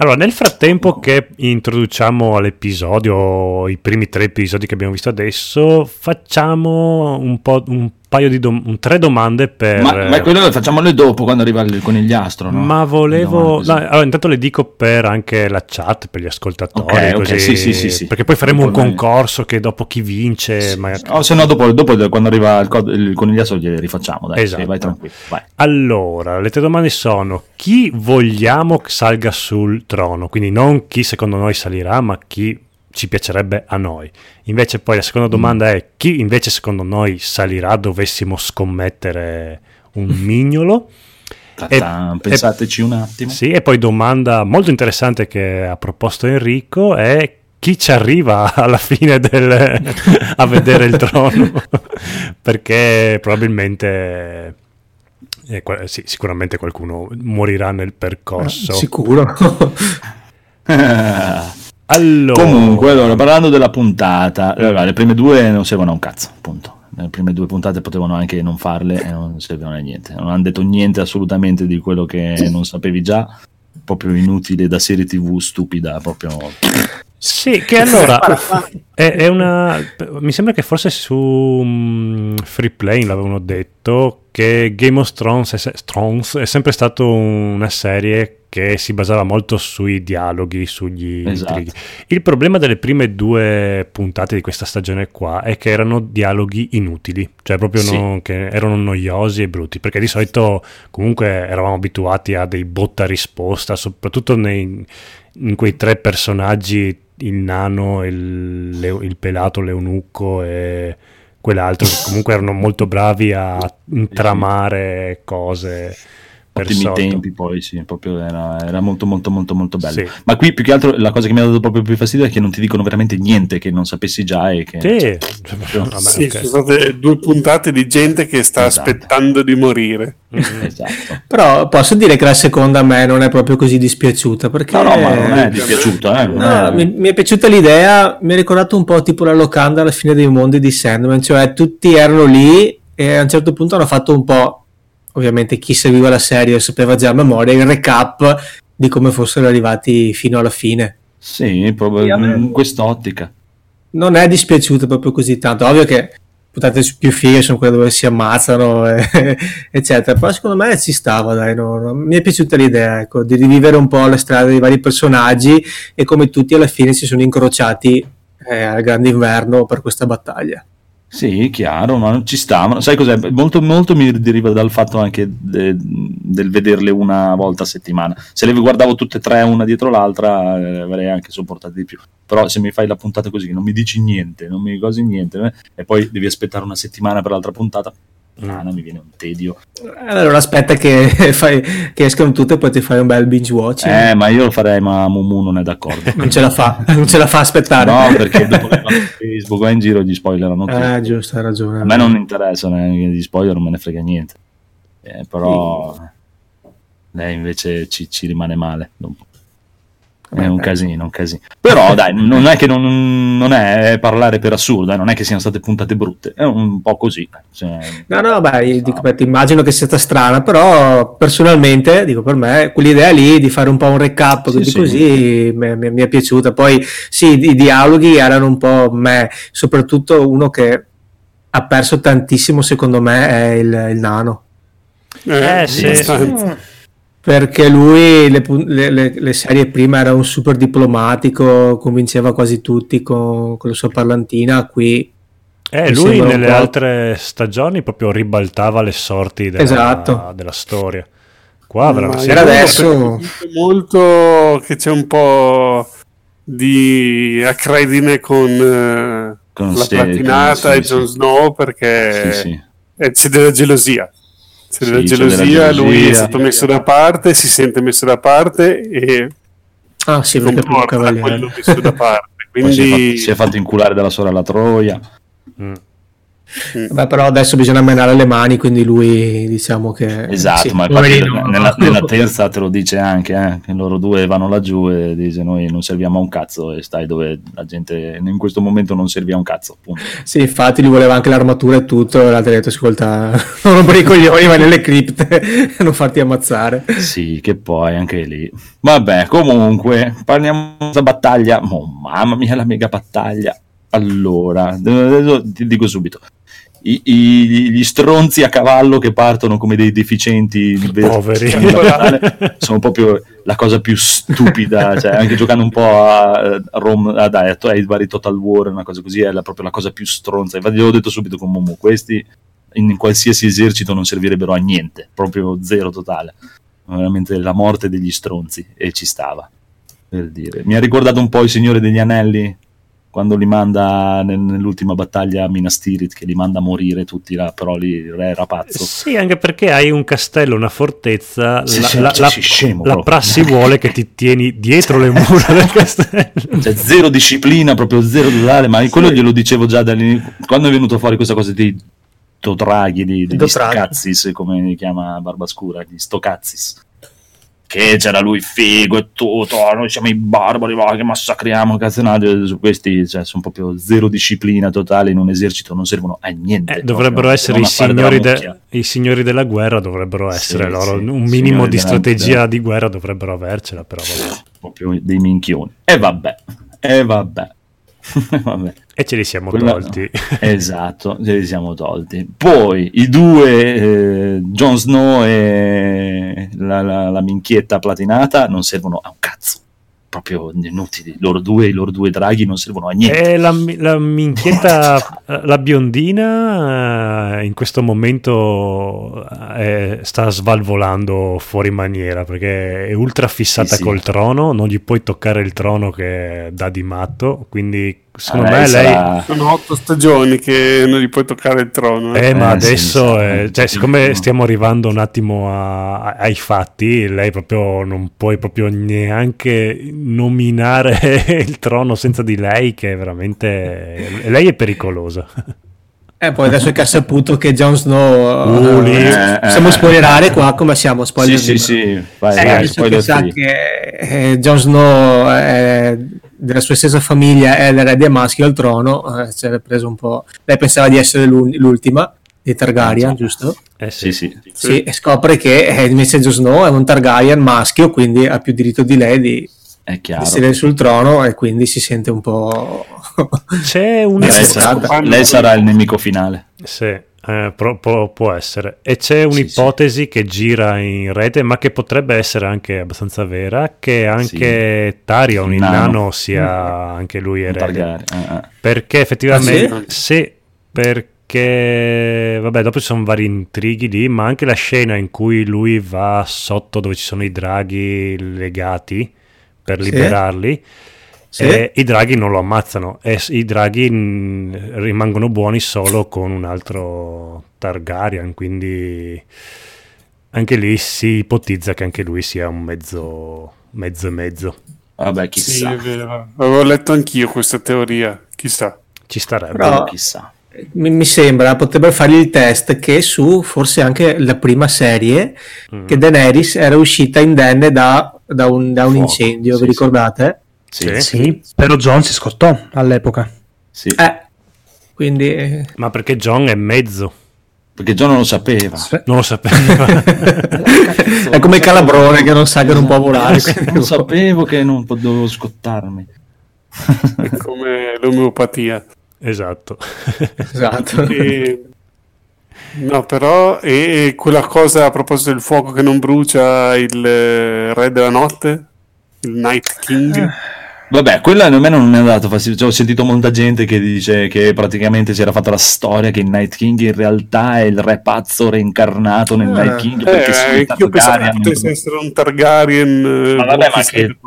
Allora, nel frattempo che introduciamo all'episodio, i primi tre episodi che abbiamo visto adesso, facciamo un po' un paio di dom- tre domande per Ma, ma quello facciamole dopo quando arriva il conigliastro, no? Ma volevo. No, allora, intanto le dico per anche la chat, per gli ascoltatori. Ok, ok, così, sì, sì, sì, sì. Perché poi faremo un noi- concorso che dopo chi vince. magari- Oh, se no, dopo, dopo quando arriva il, cod- il conigliastro gliele rifacciamo. Dai, Esatto. sì, vai tranquillo. Vai. Allora, le tre domande sono: chi vogliamo che salga sul trono? Quindi non chi secondo noi salirà, ma chi ci piacerebbe a noi. Invece, poi la seconda domanda è: chi invece secondo noi salirà? Dovessimo scommettere un [laughs] mignolo. Ta-ta, E- pensateci un attimo. Sì, e poi domanda molto interessante che ha proposto Enrico è chi ci arriva [laughs] alla fine del, a vedere il trono? [laughs] Perché probabilmente eh, sì, sicuramente qualcuno morirà nel percorso. Sicuro. Allora, Comunque, allora, parlando della puntata, allora, le prime due non servono a un cazzo, appunto. Le prime due puntate potevano anche non farle e non servivano a niente. Non hanno detto niente assolutamente di quello che non sapevi già. Proprio inutile da serie tv stupida, proprio. Sì, che allora [laughs] è, è una. Mi sembra che forse su mm, Free Play l'avevano detto che Game of Thrones è, se- Thrones è sempre stato una serie che si basava molto sui dialoghi, sugli Esatto. intrighi. Il problema delle prime due puntate di questa stagione qua è che erano dialoghi inutili, cioè proprio Sì. non- che erano noiosi e brutti, perché di solito comunque eravamo abituati a dei botta risposta, soprattutto nei, in quei tre personaggi, il nano, il, il pelato, l'eunucco e quell'altro, che comunque erano molto bravi a intramare cose. Ottimi sotto. tempi, poi sì, proprio era, era molto, molto, molto, molto bello. Sì. Ma qui più che altro la cosa che mi ha dato proprio più fastidio è che non ti dicono veramente niente che non sapessi già e che. Sì, vabbè, Sì, ok. sono state due puntate di gente che sta Esatto. aspettando di morire. Esatto. Però posso dire che la seconda a me non è proprio così dispiaciuta perché No, no, ma non è dispiaciuto, eh. No, è- mi, mi è piaciuta l'idea, mi ha ricordato un po' tipo la locanda alla fine dei mondi di Sandman, cioè tutti erano lì e a un certo punto hanno fatto un po', ovviamente chi seguiva la serie sapeva già a memoria, il recap di come fossero arrivati fino alla fine. Sì, proprio Sì, a me- in quest'ottica. Non è dispiaciuta proprio così tanto, ovvio che puntate più fighe sono quelle dove si ammazzano, e- [laughs] eccetera, però secondo me ci stava, dai, no, no. mi è piaciuta l'idea, ecco, di rivivere un po' le strade dei vari personaggi e come tutti alla fine si sono incrociati eh, al grande inverno per questa battaglia. Sì, chiaro, ma ci sta. Ma sai cos'è? Molto, molto mi deriva dal fatto anche de- del vederle una volta a settimana. Se le guardavo tutte e tre una dietro l'altra, eh, avrei anche sopportato di più. Però se mi fai la puntata così, non mi dici niente, non mi cosi niente, eh, e poi devi aspettare una settimana per l'altra puntata, non mi viene un tedio. Allora aspetta che, [laughs] fai, che escano tutte e poi ti fai un bel binge watching. Eh, ma io lo farei, ma Mumu non è d'accordo. Non ce la fa, [laughs] non ce la fa aspettare. No, perché dopo che [laughs] Facebook va in giro gli spoilerano tutto. Eh, giusto, hai ragione. A me non interessa neanche di spoiler, non me ne frega niente. Eh, però lei invece ci, ci rimane male. dopo. È un casino, un casino. [laughs] Però [laughs] dai, non è che non, non è parlare per assurdo, eh, non è che siano state puntate brutte, è un po' così. Cioè, No, no, beh, io dico, beh, immagino che sia stata strana, però personalmente, dico per me, quell'idea lì di fare un po' un recap Sì, così, sì. così mi, mi- mi è piaciuta. Poi sì, i dialoghi erano un po' me, soprattutto uno che ha perso tantissimo secondo me è il, il nano. Eh, sì. abbastanza. Perché lui, le, le- le- serie prima era un super diplomatico, convinceva quasi tutti con, con la sua parlantina, qui Eh, lui nelle altre stagioni proprio ribaltava le sorti della, Esatto. della storia. Qua veramente Ma era adesso- molto che c'è un po' di accredine con, eh, Con la sì, platinata con- sì, e Jon. Snow perché sì, sì. eh, c'è della gelosia. C'è della Sì, c'è gelosia, della lui è gelosia. stato messo da parte, si sente messo da parte e Ah sì, comporta quello messo da parte. Poi si, è Quindi fatto, si è fatto inculare dalla sorella Troia. Mm. Beh, però adesso bisogna menare le mani, quindi lui diciamo che... Esatto, sì, ma infatti poverino. nella, nella [laughs] terza te lo dice anche, eh, che loro due vanno laggiù e dice noi non serviamo a un cazzo e stai dove la gente in questo momento non serve a un cazzo, appunto. Sì, infatti lui voleva anche l'armatura e tutto, e l'altro ha detto, ascolta, [laughs] non rompere i coglioni, vai nelle cripte [laughs] e non farti ammazzare. Sì, che poi anche lì. Vabbè, comunque, parliamo della battaglia. Oh, mamma mia, la mega battaglia. Allora, ti dico subito. I- i- gli stronzi a cavallo che partono come dei deficienti Poveri. nella- sono proprio la cosa più stupida cioè, anche giocando un po' a, a Rome a dai, ai vari Total War una cosa così è la- proprio la cosa più stronza. Infatti gliel'ho detto subito con Momo questi in qualsiasi esercito non servirebbero a niente proprio zero totale. Veramente la morte degli stronzi e ci stava per dire. Mi ha ricordato un po' il Signore degli Anelli quando li manda nel- nell'ultima battaglia a Minas Tirith che li manda a morire tutti là, però lì il re era pazzo Sì, anche perché hai un castello, una fortezza, Sì, la, sì, la- sì, la- sì, scemo la prassi vuole che ti tieni dietro le [laughs] mura del castello. cioè zero disciplina, proprio zero totale, ma quello glielo dicevo già dall'inizio, quando è venuto fuori questa cosa di Dodraghi, di, degli Dothraki. stocazzis, come li chiama Barbascura, gli stocazzis, che c'era lui figo e tutto, "Oh, noi siamo i barbari, va, che massacriamo, cazzonate, su questi cioè, sono proprio zero disciplina totale in un esercito, non servono a niente. Eh, dovrebbero essere i signori, de- i signori della guerra, dovrebbero essere Sì, loro. sì, un minimo di strategia della- di guerra dovrebbero avercela, però vabbè. proprio dei minchioni. E vabbè, e vabbè. [laughs] E ce li siamo Quella- tolti. Esatto, ce li siamo tolti. Poi i due, eh, Jon Snow e la, la- la minchietta platinata, non servono a un cazzo. Proprio inutili. Loro due, i loro due draghi non servono a niente. E la, la minchietta, eh, [laughs] la biondina, eh, in questo momento eh, sta svalvolando fuori maniera perché è ultra fissata Sì, sì. col trono. Non gli puoi toccare il trono che dà di matto. Quindi, secondo Ah, me, lei. sarà- Sono otto stagioni che non gli puoi toccare il trono. eh. Eh, ma Eh, sì, adesso, sa. eh, cioè, siccome stiamo arrivando un attimo a- ai fatti, lei proprio non puoi proprio neanche nominare [laughs] il trono senza di lei, che è veramente. Lei è pericolosa. [laughs] E poi adesso che ha saputo che Jon Snow... Uh, lì. eh, Eh, possiamo eh. spoilerare qua come siamo? Spoiler Sì, sì, libero. sì. Vai, Eh, vai, che sa free. che eh, Jon Snow è della sua stessa famiglia è l'erede maschio al trono, eh, si era preso un po'... Lei pensava di essere l'ultima dei Targaryen, giusto? Eh Sì, sì. Sì, e scopre che eh, invece Jon Snow è un Targaryen maschio, quindi ha più diritto di lei di, È di chiaro. sedere sul trono e quindi si sente un po'... C'è un. Lei, Sì, sarà, sì. lei sarà il nemico finale. Sì, eh, pro- può, può essere. E c'è un'ipotesi che gira in rete, ma che potrebbe essere anche abbastanza vera, che anche Tarion, il Nano. nano, sia anche lui erede. Eh, eh. Perché effettivamente, Ah, sì, perché, vabbè, dopo ci sono vari intrighi lì, ma anche la scena in cui lui va sotto dove ci sono i draghi legati per Sì. liberarli, Sì. E i draghi non lo ammazzano, e s- i draghi mh, rimangono buoni solo con un altro Targaryen, quindi anche lì si ipotizza che anche lui sia un mezzo, mezzo e mezzo. Vabbè, Sì, chissà. è vero. Avevo letto anch'io questa teoria. Chissà. Ci starebbe. Però- chissà. mi, mi sembra potrebbero fargli il test che su forse anche la prima serie Mm. che Daenerys era uscita indenne da, da un, da un Fuoco, incendio, sì, vi sì. ricordate? Sì, Sì, però John si scottò all'epoca. sì. Eh, quindi eh, Ma perché John è mezzo, Perché John non lo sapeva. non lo sapeva. [laughs] è come il calabrone che non sa che non può volare. non sapevo che non dovevo scottarmi. È come l'omeopatia. esatto. esatto. E- No, però, e quella cosa a proposito del fuoco che non brucia il eh, re della notte, Night King. Vabbè, quella a me non mi ha dato fastidio. Cioè, ho sentito molta gente che dice che praticamente si era fatta la storia che il Night King in realtà è il re pazzo reincarnato nel Ah. Night King perché Eh, io pensavo che potesse essere un Targaryen. eh, Ma vabbè, boh, ma che-.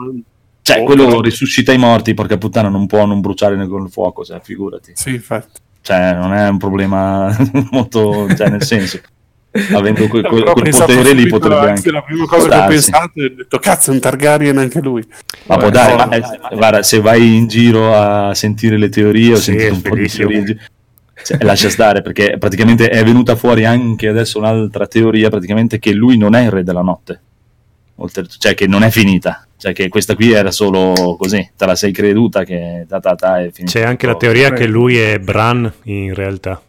Cioè, Oh, quello però- risuscita i morti, porca puttana, non può non bruciare con il fuoco, cioè, figurati. Sì, infatti. Cioè, non è un problema [laughs] molto, cioè, nel senso, avendo que- ho [laughs] quel potere lì potrebbe anche... La prima cosa che ho pensato è ho detto, cazzo, è un Targaryen anche lui. Ma può dare, no, ma, eh, guarda, se vai in giro a sentire le teorie, ho Sì, sentito un po' di teorie. Cioè, lascia stare perché praticamente è venuta fuori anche adesso un'altra teoria praticamente che lui non è il re della notte. Cioè che non è finita. Cioè che questa qui era solo così te la sei creduta che ta ta ta è finita. C'è anche la teoria che lui è Bran in realtà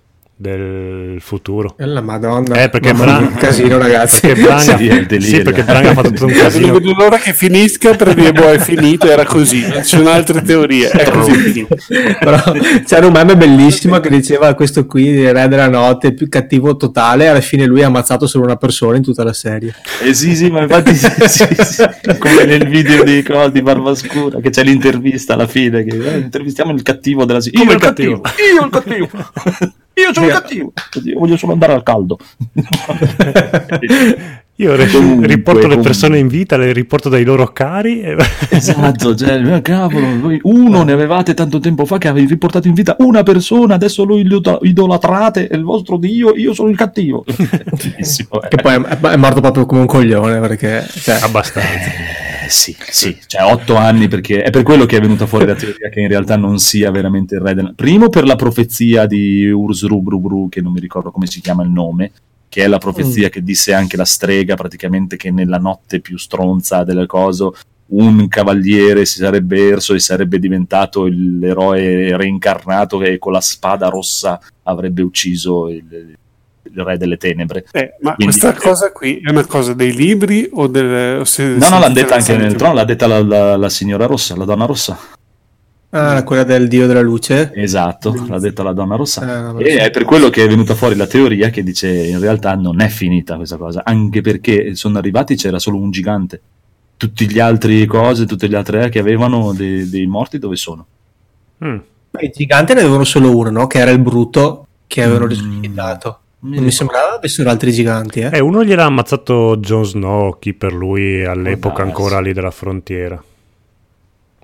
del futuro. E la madonna. Eh, perché Mamma Bran- mia, casino, ragazzi. Perché Bran, Sì, è il delirio. sì, perché Bran ha fatto tutto un [laughs] Non casino. vedo l'ora che finisca per dire boh è finito era così non ci sono altre teorie è così. Però c'era un meme bellissimo che diceva questo qui, il re della notte, più cattivo totale, alla fine lui ha ammazzato solo una persona in tutta la serie. Eh sì, sì, ma infatti sì, sì, sì. come nel video di, co- di Barbascura che c'è l'intervista alla fine che eh, intervistiamo il cattivo della serie. Io il il cattivo, io il cattivo. Io sono il cattivo. Io voglio solo andare al caldo. [laughs] Io re- Comunque, riporto le comunque. persone in vita, le riporto dai loro cari. e- [laughs] Esatto, cioè, eh, cavolo, voi uno ne avevate tanto tempo fa che avevi riportato in vita una persona, adesso lo ido- idolatrate, è il vostro dio, io sono il cattivo. [laughs] Eh. Che poi è, è morto proprio come un coglione perché cioè, Abbastanza. Eh, sì, sì, cioè otto anni perché è per quello che è venuta fuori la teoria che in realtà non sia veramente il re della... Primo per la profezia di Ursrubrubru, che non mi ricordo come si chiama il nome, che è la profezia che disse anche la strega praticamente che nella notte più stronza delle cose un cavaliere si sarebbe erso e sarebbe diventato l'eroe reincarnato che con la spada rossa avrebbe ucciso il, il re delle tenebre. Eh, ma Quindi- questa cosa qui è una cosa dei libri o del o se- No, no, l'ha se- detta anche se- nel trono, l'ha detta la, la- la signora rossa, la donna rossa. ah, quella del dio della luce. Esatto, l'ha detta la donna rossa. Eh, E è per quello che è venuta fuori la teoria che dice in realtà non è finita questa cosa, anche perché sono arrivati c'era solo un gigante. Tutti gli altri cose, tutte le altre che avevano dei, dei morti dove sono? Mm. I giganti ne avevano solo uno, no? Che era il brutto che avevano Mm. risuscitato. Mi Non mi sembrava avessero altri giganti, eh. Eh, uno gliel'ha ammazzato Jon Snow, chi per lui all'epoca darsi. ancora lì della frontiera.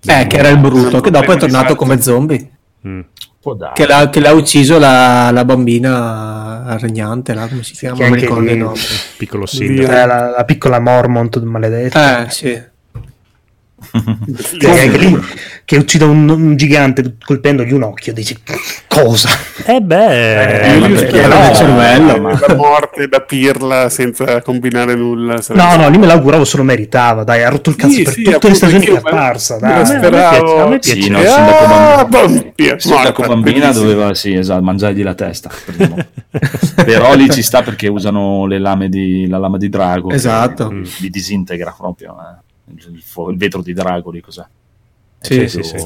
Eh, che era il brutto, che dopo è tornato come zombie. Mm. Che l'ha, che l'ha ucciso la, la bambina regnante, là, come si chiama? Che Non ricordo il nome. Piccolo. Eh, la, la piccola Mormont maledetta. Eh, sì. Cioè, lì che uccide un, un gigante colpendogli un occhio, dici cosa? Eh beh, Eh, io schieravo però- il cervello, ma- la morte da pirla senza combinare nulla. No, sarebbe- no, lì me l'auguravo se lo meritava, dai, ha rotto il cazzo Sì, per sì, tutte le stagioni che è apparsa, me dai. la a me speravo. piace- a me Sì, piace. no, il sindaco Ah. Il sindaco bambina doveva sì, esatto, mangiargli la testa. [laughs] Però lì ci sta perché usano le lame di, la lama di drago. che Esatto. Li disintegra proprio. eh. Il, il vetro di drago lì cos'è? Sì, sì, sì,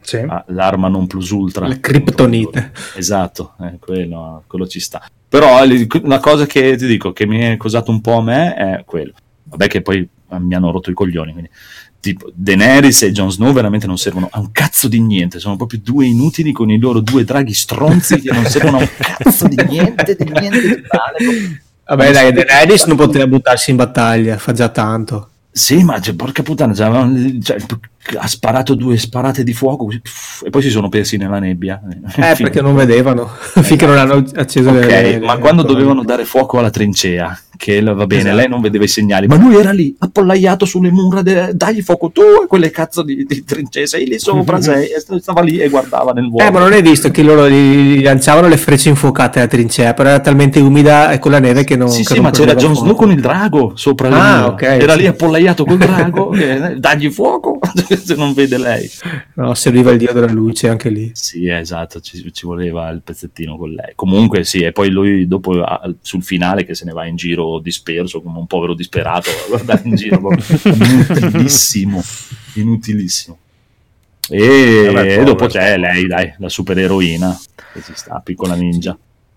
sì. L'arma non plus ultra. La criptonite. Esatto, eh, quello, quello ci sta. Però eh, una cosa che ti dico che mi è causato un po' a me è quello. Vabbè che poi eh, mi hanno rotto i coglioni, quindi tipo Daenerys e Jon Snow veramente non servono a un cazzo di niente, sono proprio due inutili con i loro due draghi stronzi che non servono a un cazzo di niente, di niente di male. Vabbè, dai, Daenerys non poteva buttarsi in battaglia, fa già tanto. Sì, ma cioè, porca puttana, cioè, ha sparato due sparate di fuoco e poi si sono persi nella nebbia. Eh, perché non vedevano [laughs] finché non hanno acceso Ok, le, le- ma le- quando le- dovevano dare fuoco alla trincea, che va bene, Esatto. lei non vedeva i segnali, ma lui era lì, appollaiato sulle mura, de- dagli fuoco tu e quelle cazzo di, di trincee, sei lì sopra, [laughs] sei, e st- stava lì e guardava nel vuoto. Eh, ma non hai visto che loro gli, lanciavano le frecce infuocate alla trincea, però era talmente umida e con la neve che non. Sì, che sì, non ma c'era Jon. Snow con il drago sopra le Ah, mura. ok, Era lì appollaiato col [laughs] drago, che, dagli fuoco, [laughs] se non vede lei. No, serviva il dio della luce anche lì. Sì, esatto, ci, ci voleva il pezzettino con lei. Comunque sì, e poi lui dopo sul finale che se ne va in giro disperso come un povero disperato [laughs] a guardare in giro, inutilissimo, inutilissimo. E, Vabbè, e dopo c'è lei, dai, la supereroina, che ci sta, piccola ninja.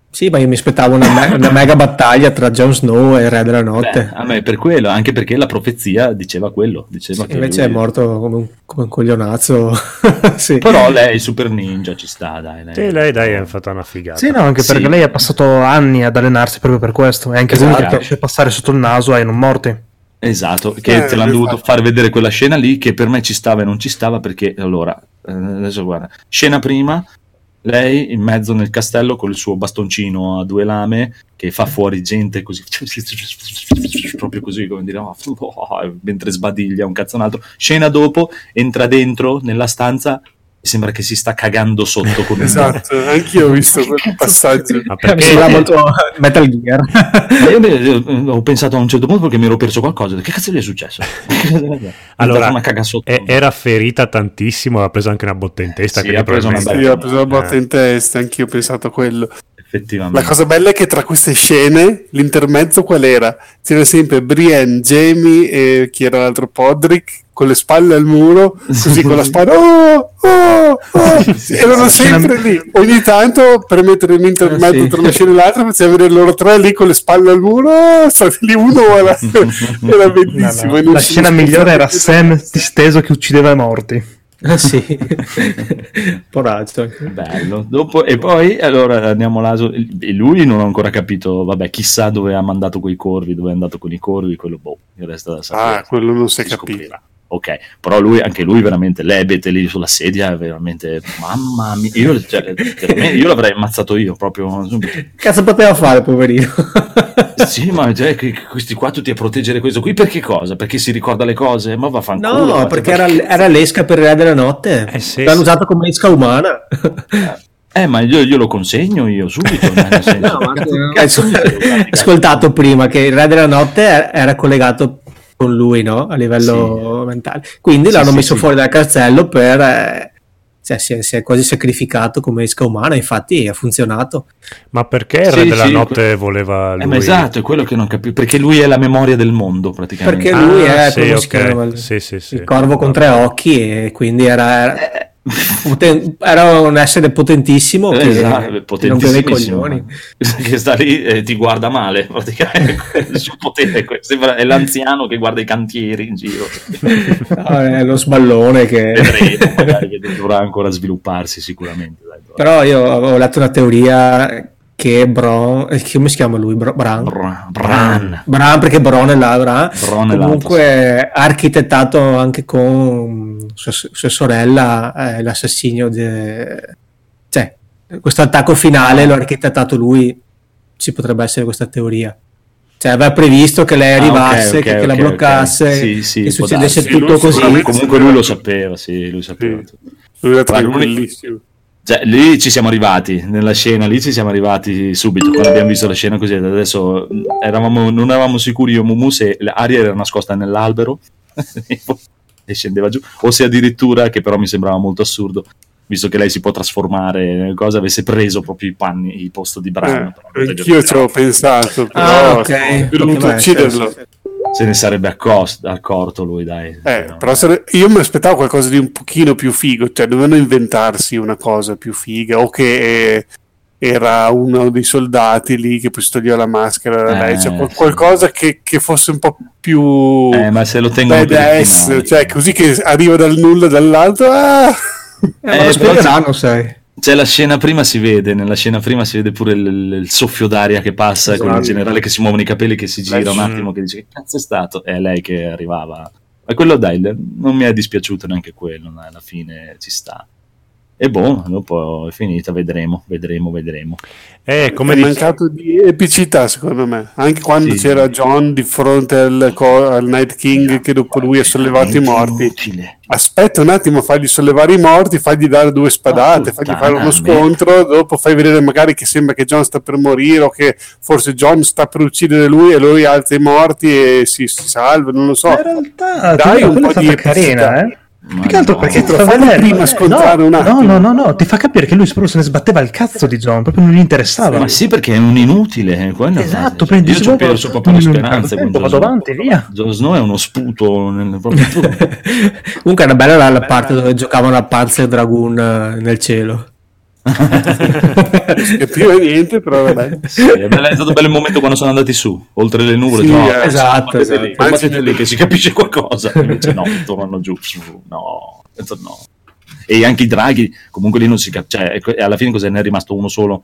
Sì, ma io mi aspettavo una, me- una mega battaglia tra Jon Snow e il Re della Beh, Notte. a me per quello, anche perché la profezia diceva quello, diceva Sì, che invece lui- è morto come un, come un coglionazzo. [laughs] sì. Però lei, super ninja, ci sta, dai. lei- Sì, lei dai è fatta una figata. Sì, no, anche Sì. perché lei ha passato anni ad allenarsi proprio per questo. E anche Esatto. lui riesce a passare sotto il naso ai non morti. Esatto, che Eh, te l'hanno infatti. dovuto far vedere quella scena lì che per me ci stava e non ci stava perché allora, eh, adesso guarda, scena prima, lei in mezzo nel castello con il suo bastoncino a due lame che fa fuori gente così, [laughs] proprio così come dire, oh, [laughs] mentre sbadiglia un cazzo un altro. Scena dopo, entra dentro nella stanza, sembra che si sta cagando sotto con un Esatto, anch'io ho visto quel passaggio. Ma perché sembra molto [laughs] Metal Gear. Ma io ho pensato a un certo punto perché mi ero perso qualcosa. Che cazzo gli è successo? [laughs] allora una caga sotto. e- era ferita tantissimo, ha preso anche una botta in testa. Sì, ha preso una probabilmente- Sì, ho preso la botta Eh. in testa, anch'io ho pensato a quello. Effettivamente. La cosa bella è che tra queste scene l'intermezzo qual era? C'era sempre Brienne, Jamie e chi era l'altro Podrick con le spalle al muro, così con la [laughs] spada. Oh, oh, oh. [laughs] Erano sempre lì. Ogni tanto per mettere un intermezzo Eh, sì. tra una scena e l'altra faceva vedere loro tre lì con le spalle al muro. Oh, state lì uno [laughs] era, bellissimo. No, no. La scena scherzava migliore era. Sam disteso che uccideva i morti. Ah, sì. [laughs] Poraccio. Bello. Dopo, e poi allora andiamo là. su- E lui non ho ancora capito. Vabbè, chissà dove ha mandato quei corvi, dove è andato con i corvi. Quello, boh, il resto da sapere. Ah, quello non si Si scoprirà. Ok, però lui, anche lui veramente, l'ebete lì sulla sedia, è veramente, mamma mia, io, cioè, io l'avrei ammazzato io proprio subito. Cazzo poteva fare, poverino? Sì, ma cioè, questi qua tutti a proteggere questo qui, per che cosa? Perché si ricorda le cose? Ma vaffanculo. No, ma- perché era, era l'esca per il re della notte. Eh, sì, L'hanno sì. usato come esca umana. Eh, ma io, io lo consegno io subito. [laughs] No, ma cazzo- cazzo? ascoltato prima che il re della notte era- collegato con lui, no? A livello mentale. Quindi Sì, l'hanno sì, messo sì. fuori dal castello per... eh, cioè, si, è, si è quasi sacrificato come esca umana, infatti ha funzionato. Ma perché il re Sì, della sì, notte que- voleva lui? Eh, ma esatto, è quello che non capisco. Perché lui è la memoria del mondo, praticamente. Perché lui Ah, è sì, come si ok. chiama? il- Sì, sì, sì. il corvo con tre occhi e quindi era, era, poten- era un essere potentissimo che Esatto, che potentissimissimo. coglioni. [laughs] che sta lì e ti guarda male praticamente [laughs] il suo potere sembra- è l'anziano che guarda i cantieri in giro [laughs] Ah, è lo sballone che... vedremo magari che dovrà ancora svilupparsi sicuramente dai, però. Io avevo letto una teoria che Bron... eh, come si chiama lui? Bro- Bran? Bra- Bran Bran perché Bron è là, Bran. Bron Comunque ha architettato anche con sua, sua sorella eh, l'assassinio de... cioè questo attacco finale l'ha architettato lui ci potrebbe essere questa teoria cioè aveva previsto che lei Ah, ok, arrivasse ok, che, che la bloccasse. Sì, sì, che succedesse tutto lui così comunque lui lo sapeva sì lui sapeva Sì. tutto. Lui era tranquillissimo. Cioè, lì ci siamo arrivati, nella scena lì ci siamo arrivati subito, quando abbiamo visto la scena così, adesso eravamo, non eravamo sicuri io e Mumu se Aria era nascosta nell'albero [laughs] e scendeva giù, o se addirittura, che però mi sembrava molto assurdo, visto che lei si può trasformare cosa, avesse preso proprio i panni, il posto di Bran. Eh, anch'io ci ho pensato, però ah ok ho voluto ucciderlo. Sì, sì. Se ne sarebbe accos- accorto lui, dai. Eh, No. però sare- io mi aspettavo qualcosa di un pochino più figo, cioè dovevano inventarsi una cosa più figa, o che eh, era uno dei soldati lì che poi si toglieva la maschera da Eh, lei, cioè qual- sì. qualcosa che, che fosse un po' più Eh, ma se lo tengono badass, cioè così che arriva dal nulla dall'alto, ah! Eh, ma Eh, lo spiegheranno sai C'è la scena prima si vede, nella scena prima si vede pure il, il- soffio d'aria che passa con il Esatto. generale che si muovono i capelli, che si gira un attimo, che dice che cazzo è stato? È lei che arrivava. Ma quello dai, non mi è dispiaciuto neanche quello, alla fine ci sta. E boh, dopo è finita, vedremo, vedremo, vedremo. Eh, come è dice- mancato di epicità secondo me, anche quando Sì. c'era John di fronte al, co- al Night King che dopo lui ha sollevato i morti. Inutile. aspetta un attimo, fagli sollevare i morti, fagli dare due spadate, Oh, fagli fare uno me. scontro, dopo fai vedere magari che sembra che John sta per morire o che forse John sta per uccidere lui e lui alza i morti e si, si salva, non lo so. In realtà, Dai un po' di stata carina, epicità. eh. Ma Più che altro no. perché ti fa vedere prima scontrare no, un attimo. No, no, no, no, ti fa capire che lui proprio se ne sbatteva il cazzo di John, proprio non gli interessava. Ma sì, perché è un inutile. eh, quello- Esatto, Io prendi ci ho perso proprio le speranze. tempo, Jon vado Snow. avanti, via. Jon Snow è uno sputo nel proprio [laughs] comunque era bella la, la parte dove giocavano a Panzer Dragoon eh, nel cielo E più e niente, però vabbè. Sì, è, bello- è stato bello il momento quando sono andati su, oltre le nuvole. Sì, no, eh, esatto, battete lì, esatto. battete lì che si capisce qualcosa. Invece no, tornano giù. su, No, no. E anche i draghi, comunque lì non si capisce. Cioè, e alla fine cosa ne è rimasto uno solo?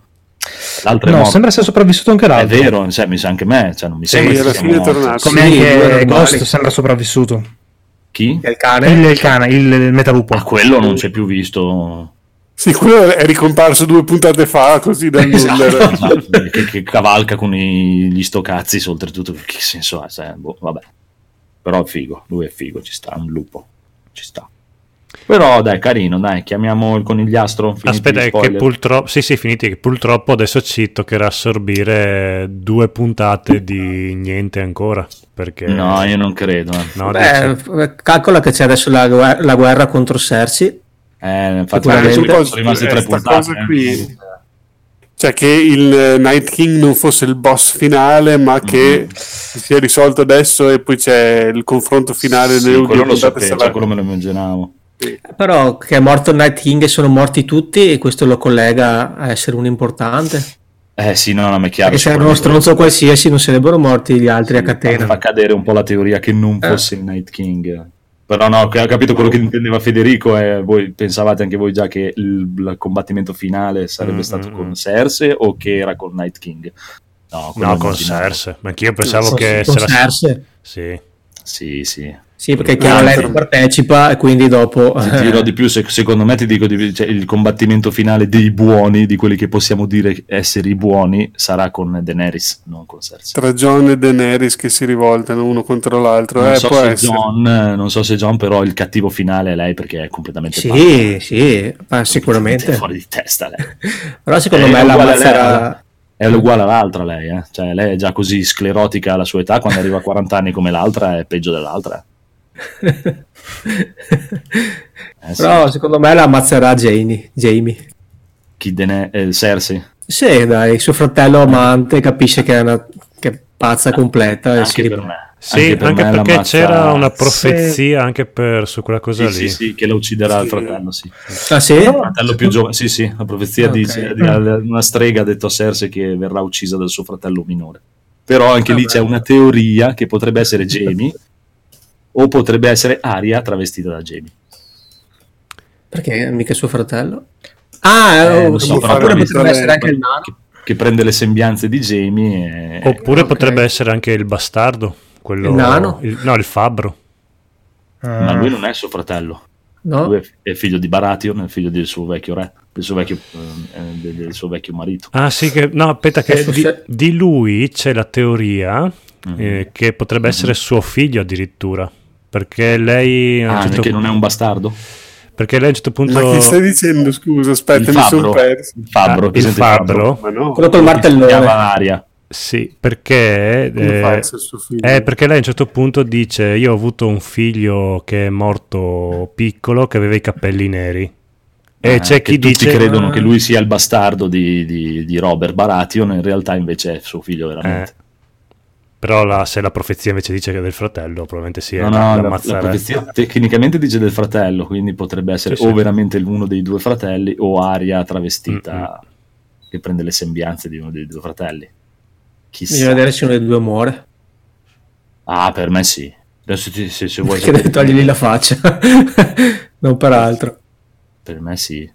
L'altro è No, morto. sembra essere sopravvissuto anche È l'altro. vero, cioè, mi sa anche me. Cioè, non mi sembra alla sia fine è tornato. Come Sì, anche. Ghost sembra sopravvissuto. Chi? il cane Il, il cane, il, il metalupo. Ah, quello non c'è più visto. Sì, quello è ricomparso due puntate fa, così dal nulla. [laughs] Esatto, che, che cavalca con i- gli stocazzi, oltretutto. Che senso ha? Cioè, boh, vabbè. Però è figo, lui è figo, ci sta, è un lupo. Ci sta. Però dai, carino, dai, chiamiamo il conigliastro. Aspetta, che purtroppo, sì, sì, finiti, che purtroppo adesso ci toccherà assorbire due puntate di niente ancora. Perché No, io non credo. eh. no, Beh, calcola che c'è adesso la, la guerra contro Cersei. Eh, infatti, sono rimaste tre eh, puntate. cosa eh. qui. Cioè che il eh, Night King non fosse il boss finale, ma che si sia risolto adesso e poi c'è il confronto finale Sì, nelle quello lo sapevo, sarà- cioè, quello me lo immaginavo. Però che è morto il Night King e sono morti tutti e questo lo collega a essere un importante. Eh sì, no, no, ma è chiaro. Perché se era uno stronzo qualsiasi non sarebbero morti gli altri a Sì, catena. Fa cadere un po' la teoria che non Eh. fosse il Night King. Però no, che- ho capito quello che intendeva Federico e voi pensavate anche voi già che il, il combattimento finale sarebbe Mm, stato mm, con mm. Cersei o che era con Night King? No, no, con. Cersei. Ma anch'io pensavo Con- che con se la- Cersei. Sì. Sì, sì. Sì, perché chiaro, Ah, lei non partecipa e quindi dopo... Ti dirò di più, se- secondo me ti dico di- cioè, il combattimento finale dei buoni, di quelli che possiamo dire essere i buoni, sarà con Daenerys, non con Cersei. Tra John e Daenerys che si rivoltano uno contro l'altro. Non eh, so, può se. John, non so se John, però il cattivo finale è lei perché è completamente pazza. Sì, sì, ma sicuramente. [laughs] fuori di testa lei. [laughs] Però secondo Eh, me è la ammazzerà... È uguale all'altra lei, eh? cioè lei è già così sclerotica alla sua età, quando arriva a 40 anni come l'altra è peggio dell'altra. Eh, sì. Però secondo me la ammazzerà Jamie. Jamie. Chi Dene- eh, Cersei. Sì, dai, suo fratello amante capisce che è una che è pazza completa e si Anche per me. Sì, per anche, perché l'ammazza- c'era una profezia anche per, su quella cosa Sì, lì. sì, sì, che la ucciderà il fratello, sì. Ah sì? Il fratello più giovane, sì, sì, la profezia Ok. dice di una strega ha detto a Cersei che verrà uccisa dal suo fratello minore. Però anche lì Vabbè. c'è una teoria che potrebbe essere Jamie o potrebbe essere Aria travestita da Jamie. Perché mica suo fratello? Ah, Eh, oh, lo so, però potrebbe essere anche il nano. Che, che prende le sembianze di Jamie e... Oppure Ok. potrebbe essere anche il bastardo. Quello, Il nano? il- no, il fabbro. Ma lui non è suo fratello. No? Lui è- figlio di Baratheon, è figlio del suo vecchio re, del suo vecchio, eh, del, del suo vecchio marito. Ah sì, che, no, aspetta, che di, di lui c'è la teoria Mhm. eh, che potrebbe essere suo figlio addirittura. Perché lei, Ah, certo, che non è un bastardo? perché lei a un certo punto... Ma che stai dicendo? Scusa, aspetta, il mi sono perso. Il fabbro, Ah, il fabbro? No, Quello col Si martellone. chiama Aria. Sì, perché... eh, essere suo figlio? Eh, perché lei a un certo punto dice: Io ho avuto un figlio che è morto piccolo che aveva i capelli neri. E Eh, c'è chi che tutti dice: credono "Ah, che lui sia il bastardo di, di- di Robert Baratheon, in realtà invece è suo figlio veramente. eh." Però la- se la profezia invece dice che è del fratello, probabilmente sì. no, eh, no, la, profezia tecnicamente dice del fratello, quindi potrebbe essere Sì, o sì. veramente uno dei due fratelli o Aria travestita Mm, che prende le sembianze di uno dei due fratelli. Chissà. Bisogna vedere se uno dei due muore. Ah, per me sì. Adesso ti- se, se vuoi Perché togliergli la faccia. [laughs] non per altro. Per me sì.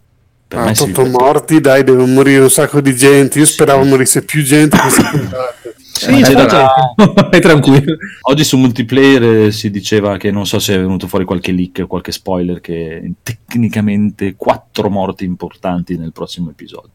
Per Ah, me sì. tutto morti, dai, deve morire un sacco di gente. Io speravo morisse più gente questa [laughs] puntata. Sì, c'è da- [laughs] Vai tranquillo. Oggi su multiplayer eh, si diceva che non so se è venuto fuori qualche leak o qualche spoiler che tecnicamente quattro morti importanti nel prossimo episodio.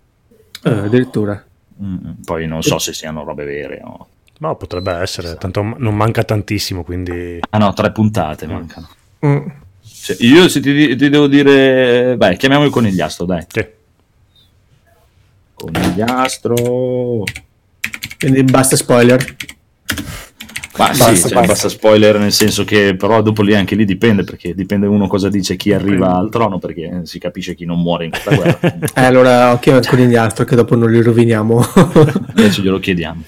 Eh, addirittura. Mm, Poi non so se siano robe vere o... Ma potrebbe essere, tanto m- non manca tantissimo, quindi... Ah no, tre puntate mancano. Mm. Cioè, io se ti, ti devo dire... Beh, chiamiamo il conigliastro, dai. Sì. Conigliastro... Quindi basta spoiler. Ma sì, Basta, cioè, basta. basta spoiler nel senso che però dopo lì anche lì dipende perché dipende uno cosa dice chi arriva al trono perché si capisce chi non muore in questa guerra. [laughs] Eh, allora occhio con gli altri che dopo non li roviniamo. [laughs] Adesso glielo chiediamo.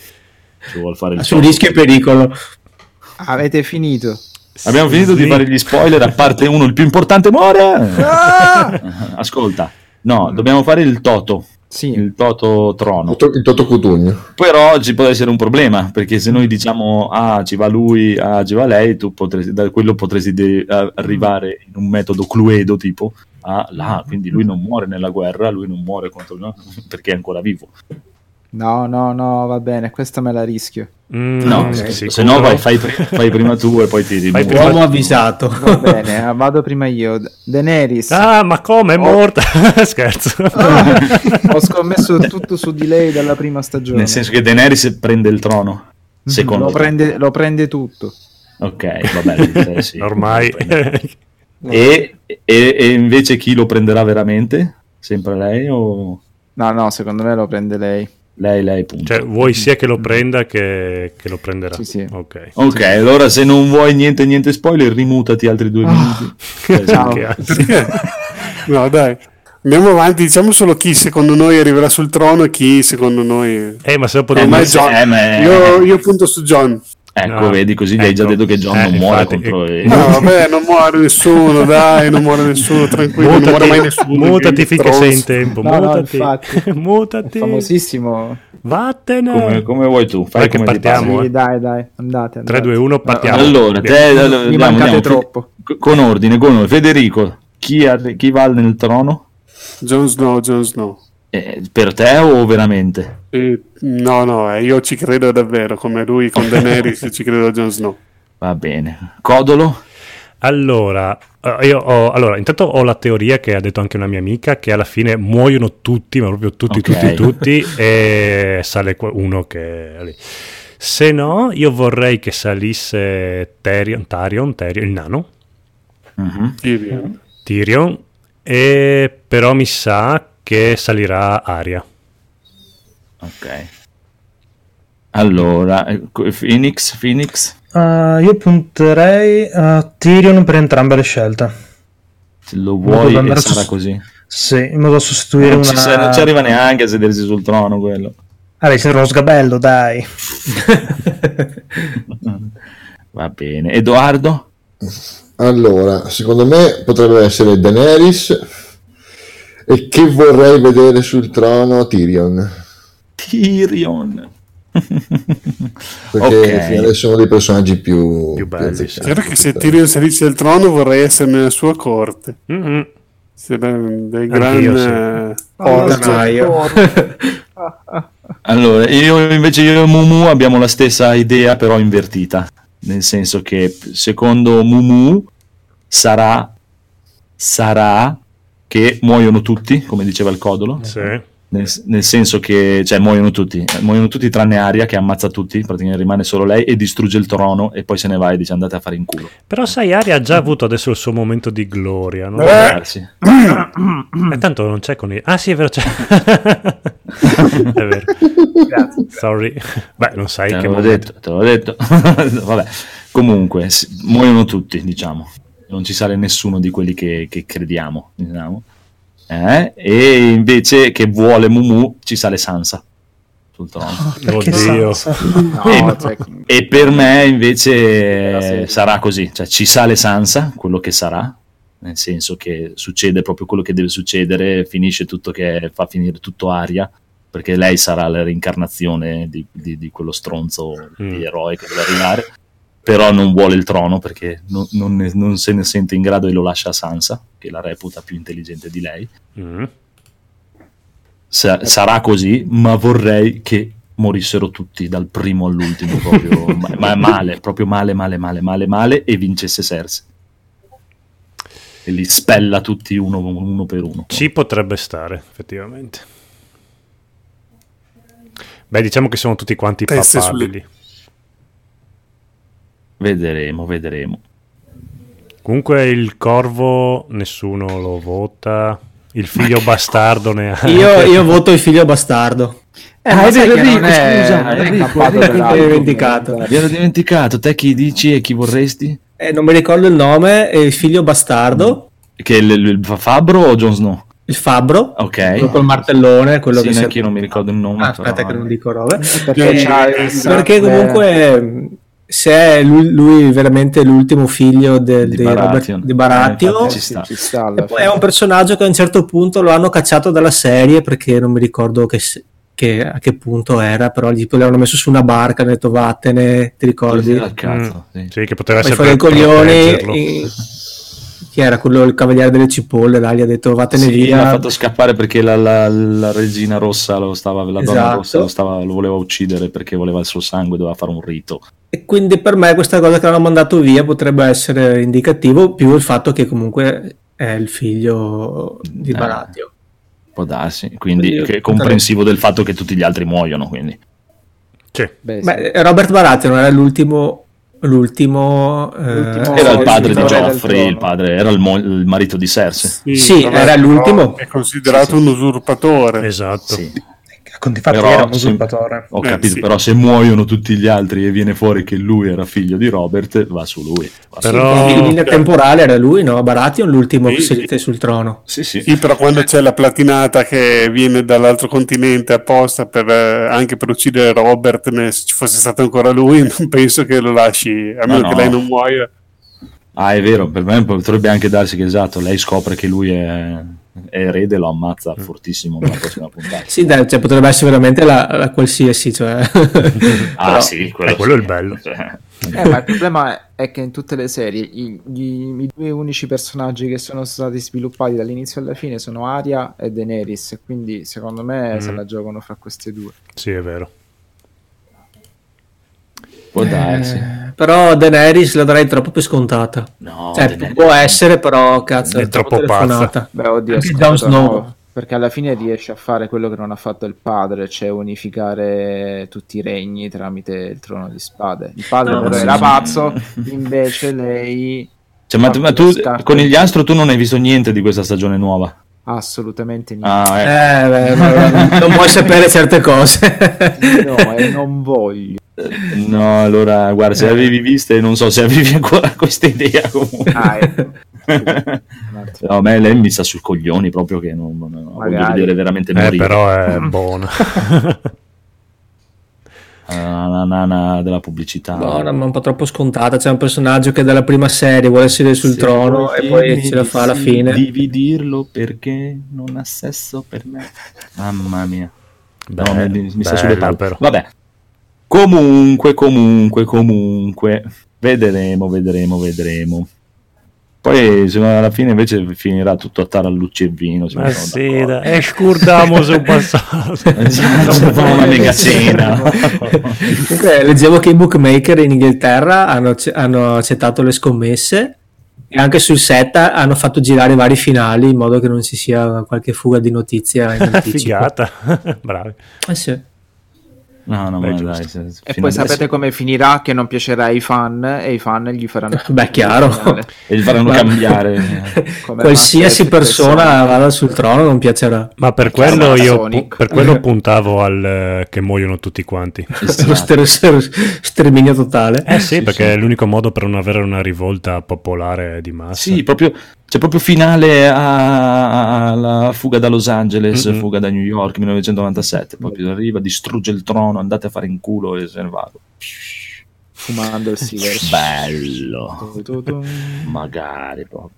Se vuol fare il Su rischio e pericolo. Avete finito? Abbiamo finito di Sì. fare gli spoiler, a parte uno, il più importante muore. [laughs] Ascolta, no, dobbiamo fare il Toto, Sì. il Toto trono. Il to- il Toto Cutugno. Però ci può essere un problema, perché se noi diciamo ah ci va lui, ah ci va lei, tu potresti, da quello potresti de- arrivare in un metodo cluedo tipo ah là, quindi lui non muore nella guerra, lui non muore contro [laughs] perché è ancora vivo. No, no, no, va bene, questa me la rischio. Mm, No, sì, se no vai, fai, fai prima tu e poi ti Fai prima Uomo tu. avvisato. Va bene, eh, vado prima io. Daenerys. Ah, ma come? È Oh. morta? [laughs] Scherzo. Ah, ho scommesso [laughs] tutto su di lei dalla prima stagione. Nel senso che Daenerys prende il trono, secondo lo prende, lo prende tutto. Ok, va bene. eh, sì. [laughs] Ormai... E, e- e invece chi lo prenderà veramente? Sempre lei o No, no, secondo me lo prende lei. Lei, lei, punto. Cioè, vuoi sia che lo prenda che, che lo prenderà. Sì, sì. Ok. Ok, allora se non vuoi niente, niente spoiler, rimutati altri due minuti. [laughs] Eh, Ciao. No, dai. Andiamo avanti, diciamo solo chi secondo noi arriverà sul trono e chi secondo noi... Eh, ma se dopo Eh, devi- ma John. eh, ma- Io, io punto su John. Ecco, No. vedi, così gli hai già Ecco. detto che John Eh, non muore infatti, contro... eh, i- No, [laughs] vabbè, non muore nessuno, dai, non muore nessuno, tranquillo, non muore mai Mutati, nessuno. mutati finché sei in tempo. No, no, mutati. infatti. [laughs] mutati. Famosissimo. Vattene. Come, come vuoi tu, fai Dai che come partiamo. Sì, dai, dai, andate. 3, andate. 2, 1, partiamo. Allora, te, allora, Mi andiamo, mancate andiamo. troppo. Con ordine, con ordine. Federico, chi, arri- chi va nel trono? Jon Snow, Jon Snow. Eh, per te o veramente? Eh, no, no, eh, io ci credo davvero, come lui con Daenerys [laughs] ci credo a Jon Snow. Va bene. Codolo? Allora, eh, io ho, allora, intanto ho la teoria che ha detto anche una mia amica che alla fine muoiono tutti, ma proprio tutti, Ok. tutti, tutti, [laughs] e sale uno che è lì. Se no, io vorrei che salisse Tyrion, Tyrion, Tyrion, il nano, Mhm. Tyrion. Tyrion, e però mi sa che salirà Aria. Ok. Allora, eh, Phoenix, Phoenix, Uh, io punterei a Tyrion per entrambe le scelte. se lo vuoi e sarà su- così. Sì, in modo da sostituire Non una... ci, non ci arriva neanche a sedersi sul trono quello. Ah, devi essere uno sgabello, dai. [laughs] Va bene. Edoardo? Allora, secondo me potrebbe essere Daenerys e che vorrei vedere sul trono Tyrion. Tyrion. Perché Ok. fino adesso è uno dei personaggi più, Più belli. Certo che se Tyrion salisse al trono vorrei essere nella sua corte. Mhm. Se dei, dei Anch'io, gran sì. Orgia. orge. Allora, io invece io e Mumu abbiamo la stessa idea, però invertita. Nel senso che secondo Mumu sarà, sarà che muoiono tutti, come diceva il Codolo. Sì. Nel, nel senso che, cioè, muoiono tutti, eh, muoiono tutti tranne Aria che ammazza tutti, praticamente rimane solo lei e distrugge il trono e poi se ne va e dice andate a fare in culo. Però sai, Aria ha già avuto adesso il suo momento di gloria, no? Darsi. E [coughs] tanto non c'è con i... Ah sì, è vero, c'è. [laughs] è vero. Grazie. Sorry. Beh, non sai Te che l'ho momento. detto, te l'ho detto. [laughs] Vabbè, comunque, muoiono tutti, diciamo. Non ci sale nessuno di quelli che, che crediamo, diciamo. Eh? E invece che vuole Mumu ci sale Sansa sul trono. Perché Oddio. Sansa? No, cioè, E per me invece sarà così, cioè ci sale Sansa, quello che sarà, nel senso che succede proprio quello che deve succedere, finisce tutto che fa finire tutto Aria, perché lei sarà la reincarnazione di, di- di quello stronzo Mm. di eroe che deve arrivare, però non vuole il trono perché non, non ne- non se ne sente in grado e lo lascia a Sansa, che la reputa più intelligente di lei. Mm. Sa- sarà così, ma vorrei che morissero tutti dal primo all'ultimo, proprio [laughs] ma, ma male, proprio male, male, male, male, male, e vincesse Cersei. E li spella tutti uno, uno per uno. Ci potrebbe stare, effettivamente. Beh, diciamo che sono tutti quanti Teste papabili. Vedremo, vedremo. Comunque il corvo nessuno lo vota. Il figlio [laughs] bastardo neanche. Io, io voto il figlio bastardo. Eh, Ah, è Enrico, è, scusa, è Enrico, Enrico, dell'altro, mi ero dimenticato. Mi ero dimenticato, te chi dici e chi vorresti? Eh, non mi ricordo il nome, è il figlio bastardo, Che il, il Fabro o Jon Snow? il fabbro, Ok. quello col martellone, quello Sì, che si neanche io non mi ricordo il nome. Ah, però- aspetta che non dico robe. Perché, Eh, perché sangue- comunque se è lui, lui veramente l'ultimo figlio del- Di di, Robert- Baratheon. di Baratheon Eh, Sì, ci sta. ci sta e poi è un personaggio che a un certo punto lo hanno cacciato dalla serie perché non mi ricordo che, che- a che punto era però gli poi l'hanno messo su una barca hanno detto vattene ti ricordi al cazzo, Mm, sì. Sì, che poteva poi essere fuori i per coglioni e- chi era quello il cavaliere delle cipolle là, gli ha detto vattene Sì, via l'ha fatto scappare perché la, la- la regina rossa lo stava, la donna Esatto. rossa lo, stava, lo voleva uccidere perché voleva il suo sangue, doveva fare un rito. E quindi per me questa cosa che l'hanno mandato via potrebbe essere indicativo più il fatto che comunque è il figlio di Eh. Baratheon. Può darsi, quindi Quindi- che è comprensivo del fatto che tutti gli altri muoiono. Quindi. Sì. Beh, sì. Beh, Robert Baratheon era l'ultimo l'ultimo, eh, L'ultimo- Era il padre di Geoffrey, il, padre, era il, mo- il marito di Cersei. Sì, vabbè, era l'ultimo. È considerato un usurpatore. Esatto. Sì. Con difatti Però, era un usurpatore. Ho Eh, capito, sì. però se muoiono tutti gli altri e viene fuori che lui era figlio di Robert, va su lui. Va su Però- In linea temporale era lui, no? Baratheon l'ultimo Sì, che sedette sì. sul trono. Sì, sì. Sì, però quando c'è la platinata che viene dall'altro continente apposta per, eh, anche per uccidere Robert, ne- se ci fosse stato ancora lui, [laughs] non penso che lo lasci, a No, meno che no. lei non muoia. Ah, è vero, per me potrebbe anche darsi che esatto, lei scopre che lui è, è erede e lo ammazza fortissimo nella prossima puntata. Sì, dai, cioè, potrebbe essere veramente la, la qualsiasi, cioè. [laughs] Ah, Però- sì, quello, eh, quello è sì. il bello. Cioè, Eh, ma il problema è- è che in tutte le serie i, gli- i due unici personaggi che sono stati sviluppati dall'inizio alla fine sono Arya e Daenerys, quindi secondo me se Mm. la giocano fra queste due. Sì, è vero. Può darsi. Eh, però Daenerys la darei troppo per scontata. No, Cioè, Daenerys- può essere, però cazzo, È troppo, troppo pazza. Beh, oddio, Jon Snow. no, perché alla fine riesce a fare quello che non ha fatto il padre, cioè unificare tutti i regni tramite il trono di spade. Il padre No, però era sì. pazzo, invece lei Cioè, ma, tu- ma tu con gli astro tu non hai visto niente di questa stagione nuova? assolutamente niente. Ah, ecco. Eh, beh, non puoi sapere certe cose. [laughs] No, e non voglio. No, allora, guarda, se avevi viste, non so se avevi ancora [laughs] questa idea comunque. Ah, ecco. [laughs] No, a me lei mi sta sui coglioni proprio che non, non- non voglio vedere veramente Eh, morire. però è [laughs] buono. Ah, la nana della pubblicità. Buona, ma un po' troppo scontata. C'è un personaggio che dalla prima serie vuole sedere sul Se trono e poi ce la fa alla fine. Devi dirlo perché non ha sesso per me. Mamma mia. No, mi, mi sta sulle palle. però. Vabbè. Comunque, comunque, comunque. Vedremo, vedremo, vedremo. Poi alla fine invece finirà tutto a tarallucci e vino. Ma sì, dai, e scurdamos un passato. Esatto, una mega cena. Leggevo che i bookmaker in Inghilterra hanno, hanno accettato le scommesse e anche sul set hanno fatto girare vari finali in modo che non ci sia qualche fuga di notizia in [laughs] anticipo. Figata. Bravi. Eh sì. No, no, Beh, ma dai. se- E poi adesso- sapete come finirà che non piacerà ai fan e i fan gli faranno Beh, chiaro. E gli faranno cambiare. [laughs] Qualsiasi persona Sonic. vada sul trono non piacerà. Ma per quello io pu- per quello [laughs] puntavo al eh, che muoiono tutti quanti. [laughs] Lo ster- ster- sterminio totale. Eh sì, Sì, perché sì. è l'unico modo per non avere una rivolta popolare di massa. Sì, proprio, c'è proprio finale alla fuga da Los Angeles, Mm-mm. fuga da New York 1997. Proprio arriva, distrugge il trono, andate a fare in culo e se ne va. fumando il [laughs] sigaro. Bello, magari proprio.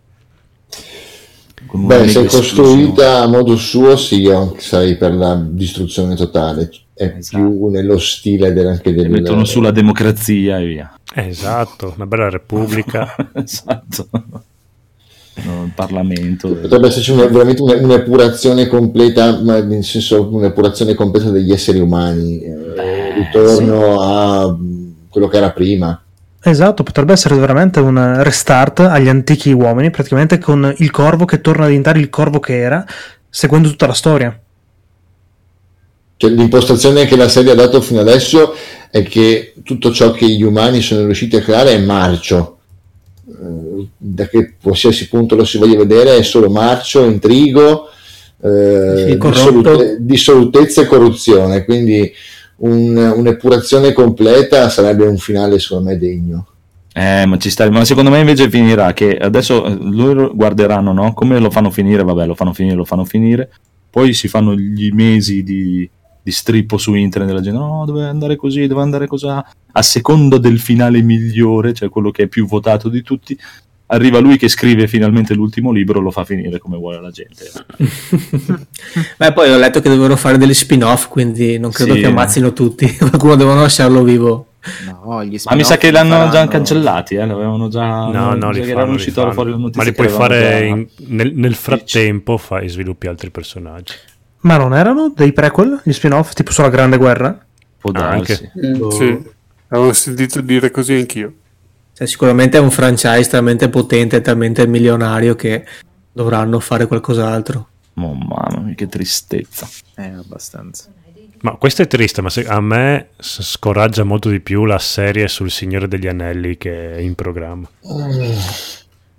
Beh, se è costruita a modo suo, sì, sarei per la distruzione totale. È Esatto. più nello stile del, anche del... mettono sulla democrazia e via. Esatto, una bella repubblica. [laughs] esatto. No, il Parlamento. Potrebbe esserci una- veramente una- un'epurazione completa, ma nel senso un'epurazione completa degli esseri umani, eh, Beh, ritorno a mh, quello che era prima. Esatto, potrebbe essere veramente un restart agli antichi uomini, praticamente con il corvo che torna a diventare il corvo che era, seguendo tutta la storia. Cioè, l'impostazione che la serie ha dato fino adesso è che tutto ciò che gli umani sono riusciti a creare è marcio. Eh, Da che qualsiasi punto lo si voglia vedere è solo marcio, intrigo, eh, dissolute- dissolutezza e corruzione. Quindi un- un'epurazione completa sarebbe un finale, secondo me, degno. Eh, ma ci sta, ma secondo me invece finirà che adesso eh, loro guarderanno, no? Come lo fanno finire? Vabbè, lo fanno finire, lo fanno finire. Poi si fanno gli mesi di, di strippo su internet della gente, no, deve andare così, deve andare così. A secondo del finale migliore, cioè quello che è più votato di tutti, arriva lui che scrive finalmente l'ultimo libro, lo fa finire come vuole la gente. [laughs] Beh, poi ho letto che dovevano fare degli spin-off, quindi non credo Sì. che ammazzino tutti. [laughs] Qualcuno devono lasciarlo vivo. No, gli Ma mi sa che l'hanno faranno- già cancellati, eh? L'avevano già. No, no, li fanno, li fuori la notizia Ma li puoi fare in- nel, nel frattempo, fai, sviluppi altri personaggi. Ma non erano dei prequel, gli spin-off, tipo sulla Grande Guerra? Può darsi. Anche. Sì, avevo sentito dire così anch'io. Cioè, sicuramente è un franchise talmente potente, talmente milionario che dovranno fare qualcos'altro. Oh, mamma mia, che tristezza. Eh, abbastanza. Ma questo è triste, ma se- a me s- scoraggia molto di più la serie sul Signore degli Anelli che è in programma.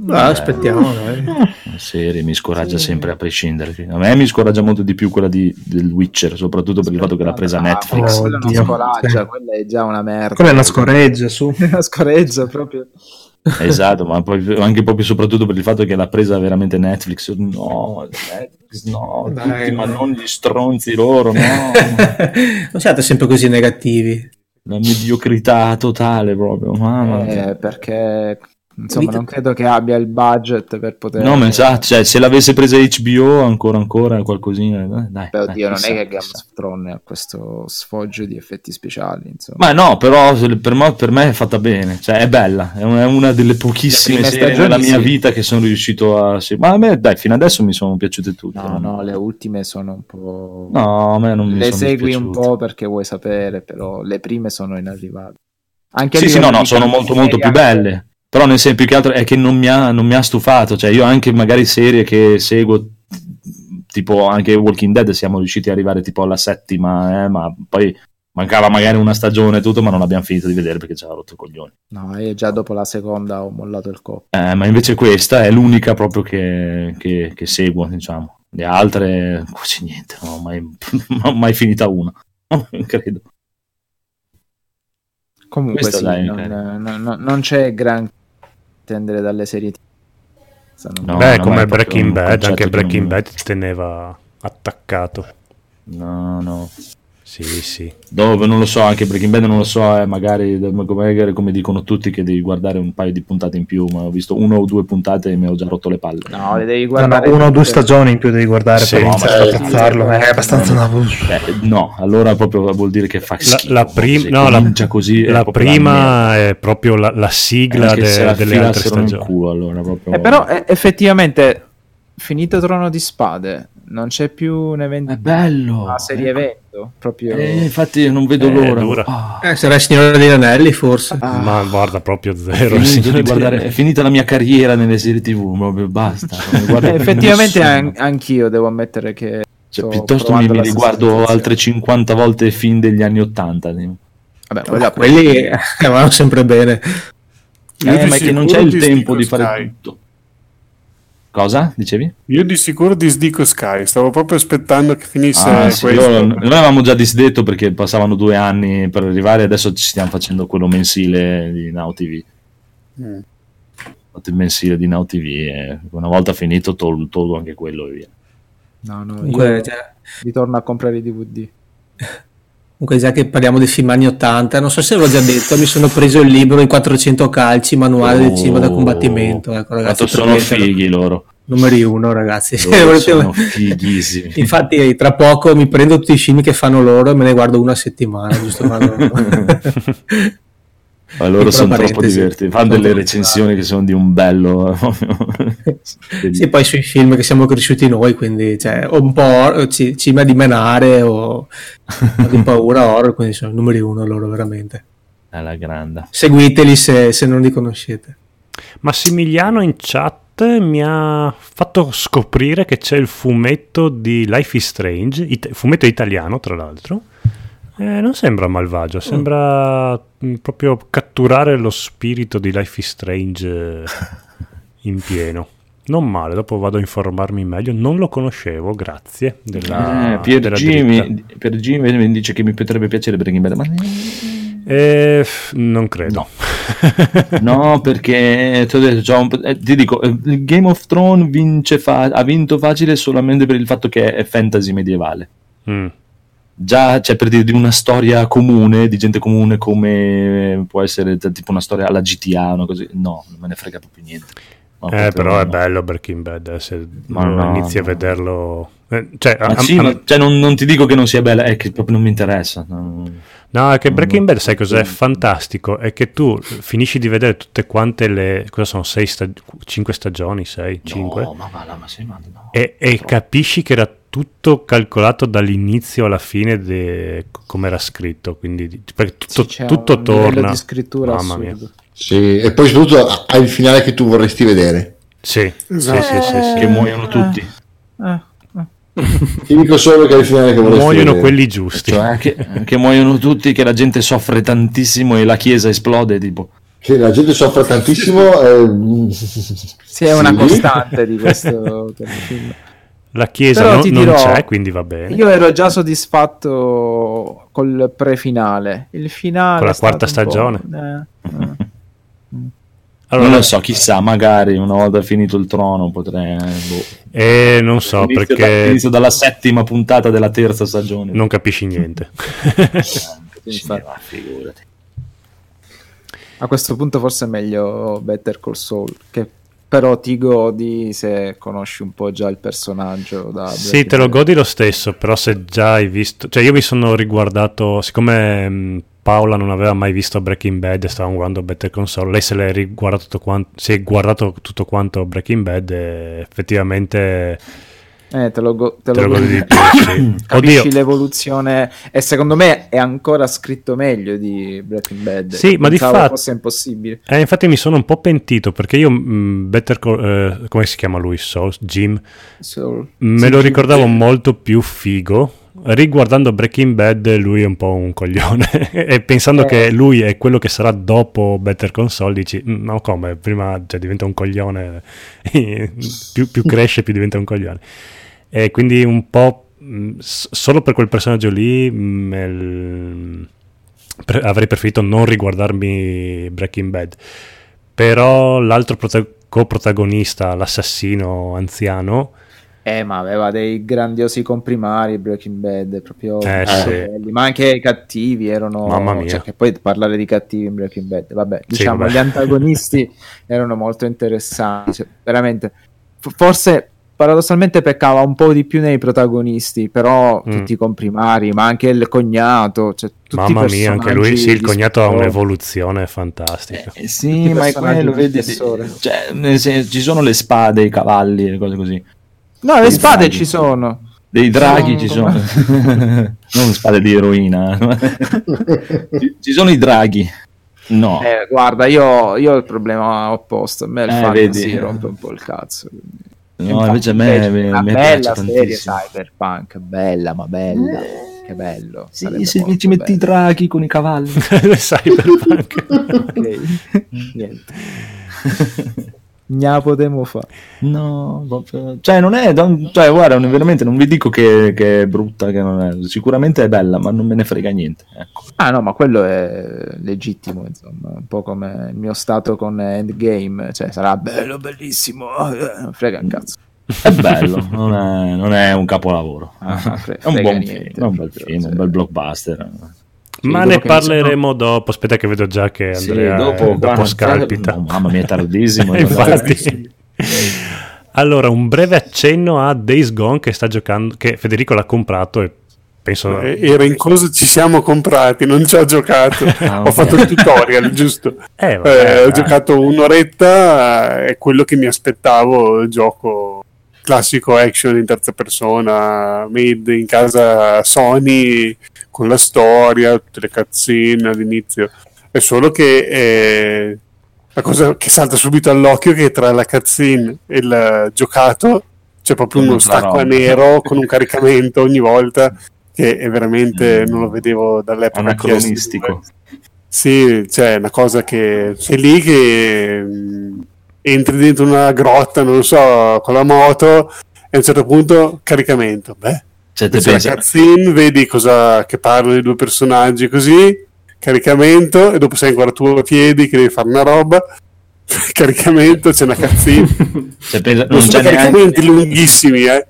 Ah, aspettiamo. La serie mi scoraggia sempre a prescindere. A me mi scoraggia molto di più quella di, del Witcher, soprattutto per il fatto che l'ha presa Ah, Netflix. quella non Oddio. scoraggia, quella è già una merda. Quella è una scoreggia su. [laughs] una scoreggia proprio. Esatto, ma poi anche proprio soprattutto per il fatto che l'ha presa veramente Netflix. No, Netflix, no, Dai, tutti, ma no. non gli stronzi loro, no. [laughs] non siate sempre così negativi. La mediocrità totale proprio, mamma. Eh, perché insomma non credo che abbia il budget per poter No, ma esatto, cioè, se l'avesse presa HBO ancora ancora qualcosina, eh, dai. Beh, dai, oddio, non chissà, è che Game of Thrones ha questo sfoggio di effetti speciali, insomma. Ma no, però per me, per me è fatta bene, cioè è bella, è una, è una delle pochissime Le serie stagioni nella mia sì. vita che sono riuscito a... Ma a me, dai, fino adesso mi sono piaciute tutte. No, no, le ultime sono un po'... No, a me non mi le sono segui un po' perché vuoi sapere, però le prime sono inarrivabili. Anche Sì, sì, no, no, sono molto molto più belle. Però nel senso più che altro è che non mi ha, non mi ha stufato. Cioè, io anche magari serie che seguo, tipo anche Walking Dead, siamo riusciti ad arrivare tipo alla settima, eh, ma poi mancava magari una stagione e tutto, ma non abbiamo finito di vedere perché ci aveva rotto i coglioni. No, io già dopo la seconda ho mollato il coppo. Eh, ma invece questa è l'unica proprio che, che- che seguo, diciamo. Le altre, quasi niente, non ho mai, [laughs] non ho mai finita una. [laughs] Credo. Comunque Questo sì, dai, non, non- non- non c'è gran attendere dalle serie TV. No, Beh, come Breaking Bad, anche che Breaking Bad teneva attaccato. No, no. Sì, sì. Dove non lo so, anche Breaking Bad non lo so, eh, magari come, come dicono tutti che devi guardare un paio di puntate in più, ma ho visto una o due puntate e mi ho già rotto le palle. No, le devi No, no, guardare. una o due stagioni in più devi guardare Sì, per no, iniziare ma- ad apprezzarlo. È abbastanza una Eh, no, allora proprio vuol dire che fa La, schifo. la prim- se no, la- così, è la la prima è proprio la, la sigla de- la delle altre stagioni. culo, allora, proprio... Eh, però eh, effettivamente, finito Trono di Spade, non c'è più un evento. È bello. Una serie evento. Proprio. Eh, infatti non vedo Eh, l'ora. Ah, Eh, sarà il Signore degli Anelli, forse. Ah, Ma guarda, proprio è, zero. finito signore di guardare- è finita la mia carriera nelle serie tv, proprio basta. eh, effettivamente an- anch'io devo ammettere che. Cioè, sto piuttosto mi, mi riguardo sensazione. altre 50 volte i film degli anni 80. Vabbè, Ma quella quelli eh, vanno sempre bene. Io Eh, ma è che non c'è il tempo di fare Sky. tutto. Cosa? Dicevi? Io di sicuro disdico Sky, stavo proprio aspettando che finisse Ah, sì, questo. noi avevamo già disdetto perché passavano due anni per arrivare, adesso ci stiamo facendo quello mensile di Now TV. Mm. Il mensile di Now TV e una volta finito tol- tolgo anche quello e via. No, no, Comunque, io cioè, ritorno a comprare i DVD. Comunque, già che parliamo dei film anni 80, non so se l'ho già detto, mi sono preso il libro I 400 calci, manuale del cinema da combattimento. Ecco, ragazzi, sono fighi loro. numeri uno, ragazzi. Loro [laughs] sono fighissimi. Infatti, tra poco mi prendo tutti i film che fanno loro e me ne guardo una settimana, giusto? [laughs] [laughs] Ma loro sono troppo divertenti. Fanno delle recensioni che sono di un bello. [laughs] sì, poi sui film che siamo cresciuti noi, quindi cioè, o un po' or- ci, cima di menare o, di [laughs] paura horror, quindi sono i numeri uno loro veramente. È la grande. Seguiteli se, se non li conoscete. Massimiliano in chat mi ha fatto scoprire che c'è il fumetto di Life is Strange, it- fumetto italiano tra l'altro. Eh, non sembra malvagio, sembra mh, proprio catturare lo spirito di Life is Strange eh, in pieno. Non male, dopo vado a informarmi meglio. Non lo conoscevo, grazie. Della, Eh, Pier, della Jimmy, dritta. Pier Jimmy mi dice che mi potrebbe piacere Breaking Bad, ma Eh, non credo. no, perché ti, ho detto, eh, ti dico, eh, Game of Thrones vince fa- ha vinto facile solamente per il fatto che è fantasy medievale. Mm. Già c'è per dire di una storia comune, di gente comune come può essere t- tipo una storia alla GTA, una cosa, no, non me ne frega proprio niente. Eh, però è bello Breaking Bad. eh, Se Ma no, inizi a no. vederlo, eh, cioè, a- sì, a- ma- cioè, non, non ti dico che non sia bella, è che proprio non mi interessa. no. È che Breaking Bad, sai cos'è fantastico? È che tu finisci di vedere tutte quante le. Cosa sono? 6 stag- 5 stagioni? 6? 5? No, ma va là, ma sei ma no. E, e capisci che era tutto calcolato dall'inizio alla fine de- come era scritto. Quindi di- perché tutto, Sì, tutto torna. di scrittura Mamma mia. Sì, e poi soprattutto hai il finale che tu vorresti vedere. Sì, sì, Esatto. sì, sì, sì. Che muoiono tutti. Eh, eh. Ti dico solo che il finale che vorresti Muoiono vedere. quelli giusti. Cioè, che, che muoiono tutti, che la gente soffre tantissimo e la chiesa esplode, tipo. Che la gente soffre tantissimo. eh, Sì, è una costante di questo. [laughs] La chiesa Però no- ti non dirò, c'è, quindi va bene. Io ero già soddisfatto col pre-finale. Il finale Con la quarta stagione. eh, eh. Allora, non lo so, chissà, magari una volta finito il trono potrei... boh. eh, non so Inizio, da- perché inizio dalla settima puntata della terza stagione. non capisci niente. [laughs] Sì, ma figurati. A questo punto forse è meglio Better Call Saul, che però ti godi se conosci un po' già il personaggio. Da Sì, te lo godi lo stesso, però se già hai visto... Cioè io mi sono riguardato, siccome mh, Paola non aveva mai visto Breaking Bad e stavamo guardando Better Console, lei se l'è riguardato tutto quanto, si è guardato tutto quanto Breaking Bad e effettivamente Eh, te lo, go- te te lo godi di più. sì. [coughs] Capisci Oddio, l'evoluzione e secondo me è ancora scritto meglio di Breaking Bad. Sì, ma di fatto- fosse impossibile. eh, infatti mi sono un po' pentito perché io mh, Better Call... eh, come si chiama lui? Saul? Jim? Saul. Me Sì, lo ricordavo molto più figo. Riguardando Breaking Bad, lui è un po' un coglione. [laughs] e pensando Eh. che lui è quello che sarà dopo Better Console, dici: "Mm, No, come? Prima cioè, diventa un coglione. [laughs] più, più cresce, più diventa un coglione. E quindi un po'. mh, s- solo per quel personaggio lì. me l- pre- avrei preferito non riguardarmi Breaking Bad. Però l'altro prota- coprotagonista, l'assassino anziano. Eh, ma aveva dei grandiosi comprimari Breaking Bad, proprio Eh, molto sì. belli. ma anche i cattivi erano Mamma mia. cioè, che poi parlare di cattivi in Breaking Bad, vabbè, diciamo vabbè. gli antagonisti [laughs] erano molto interessanti, cioè, veramente f- forse paradossalmente peccava un po' di più nei protagonisti, però Mm. tutti i comprimari, ma anche il cognato, cioè, tutti i Mamma mia, anche lui, sì, il cognato ha un'evoluzione fantastica. Eh, sì, ma è quello, di vedi, cioè, ci sono le spade, i cavalli, le cose così. No, le spade draghi. ci sono. Dei draghi No, ci sono, [laughs] non spade di eroina. [laughs] ci, ci sono i draghi. No, Eh, guarda, io, io ho il problema opposto. A me il Eh, fantasy vedi. rompe un po' il cazzo. no Infatti, invece a me, invece me- una me bella serie cyberpunk, bella, ma bella. Che bello. Sì, se ci metti i draghi con i cavalli. [laughs] Cyberpunk. Ok. Niente. Gna potremmo fare. No, proprio- cioè non è, non- cioè guarda, non- veramente non vi dico che, che è brutta, che non è, sicuramente è bella, ma non me ne frega niente. Ecco. Ah no, ma quello è legittimo, insomma, un po' come il mio stato con Endgame, cioè sarà bello, bellissimo, non frega un cazzo. È bello, non è, non è un capolavoro. Ah, fre- è un frega buon niente, film, è un bel film, un bel blockbuster. Ma dopo ne parleremo dopo. Aspetta, che vedo già che Sì, Andrea dopo, dopo, dopo guarda, scalpita. no, mamma mia, [laughs] è tardissimo. Infatti. allora, un breve accenno a Days Gone che sta giocando, che Federico l'ha comprato e penso... Eh, Era in cosa ci siamo comprati, non ci ho giocato. [laughs] Ah, ho fatto il tutorial, [laughs] giusto? Eh, Eh, vabbè, ho dai. giocato un'oretta, è quello che mi aspettavo, il gioco classico action in terza persona, made in casa Sony, con la storia, tutte le cutscene all'inizio. È solo che eh, la cosa che salta subito all'occhio è che tra la cutscene e il giocato c'è proprio uno stacco a nero con un caricamento ogni volta che è veramente non lo vedevo dall'epoca Anacronistico. sì, cioè una cosa che sei lì che mh, entri dentro una grotta, non so, con la moto e a un certo punto caricamento. Beh, Cioè, te c'è la pensi- cutscene, vedi cosa che parlano i due personaggi così, caricamento e dopo sei ancora tu a piedi che devi fare una roba. [laughs] caricamento, c'è una cutscene. [laughs] cioè, pensa- Non non sono c'è neanche... caricamenti lunghissimi, eh,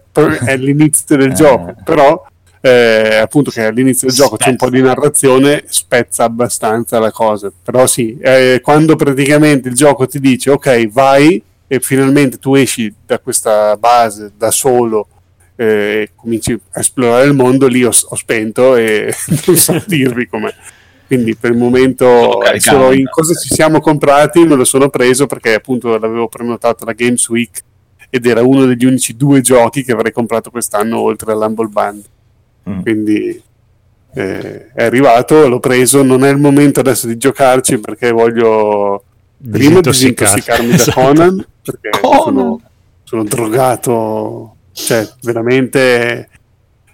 è l'inizio del Eh. gioco, però eh, appunto che all'inizio del gioco c'è un po' di narrazione, spezza abbastanza la cosa. Però sì, eh, quando praticamente il gioco ti dice ok, vai e finalmente tu esci da questa base da solo eh, e cominci a esplorare il mondo, lì ho, ho spento e [laughs] non so dirvi com'è. Quindi per il momento Solo è solo in cosa ci siamo comprati, me lo sono preso perché appunto l'avevo prenotato la Games Week ed era uno degli unici due giochi che avrei comprato quest'anno oltre all'Humble Band. Mm. Quindi eh, è arrivato, l'ho preso, non è il momento adesso di giocarci perché voglio prima disintossicarmi da [laughs] Esatto. Conan perché Conan. sono, sono drogato Cioè, veramente...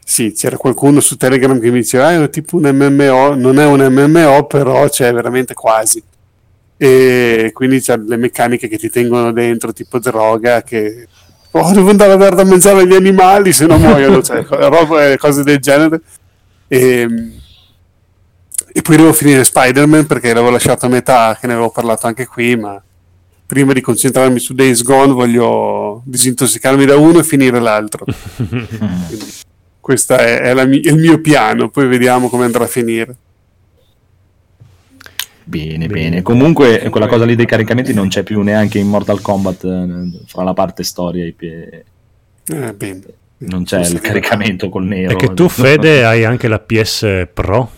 Sì, c'era qualcuno su Telegram che mi diceva, ah, è tipo un MMO, non è un MMO, però c'è veramente quasi. E quindi c'è le meccaniche che ti tengono dentro, tipo droga, che... Oh, devo andare a dare da mangiare agli animali, se no muoiono, cioè, roba- cose del genere. E, e poi devo finire Spider-Man perché l'avevo lasciato a metà, che ne avevo parlato anche qui, ma prima di concentrarmi su Days Gone voglio disintossicarmi da uno e finire l'altro. [laughs] Questo è, è la è il mio piano, poi vediamo come andrà a finire. Bene, bene. Comunque quella cosa lì dei caricamenti non c'è più neanche in Mortal Kombat eh, fra la parte storia e Eh, bene. non c'è il caricamento col nero. Che tu, [laughs] Fede, hai anche la PS Pro?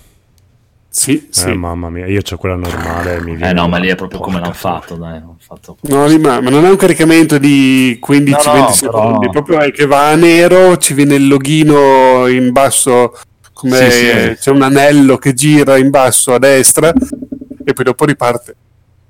Sì, sì. Eh, mamma mia, io ho quella normale. Mi Eh viene no, ma lì è proprio come l'hanno fatto, dai. hanno fatto- No, lì, ma, ma non è un caricamento di 15-20 No, no, secondi, però- proprio è che va a nero, ci viene il loghino in basso, come Sì, sì. eh, c'è un anello che gira in basso a destra e poi dopo riparte.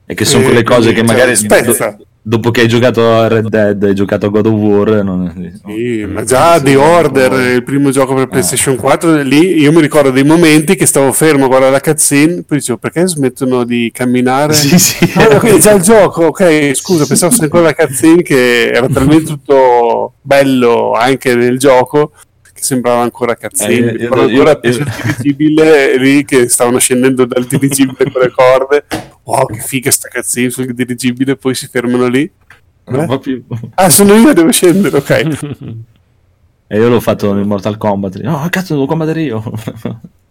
E che sono Eh, quelle cose che magari spezza. do- dopo che hai giocato a Red Dead, hai giocato a God of War, non... Sì, ma già The Order, il primo gioco per PlayStation 4, lì io mi ricordo dei momenti che stavo fermo a guardare la cutscene, poi dicevo perché smettono di camminare? Sì, sì. [laughs] Ah, è già il gioco, ok, scusa, pensavo fosse ancora la cutscene che era talmente tutto bello anche nel gioco sembrava ancora cutscene. Eh, io- io- io- il dirigibile lì che stavano scendendo dal dirigibile con le corde. Wow, che figa sta cutscene sul dirigibile, poi si fermano lì. Più. Ah, sono io, devo scendere, ok. [laughs] E io l'ho fatto nel Mortal Kombat. No, cazzo, devo combattere io. [laughs]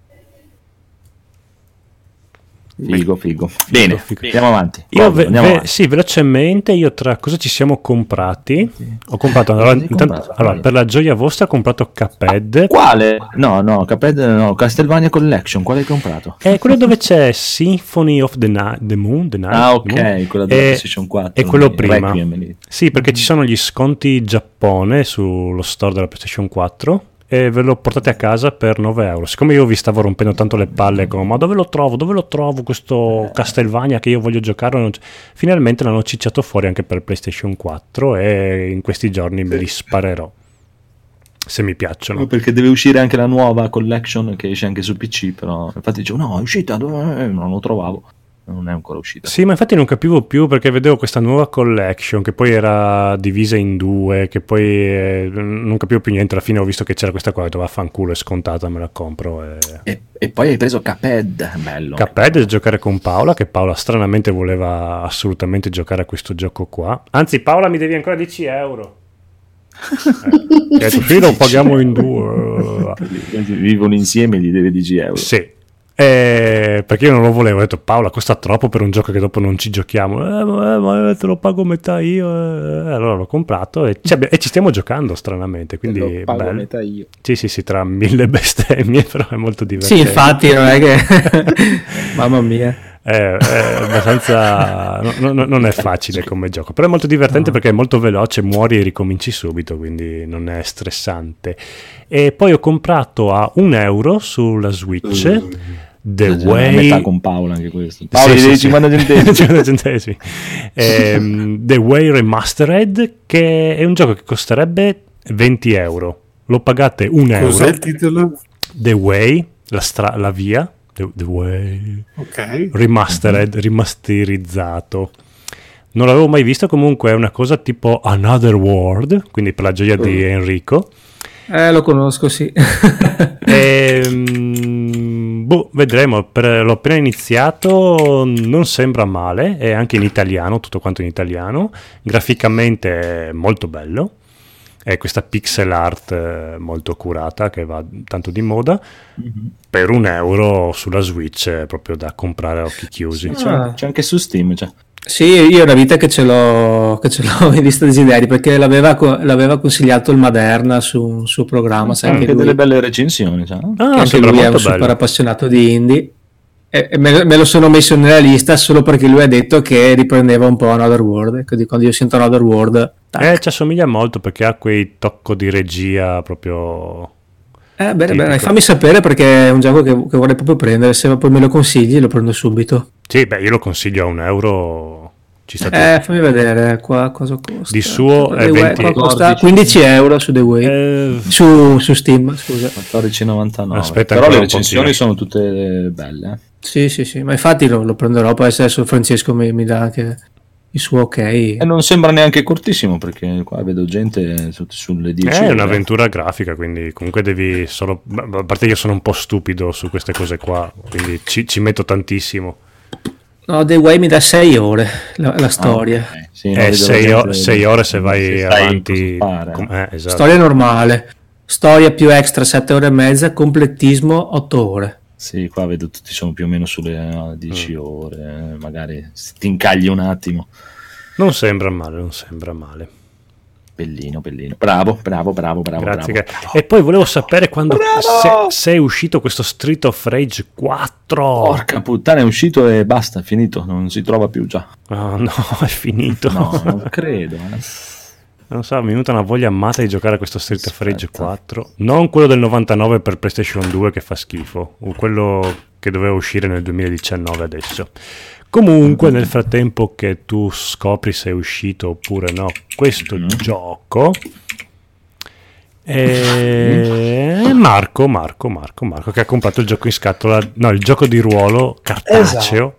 Figo, figo. Bene, figo. andiamo avanti. Io ve- andiamo ve- avanti. sì, velocemente, io tra cosa ci siamo comprati? Ho comprato, allora, intanto- comprato? allora, per la gioia vostra ho comprato Cuphead. Quale? No, no, Cuphead, no, Castlevania Collection, quale hai comprato? È quello dove c'è Symphony of the, Night, the Moon. The Night, Ah, the Moon. ok, quella della E- PlayStation 4. E quello prima. Requiem. Sì, perché ci sono gli sconti Giappone sullo store della PlayStation 4 e ve lo portate a casa per 9 euro. Siccome io vi stavo rompendo tanto le palle con ma dove lo trovo, dove lo trovo questo Castlevania che io voglio giocare, non c-" finalmente l'hanno cicciato fuori anche per PlayStation 4 e in questi giorni me li sparerò. Se mi piacciono. No, perché deve uscire anche la nuova collection che esce anche su PC, però infatti dicevo no, è uscita, dove? Eh, non lo trovavo. Non è ancora uscita. Sì, ma infatti non capivo più perché vedevo questa nuova collection che poi era divisa in due, che poi eh, non capivo più niente. Alla fine ho visto che c'era questa qua, ho detto vaffanculo, è scontata, me la compro. E... E, e poi hai preso Cuphead, bello. Cuphead da giocare con Paola, che Paola stranamente voleva assolutamente giocare a questo gioco qua. Anzi, Paola mi devi ancora 10 euro. [laughs] Eh, detto, [laughs] sì, lo paghiamo in due. Vivono insieme, gli deve 10 euro. Sì. Eh, perché io non lo volevo, ho detto Paola costa troppo per un gioco che dopo non ci giochiamo, eh, ma, ma te lo pago metà io, eh. allora l'ho comprato e ci, abbi- e ci stiamo giocando stranamente, quindi Lo pago bello. metà io. Sì, sì, sì, tra mille [laughs] bestemmie, però è molto divertente. Sì, infatti, non è che... [laughs] Mamma mia. È, è abbastanza. no- no- non è facile come gioco, però è molto divertente perché è molto veloce, muori e ricominci subito, quindi non è stressante. E poi ho comprato a un euro sulla Switch The Cioè, Way. metà con Paola anche questo. Paola Sì, sì, sì. [laughs] 50 centesimi. 50 centesimi. Ehm, The Way Remastered, che è un gioco che costerebbe 20 euro. Lo pagate un euro. Cos'è il titolo? The Way, la, stra- la via. The, The Way Ok. remastered, rimasterizzato. Non l'avevo mai visto, comunque è una cosa tipo Another World, quindi per la gioia di Enrico. Eh, lo conosco, sì. Ehm, boh, vedremo. Per- l'ho appena iniziato, non sembra male. È anche in italiano, tutto quanto in italiano. Graficamente è molto bello. È questa pixel art eh, molto curata che va tanto di moda. Per un euro sulla Switch è proprio da comprare a occhi chiusi. C'è, c'è anche su Steam. Cioè. Sì, io è una vita che ce l'ho, che ce l'ho [laughs] in lista desideri perché l'aveva, l'aveva consigliato il Maderna su un suo programma. Sai, anche anche lui, delle belle recensioni. Cioè. Ah, anche lui è un molto super bello. appassionato di indie. E, e me, me lo sono messo nella lista solo perché lui ha detto che riprendeva un po' Another World. Quindi quando io sento Another World, tac. Eh, ci assomiglia molto perché ha quei tocco di regia proprio. Eh, bene, bene, fammi sapere perché è un gioco che, che vorrei proprio prendere. Se poi me lo consigli, lo prendo subito. Sì, beh, io lo consiglio a un euro Ci sta Eh, fammi vedere qua cosa costa. Di suo è The Way- 20 qua costa 14. 15 euro su The Way. Eh, Su, su Steam, scusa. 14,99. Aspetta Però le recensioni sono tutte belle. eh. Sì, sì, sì, ma infatti lo, lo prenderò, poi se adesso Francesco mi, mi dà anche il suo ok. E non sembra neanche cortissimo perché qua vedo gente su- sulle 10 è ore. un'avventura grafica, quindi comunque devi solo... A parte che io sono un po' stupido su queste cose qua, quindi ci, ci metto tantissimo. No, The Way mi dà 6 ore la, la Ah, storia. ok. Sì, no, Eh, vedo 6 gente- ore se vai se avanti... com- eh, esatto. Storia normale. Storia più extra 7 ore e mezza, completismo 8 ore. Sì, qua vedo tutti sono più o meno sulle eh, 10 Mm. ore, eh, magari ti incagli un attimo. Non sembra male, non sembra male. Bellino, bellino. Bravo, bravo, bravo, bravo. Grazie. bravo. che- E poi volevo sapere quando se, se è uscito questo Street of Rage 4. Porca puttana, è uscito e basta, è finito, non si trova più già. Oh, no, [laughs] è finito. No, non credo. eh. Non so, mi è venuta una voglia amata di giocare a questo Street of Rage Aspetta. 4. Non quello del 99 per PlayStation 2 che fa schifo, o quello che doveva uscire nel 2019 adesso. Comunque, nel frattempo che tu scopri se è uscito oppure no questo Mhm. gioco, eh, Marco, Marco, Marco, Marco, che ha comprato il gioco in scatola, no, il gioco di ruolo cartaceo. Esatto.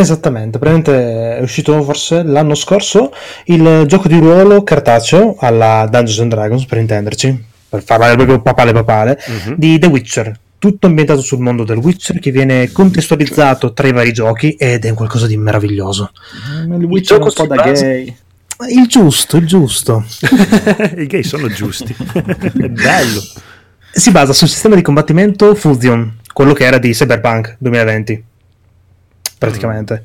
Esattamente, praticamente è uscito forse l'anno scorso il gioco di ruolo cartaceo alla Dungeons and Dragons, per intenderci, per farla proprio papale papale, Mhm. di The Witcher. Tutto ambientato sul mondo del Witcher che viene contestualizzato tra i vari giochi ed è qualcosa di meraviglioso. Il Witcher è un po' da gay. Il giusto, il giusto. [laughs] I gay sono giusti. [laughs] è bello. Si basa sul sistema di combattimento Fusion, quello che era di Cyberpunk 2020, praticamente.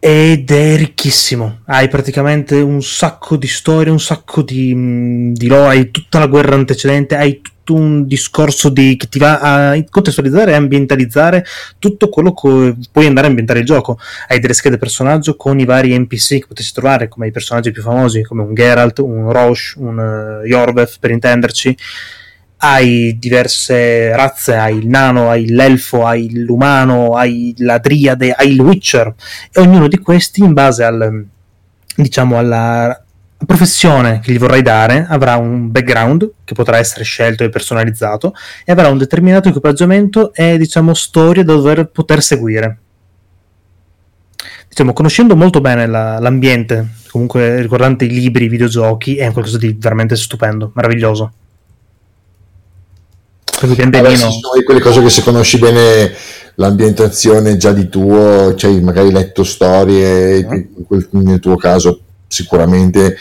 Ed è ricchissimo. Hai praticamente un sacco di storie, un sacco di, mh, di lore, hai tutta la guerra antecedente, hai tutto un discorso di, che ti va a contestualizzare e ambientalizzare tutto quello che puoi andare a ambientare il gioco. Hai delle schede personaggio con i vari NPC che potresti trovare, come i personaggi più famosi, come un Geralt, un Roche, un eh, Yorveth, per intenderci hai diverse razze, hai il nano, hai l'elfo, hai l'umano, hai la driade, hai il witcher e ognuno di questi in base al diciamo alla professione che gli vorrai dare avrà un background che potrà essere scelto e personalizzato e avrà un determinato equipaggiamento e diciamo storie da dover poter seguire. Diciamo conoscendo molto bene la- l'ambiente comunque riguardante i libri i videogiochi è qualcosa di veramente stupendo meraviglioso. Sì, sono quelle cose che se conosci bene l'ambientazione già di tuo, cioè magari letto storie, in quel- nel tuo caso sicuramente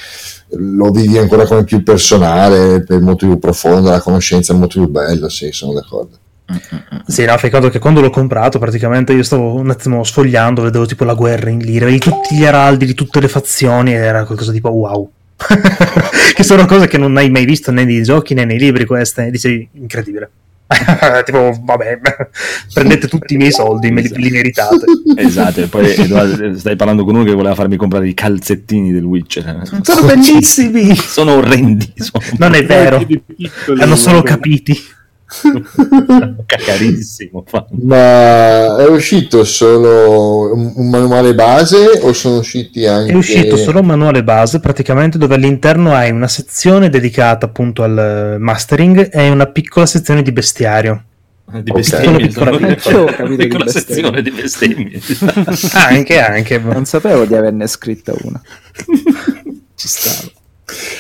lo vivi ancora come più personale, per molto più profondo, la conoscenza è molto più bella, sì, sono d'accordo. Sì, no, fai conto che quando l'ho comprato praticamente io stavo un attimo sfogliando, vedevo tipo la guerra in lire, vedevi tutti gli araldi di tutte le fazioni era qualcosa tipo wow. [laughs] che sono cose che non hai mai visto né nei giochi né nei libri queste, dicevi incredibile. [laughs] tipo vabbè, [laughs] prendete tutti i miei soldi, me li, li meritate. [laughs] Esatto, e poi Edoardo, stai parlando con uno che voleva farmi comprare i calzettini del Witcher. Sono bellissimi! Sono orrendi. Sono Non è vero, hanno solo capiti. [laughs] carissimo. Ma è uscito solo un, manuale base o sono usciti anche... È uscito solo un manuale base, praticamente, dove all'interno hai una sezione dedicata appunto al mastering e una piccola sezione di bestiario. Di bestemmie. Piccola, sono- [laughs] piccola. Di Piccola bestemmie. sezione di bestemmie. [laughs] Anche, anche. Non sapevo di averne scritta una. Ci stava.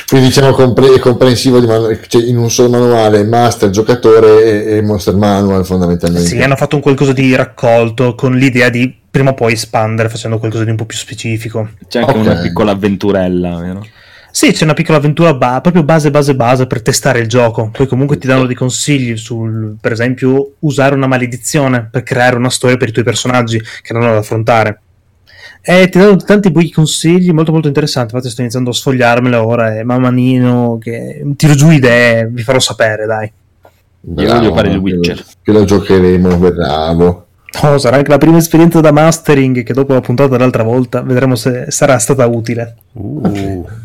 Quindi diciamo compre- è comprensivo di manu- cioè, in un solo manuale, master, giocatore e, e monster manual fondamentalmente. Sì, hanno fatto un qualcosa di raccolto con l'idea di prima o poi espandere facendo qualcosa di un po' più specifico. C'è anche Ok. una piccola avventurella, vero? Sì, c'è una piccola avventura ba- proprio base, base, base per testare il gioco. Poi comunque ti danno dei consigli sul, per esempio, usare una maledizione per creare una storia per i tuoi personaggi che non hanno da affrontare. E ti danno tanti buoni consigli molto molto interessanti. Infatti sto iniziando a sfogliarmelo ora e man manino che tiro giù idee vi farò sapere, dai. Bravo, voglio fare il che- Witcher. Che lo giocheremo, bravo. Oh, sarà anche la prima esperienza da mastering che dopo la puntata dell'altra volta vedremo se sarà stata utile. Uh. [laughs]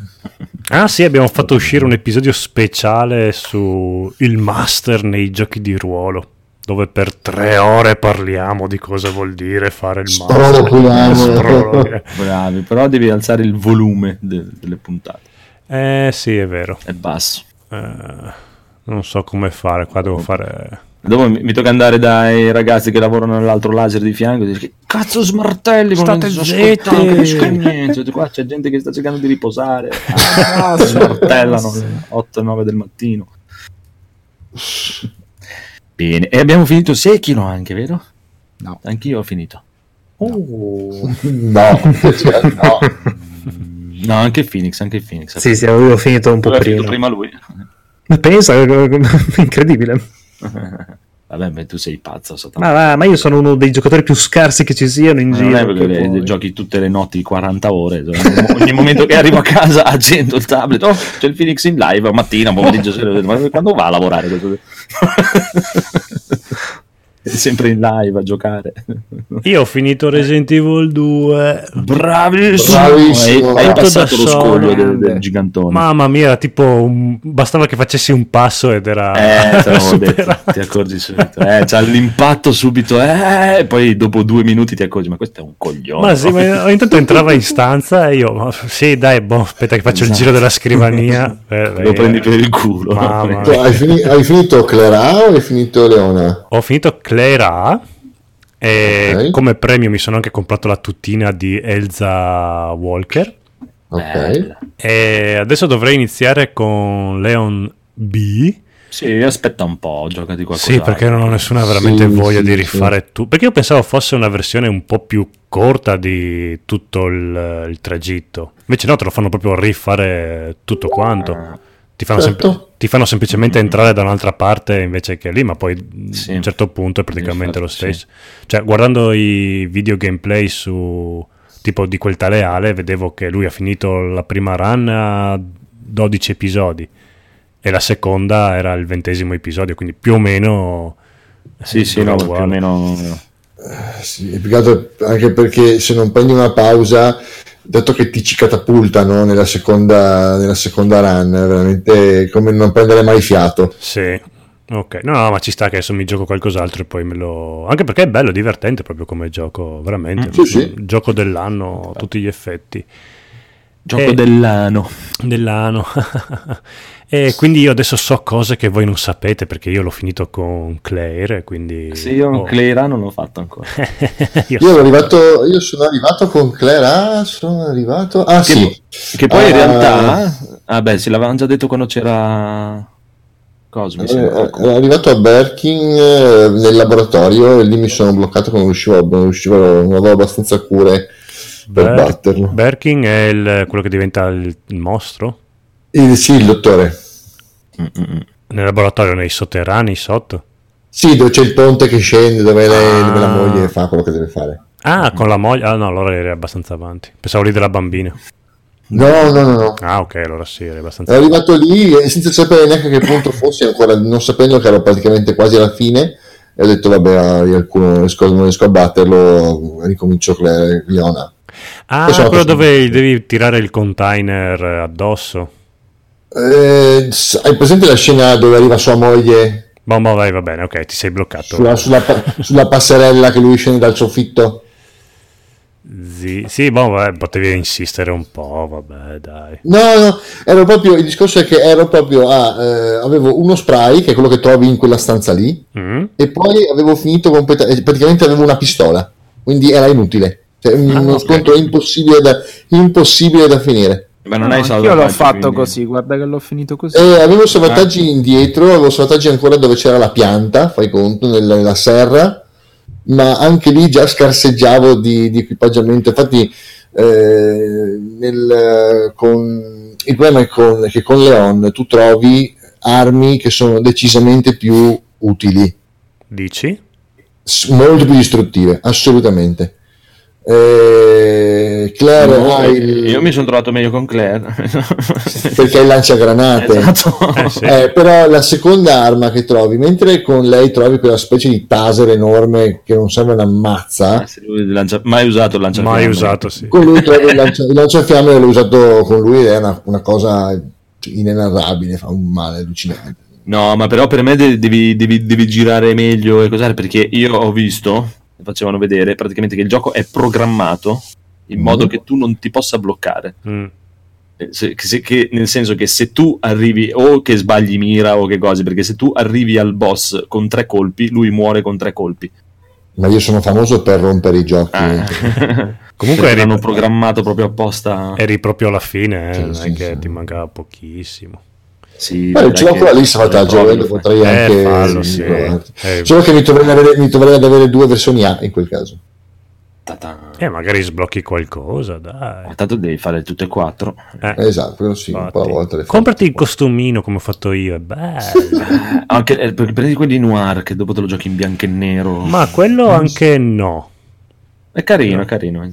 Ah sì, abbiamo fatto uscire un episodio speciale su il master nei giochi di ruolo. Dove per tre ore parliamo di cosa vuol dire fare il. Sproloquia. [laughs] Bravi, però devi alzare il volume de- delle puntate. Eh sì, è vero. È basso. Eh, non so come fare, qua devo fare... Dopo mi, mi tocca andare dai ragazzi che lavorano nell'altro laser di fianco e dire che cazzo smartelli, ma State zitti." non capisco niente. Qua c'è gente che sta cercando di riposare. Ah, [laughs] smartellano alle 8-9 del mattino. Bene, e abbiamo finito Sekiro anche, vero? No. Anch'io ho finito. No, cioè, [laughs] no. No, anche Phoenix, anche Phoenix. Sì, sì, avevo finito un po' prima. finito prima lui. Ma pensa, [laughs] incredibile. [laughs] Vabbè, beh, tu sei pazzo. Ma, va, ma io sono uno dei giocatori più scarsi che ci siano in Non giro. è perché le- poi- giochi tutte le notti 40 ore. cioè, Ogni momento che arrivo a casa [laughs] accendo il tablet. Oh, c'è il Phoenix in live mattina, pomeriggio. Ma quando va a lavorare? [laughs] sempre in live a giocare. [laughs] Io ho finito Resident Evil 2. Bravissimo! Bravissimo. Hai, hai passato lo scoglio del, del gigantone. Mamma mia, era tipo un- bastava che facessi un passo ed era Eh, te l'avevo [laughs] detto, ti accorgi subito. Eh, c'ha l'impatto subito, eh, e poi dopo due minuti ti accorgi, ma questo è un coglione. Ma sì, ma intanto entrava in stanza e io, ma sì, dai, boh, aspetta che faccio il giro della scrivania. Eh, Lo prendi per il culo. Hai, fini- hai finito Clerà o hai finito Leona? Ho finito Clara e Ok. come premio mi sono anche comprato la tuttina di Elza Walker Ok. E adesso dovrei iniziare con Leon B. Sì, aspetta un po', giocati qualcosa. Sì, perché non ho nessuna veramente Sì, voglia sì, di sì. rifare tutto. Perché io pensavo fosse una versione un po' più corta di tutto il, il tragitto. Invece no, te lo fanno proprio rifare tutto quanto. Ti fanno, Certo. sem- ti fanno semplicemente entrare da un'altra parte invece che lì, ma poi Sì. a un certo punto è praticamente lo Infatti, stesso. Cioè, guardando i video gameplay su tipo di quel tale Ale, vedevo che lui ha finito la prima run a 12 episodi e la seconda era il ventesimo episodio, quindi più o meno... Sì, sì, no, più o meno... Sì, che altro anche perché se non prendi una pausa, dato che ti ci catapultano nella seconda, nella seconda run, è veramente come non prendere mai fiato. Sì, ok. No, no, ma ci sta che adesso mi gioco qualcos'altro e poi me lo... Anche perché è bello, divertente proprio come gioco, veramente. Mm, sì, sì. Gioco dell'anno, a tutti gli effetti. Gioco Eh, dell'anno. Dell'anno. [laughs] e quindi io adesso so cose che voi non sapete perché io l'ho finito con Claire, quindi... Sì, io oh. Cleira non l'ho fatto ancora. [laughs] Io Io, so- ero arrivato, io sono arrivato con Clerà, sono arrivato... Ah Che, sì, che poi in Ah. realtà... Ah beh, sì, l'avevamo già detto quando c'era... Cosa mi sembra? Eh, ero arrivato a Berkin eh, nel laboratorio e lì mi sono bloccato non riuscivo, non riuscivo, non avevo abbastanza cure per Ber- batterlo. Berkin è il- quello che diventa il, il mostro? Il- sì, il dottore. Mm-mm. Nel laboratorio, nei sotterranei sotto? Sì, dove c'è il ponte che scende, dove, lei- Ah. dove la moglie fa quello che deve fare. Ah, con la moglie? Ah no, allora eri abbastanza avanti. Pensavo lì della bambina. No, no, no, no. Ah, ok, allora sì, eri abbastanza Ero arrivato lì senza sapere neanche che punto fossi ancora, non sapendo che ero praticamente quasi alla fine. E ho detto, vabbè, io alcuno non riesco, non riesco a batterlo, ricomincio con le- Leona. Ah, è quello dove devi tirare il container addosso. Eh, hai presente la scena dove arriva sua moglie Boh, boh, vai, va bene, ok, ti sei bloccato. sulla, sulla sulla passerella che lui scende dal soffitto? Sì, sì, boh, vabbè, potevi insistere un po', vabbè, dai. No, no, ero proprio, il discorso è che ero proprio a, eh, avevo uno spray, che è quello che trovi in quella stanza lì, Mm? e poi avevo finito completamente, praticamente avevo una pistola, quindi era inutile. Cioè, uno ok. scontro impossibile da, impossibile da finire. Ma non No, hai salvataggio, l'ho fatto quindi- così, guarda che l'ho finito così. E avevo salvataggi Ah. indietro, avevo salvataggi ancora dove c'era la pianta, fai conto, nella, nella serra, ma anche lì già scarseggiavo di, di equipaggiamento. Infatti, eh, nel, con, il problema è con- che con Leon tu trovi armi che sono decisamente più utili, Dici? s- molto più distruttive, assolutamente. Eh, Claire No, ha il, Io mi sono trovato meglio con Claire. [laughs] perché hai il lanciagranate. Esatto. Eh, sì. Eh, però la seconda arma che trovi, mentre con lei trovi quella specie di taser enorme che non sembra una mazza, lui lancia- Mai usato il lanciafiamme. Mai usato, sì. con lui trovi il, [laughs] lancia- il lanciafiamme l'ho usato con lui ed è una, una cosa inenarrabile, fa un male allucinante. No, ma però per me de- devi, devi- devi girare meglio e cos'è perché io ho visto, facevano vedere praticamente che il gioco è programmato in modo che tu non ti possa bloccare. Mm. Eh, se- che- se- che- nel senso che se tu arrivi o che sbagli mira o che cose, perché se tu arrivi al boss con tre colpi, lui muore con tre colpi. Ma io sono famoso per rompere i giochi. Ah. [laughs] Comunque Perché eri- l'hanno programmato proprio apposta. Eri proprio alla fine, eh, Sì, non è sì, che sì. ti mancava pochissimo. Sì, Beh, che- ancora lì salvataggio, proprio- lo potrei Eh, anche fallo, sì. Eh, Solo che mi troverei ad avere, mi troverei ad avere due versioni A in quel caso. Ta-ta. eh, magari sblocchi qualcosa, dai. Ma Tanto devi fare tutte e quattro. Eh, Esatto, quello sì, un po' alla volta. Comprati il costumino come ho fatto io, è bello. [laughs] Anche eh, perché prendi quelli noir che dopo te lo giochi in bianco e nero. Ma quello anche no. È carino, è carino.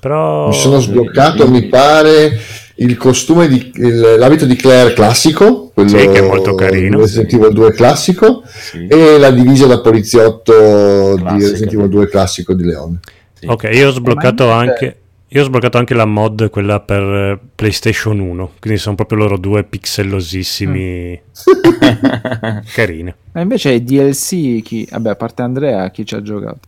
Però Mi sono sbloccato, mi pare, il costume di il- l'abito di Claire classico, quello Sì, che è molto carino. Resident Evil 2 classico, Sì. e la divisa da poliziotto di Classica. Resident Evil 2 classico di Leone. Sì. Ok, io ho sbloccato anche io ho sbloccato anche la mod quella per eh, PlayStation 1, quindi sono proprio loro due pixellosissimi [laughs] carine. Ma invece i DLC, chi... vabbè, a parte Andrea, chi ci ha giocato?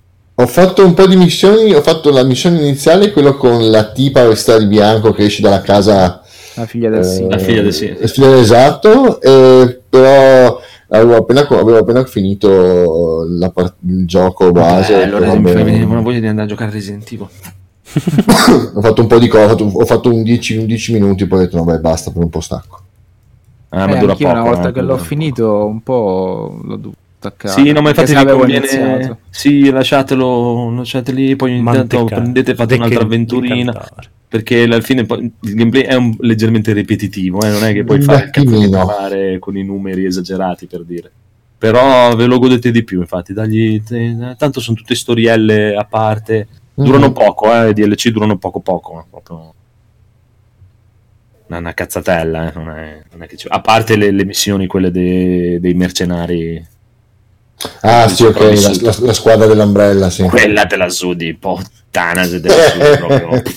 Ho fatto un po' di missioni, ho fatto la missione iniziale, quello con la tipa vestita di bianco che esce dalla casa La figlia del Eh, sì. La figlia del sì. la figlia esatto, eh, però avevo appena, avevo appena finito la part- il gioco base. Eh, allora mi fai venire una voglia di andare a giocare a Resident Evil. [coughs] ho fatto un po' di cose, ho fatto, ho fatto un 10, 11 minuti, poi ho detto no, beh, basta per un po' stacco. Ah, Eh, ma dura poco. una volta eh, che l'ho finito un po' l'ho dovuto staccare. Sì, no, ma infatti vi conviene. Sì, lasciatelo, lasciateli, poi ogni tanto Manteca- prendete e fate un'altra deca- avventurina. Perché alla fine il gameplay è un- leggermente ripetitivo, eh, non è che puoi fare il con i numeri esagerati per dire. Però ve lo godete di più, infatti, dagli, te- tanto sono tutte storielle a parte, durano Mhm. poco, eh, i DLC durano poco poco, proprio una, una cazzatella, eh, non è, non è che ci- a parte le, le missioni, quelle dei- dei mercenari Ah, sì, ok, la, la- la squadra dell'ombrella, sì. quella te la sudi, puttana se te la sudi proprio. [laughs]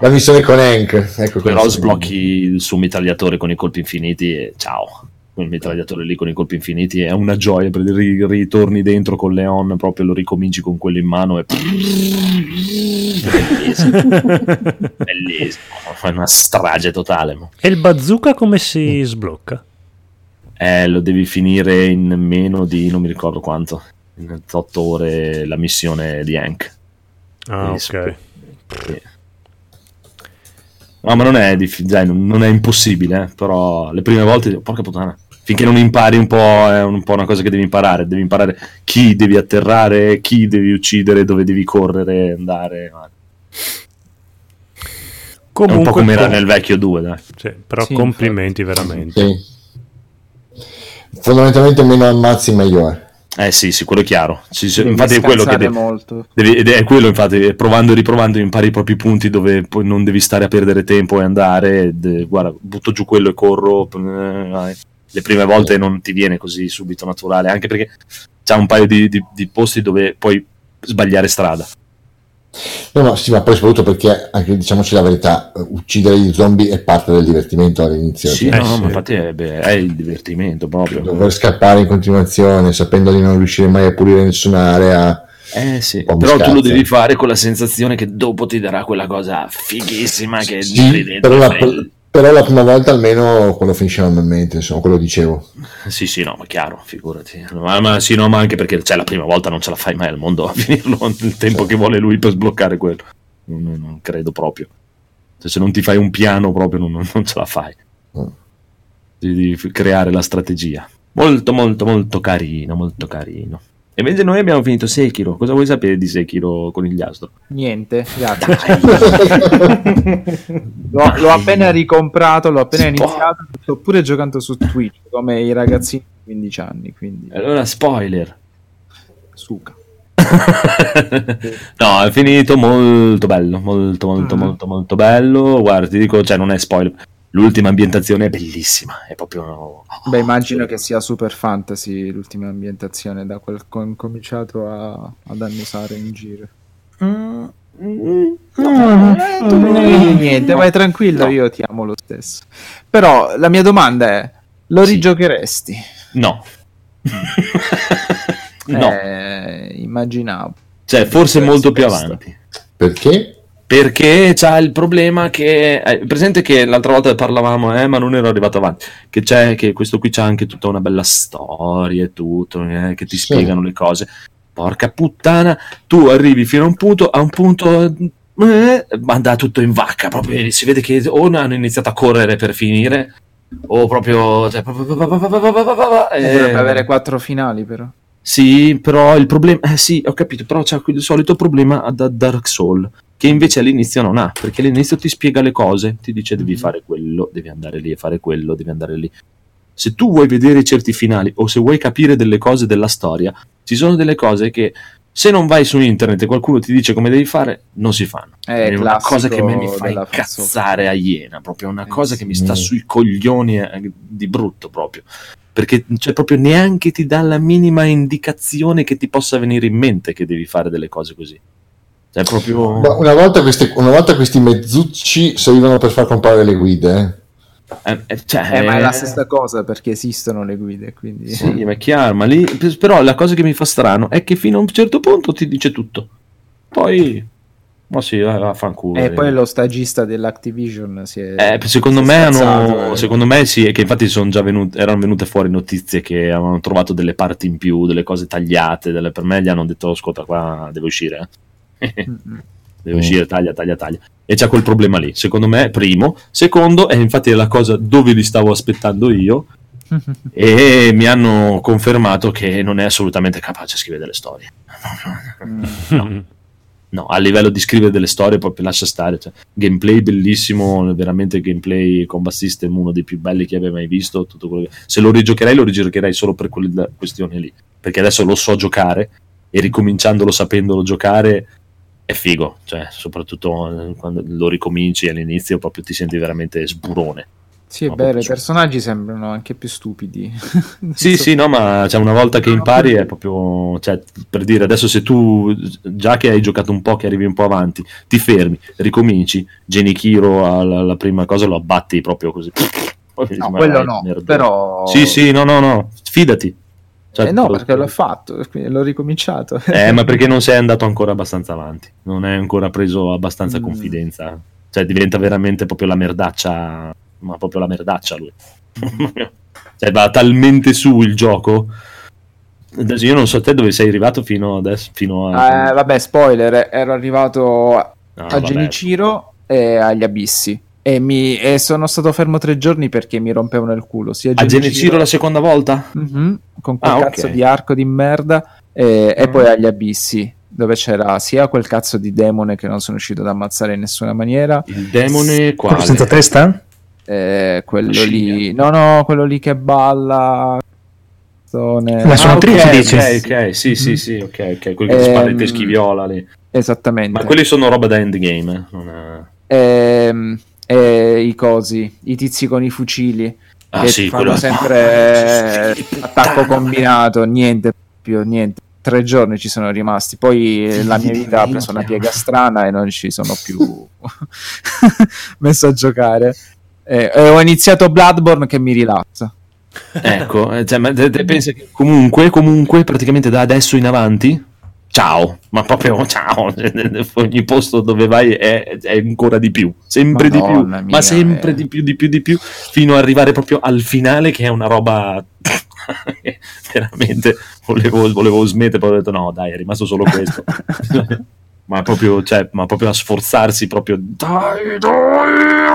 La missione con Hank, ecco Però sblocchi il suo mitragliatore con i colpi infiniti e ciao. Quel mitragliatore lì con i colpi infiniti è una gioia perché ri- ritorni dentro con Leon, proprio lo ricominci con quello in mano e [laughs] bellissimo, bellissimo, è una strage totale. mo. E il bazooka come si sblocca? Eh, lo devi finire in meno di non mi ricordo quanto, in 8 ore la missione di Hank. Ah, Sì, ok. Sì. No, ma non è, dai, non è impossibile, eh, però le prime volte, porca puttana, finché non impari un po', è un po' una cosa che devi imparare, devi imparare chi devi atterrare, chi devi uccidere, dove devi correre, andare. ma- È un Comunque, po' come era nel vecchio 2, dai. sì, però Sì, complimenti veramente. Sì. Fondamentalmente meno ammazzi meglio è. Eh sì, sì, quello è chiaro. Sì, Devi infatti è quello che devi, molto. devi- ed è quello, infatti, provando e riprovando impari i propri punti dove poi non devi stare a perdere tempo e andare. ed, eh, guarda, butto giù quello e corro. eh. Le prime volte non ti viene così subito naturale, anche perché c'è un paio di, di- di posti dove puoi sbagliare strada. No, no, sì, ma poi soprattutto perché, anche diciamoci la verità, eh, uccidere gli zombie è parte del divertimento all'inizio. Sì, cioè, no, sì. ma infatti è, beh, è il divertimento proprio. Dover scappare in continuazione, sapendo di non riuscire mai a pulire nessuna area. Eh sì, però tu lo scazza. devi fare con la sensazione che dopo ti darà quella cosa fighissima che Sì, però la, però la prima volta almeno quello finisce normalmente, insomma, quello dicevo. Sì, sì, no, ma chiaro, figurati. Ma, ma sì, no, ma anche perché cioè, la prima volta non ce la fai mai al mondo [laughs] a finirlo il tempo che vuole lui per sbloccare quello. Non, non- credo proprio. Cioè, se non ti fai un piano proprio non, non ce la fai. Mm. Devi devi creare la strategia. Molto, molto, molto carino, molto carino. E invece noi abbiamo finito Sekiro. Cosa vuoi sapere di Sekiro con il Gliastro? Niente, grazie. [laughs] l'ho, l'ho appena ricomprato, l'ho appena Spo- iniziato, sto pure giocando su Twitch come i ragazzini di 15 anni, quindi Allora, spoiler. suca. [laughs] no, è finito molto bello, molto, molto, Mm. molto, molto bello. Guarda, ti dico, cioè, non è spoiler. L'ultima ambientazione è bellissima, è proprio... Beh, immagino che sia super fantasy l'ultima ambientazione da quel che ho cominciato a, ad annusare in giro. Mm. Eh, tu non devi niente, vai tranquillo, io ti amo lo stesso. Però la mia domanda è, Lo Sì. rigiocheresti? No. [laughs] no, Eh, immaginavo. cioè forse molto più avanti. Perché? Perché c'ha il problema che. eh, presente che l'altra volta parlavamo, eh, ma non ero arrivato avanti. Che c'è che questo qui c'ha anche tutta una bella storia e tutto, eh, che ti Sì. spiegano le cose. Porca puttana, tu arrivi fino a un punto, a un punto. Eh, manda tutto in vacca. Proprio si vede che o hanno iniziato a correre per finire, o proprio. Cioè, Eh, eh, Dovrebbe avere quattro finali, però. sì, però il problema. Eh sì, ho capito, però c'è il solito problema da Dark Soul. Che invece all'inizio non ha, perché all'inizio ti spiega le cose, ti dice devi fare quello, devi andare lì a fare quello, devi andare lì. Se tu vuoi vedere certi finali o se vuoi capire delle cose della storia, ci sono delle cose che se non vai su internet e qualcuno ti dice come devi fare, non si fanno. È È una cosa che a me mi fa incazzare a iena, proprio una Eh, cosa che mi sta sui coglioni eh, di brutto proprio. Perché cioè, proprio neanche ti dà la minima indicazione che ti possa venire in mente che devi fare delle cose così. Cioè, proprio. Ma una, volta queste- una volta questi mezzucci servivano per far comprare le guide. eh. eh, eh, cioè, Eh, ma è la stessa cosa perché esistono le guide, quindi... Sì, ma è chiaro, ma lì. Però la cosa che mi fa strano è che fino a un certo punto ti dice tutto. Poi. Ma sì, va- vaffanculo. E eh. poi lo stagista dell'Activision si è... Eh, secondo si è me, hanno, secondo me sì, è che infatti sono già venute, erano venute fuori notizie che avevano trovato delle parti in più, delle cose tagliate, delle- per me gli hanno detto ascolta qua deve uscire, eh. Mm-mm. [laughs] deve uscire, taglia, taglia, taglia. E c'è quel problema lì, secondo me, primo. Secondo, e infatti è la cosa dove li stavo aspettando io, [laughs] e mi hanno confermato che non è assolutamente capace a scrivere delle storie. Mm. No. No, a livello di scrivere delle storie proprio lascia stare. Cioè, gameplay bellissimo, veramente gameplay combat system uno dei più belli che abbia mai visto. Tutto quello che- Se lo rigiocherei, lo rigiocherei solo per quella questione lì. Perché adesso lo so giocare e ricominciandolo sapendolo giocare è figo. Cioè, soprattutto eh, quando lo ricominci all'inizio, proprio ti senti veramente sburone. Sì, è proprio i personaggi sembrano anche più stupidi. [laughs] Sì, sì, no, ma cioè, una volta che impari è proprio, cioè, per dire, adesso se tu, già che hai giocato un po', che arrivi un po' avanti, ti fermi, ricominci, Genichiro alla, alla prima cosa lo abbatti proprio così. Poi No, [laughs] "Ma quello no, merda". però... Sì, sì, no, no, no, fidati. Cioè, Eh no, perché l'ho fatto, l'ho ricominciato. Eh, ma perché [laughs] non sei andato ancora abbastanza avanti, non hai ancora preso abbastanza Mm. confidenza. Cioè, diventa veramente proprio la merdaccia, ma proprio la merdaccia lui. [laughs] cioè, va talmente su il gioco. Adesso io non so te dove sei arrivato fino adesso, fino a... Eh, vabbè, spoiler, ero arrivato a No, a vabbè. Genichiro e agli abissi. E, mi, e sono stato fermo tre giorni perché mi rompevano il culo. Sia A Genichiro la seconda volta? Mhm, con quel Ah, cazzo ok. di arco di merda. E, e Mm. poi agli abissi, dove c'era sia quel cazzo di demone che non sono riuscito ad ammazzare in nessuna maniera. Il demone Quello quale? senza testa? eh, quello lì, no, no, quello lì che balla. Zone- La Ah, suonatrice, ok, dici? ok, ok, sì, sì, Mhm. sì, ok, ok, quelli che ti spara in Ehm, teschiviola lì. Esattamente. Ma quelli sono roba da endgame, eh, non è- Ehm, e i cosi, i tizi con i fucili. Ah, che sì, fanno quello- sempre sì, attacco combinato, niente più, niente. Tre giorni ci sono rimasti, poi eh, la mia vita ha preso una piega strana e non ci sono più [laughs] messo a giocare. Eh, ho iniziato Bloodborne che mi rilassa. Ecco, eh, cioè, ma te, te pensi che comunque, comunque, praticamente da adesso in avanti, ciao, ma proprio [laughs] ciao, ogni posto dove vai è, è ancora di più, sempre di più, Madonna mia, ma sempre eh. di più, di più, di più, fino ad arrivare proprio al finale che è una roba... [laughs] veramente volevo, volevo smettere, poi ho detto no dai è rimasto solo questo. [laughs] Ma proprio, cioè, ma proprio a sforzarsi proprio dai dai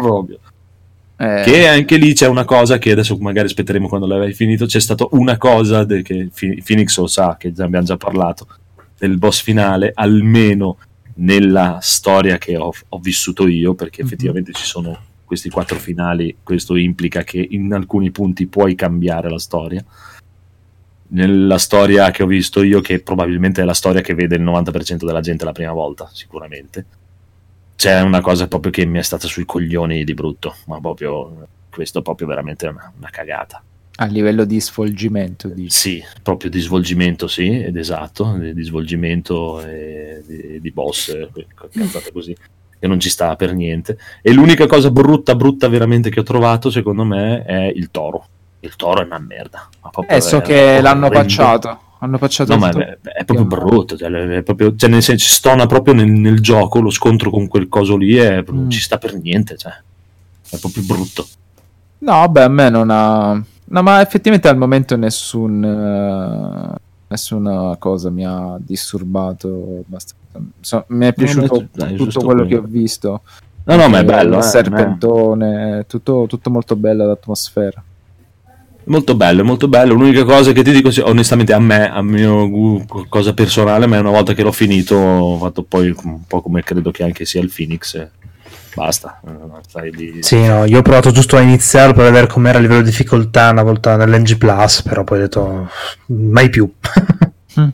proprio Eh, che anche lì c'è una cosa che adesso magari aspetteremo quando l'avrai finito. C'è stata una cosa de- che Phoenix lo sa, che già abbiamo già parlato, del boss finale, almeno nella storia che ho, ho vissuto io, perché Mhm. effettivamente ci sono questi quattro finali. Questo implica che in alcuni punti puoi cambiare la storia. Nella storia che ho visto io, che probabilmente è la storia che vede il 90% della gente la prima volta, sicuramente c'è una cosa proprio che mi è stata sui coglioni di brutto, ma proprio questo proprio veramente una, una cagata. a livello di svolgimento, dici. Sì, proprio di svolgimento, sì, ed esatto, di, svolgimento e di, di boss, cazzate [laughs] così. che non ci sta per niente. E l'unica cosa brutta, brutta veramente che ho trovato, secondo me, è il toro. Il toro è una merda. Ma Eh, so che l'hanno pacciato. Hanno pacciato No, ma è, è proprio brutto, cioè, è proprio, cioè, nel senso, stona proprio nel, nel gioco, lo scontro con quel coso lì è- non Mm. ci sta per niente, cioè. È proprio brutto. No, vabbè, a me non ha... No, ma effettivamente al momento nessun... eh, nessuna cosa mi ha disturbato abbastanza. So- mi è piaciuto no, dai, tutto quello che quello. ho visto. No, no, ma è Eh, bello, Il eh, serpentone, tutto, tutto molto bello l'atmosfera. Molto bello, molto bello. L'unica cosa che ti dico, onestamente, a me, a mio cosa personale, a me una volta che l'ho finito, ho fatto poi un po' come credo che anche sia il Phoenix. e Basta, eh, stai lì. Sì, no, io ho provato giusto a iniziarlo per vedere com'era il livello di difficoltà una volta nell'NG Plus, però poi ho detto mai più. [laughs] Mm.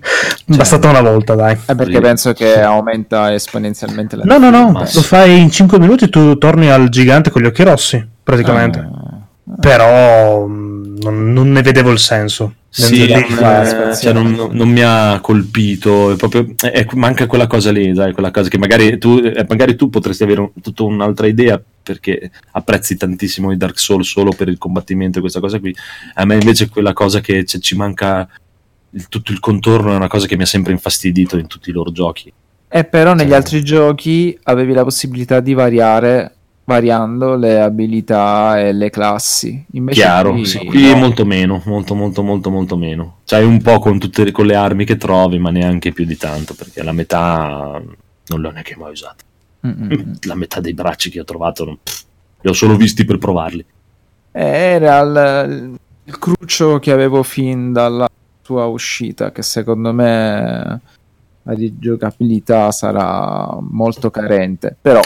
[laughs] Bastata una volta, dai. È perché Sì. penso che aumenta esponenzialmente la No, no, no, Ma- lo fai in 5 minuti tu torni al gigante con gli occhi rossi, praticamente. Ah. Però mh, non, non ne vedevo il senso. Sì, non, fa eh, cioè, non- non mi ha colpito, è proprio, è- manca quella cosa lì, sai, quella cosa che magari tu, eh, magari tu potresti avere un- tutta un'altra idea perché apprezzi tantissimo i Dark Souls solo per il combattimento e questa cosa qui. A me invece quella cosa che cioè, ci manca il- tutto il contorno è una cosa che mi ha sempre infastidito in tutti i loro giochi. E però negli Sì. altri giochi avevi la possibilità di variare variando le abilità e le classi. Invece Chiaro, qui, sì, qui no. molto meno, molto molto molto molto meno. C'hai un po' con tutte le, con le armi che trovi, ma neanche più di tanto, perché la metà non l'ho neanche mai usata. Mm, mm, mm. La metà dei bracci che ho trovato pff, li ho solo visti per provarli. Era il, il cruccio che avevo fin dalla sua uscita, che secondo me la rigiocabilità sarà molto carente. Però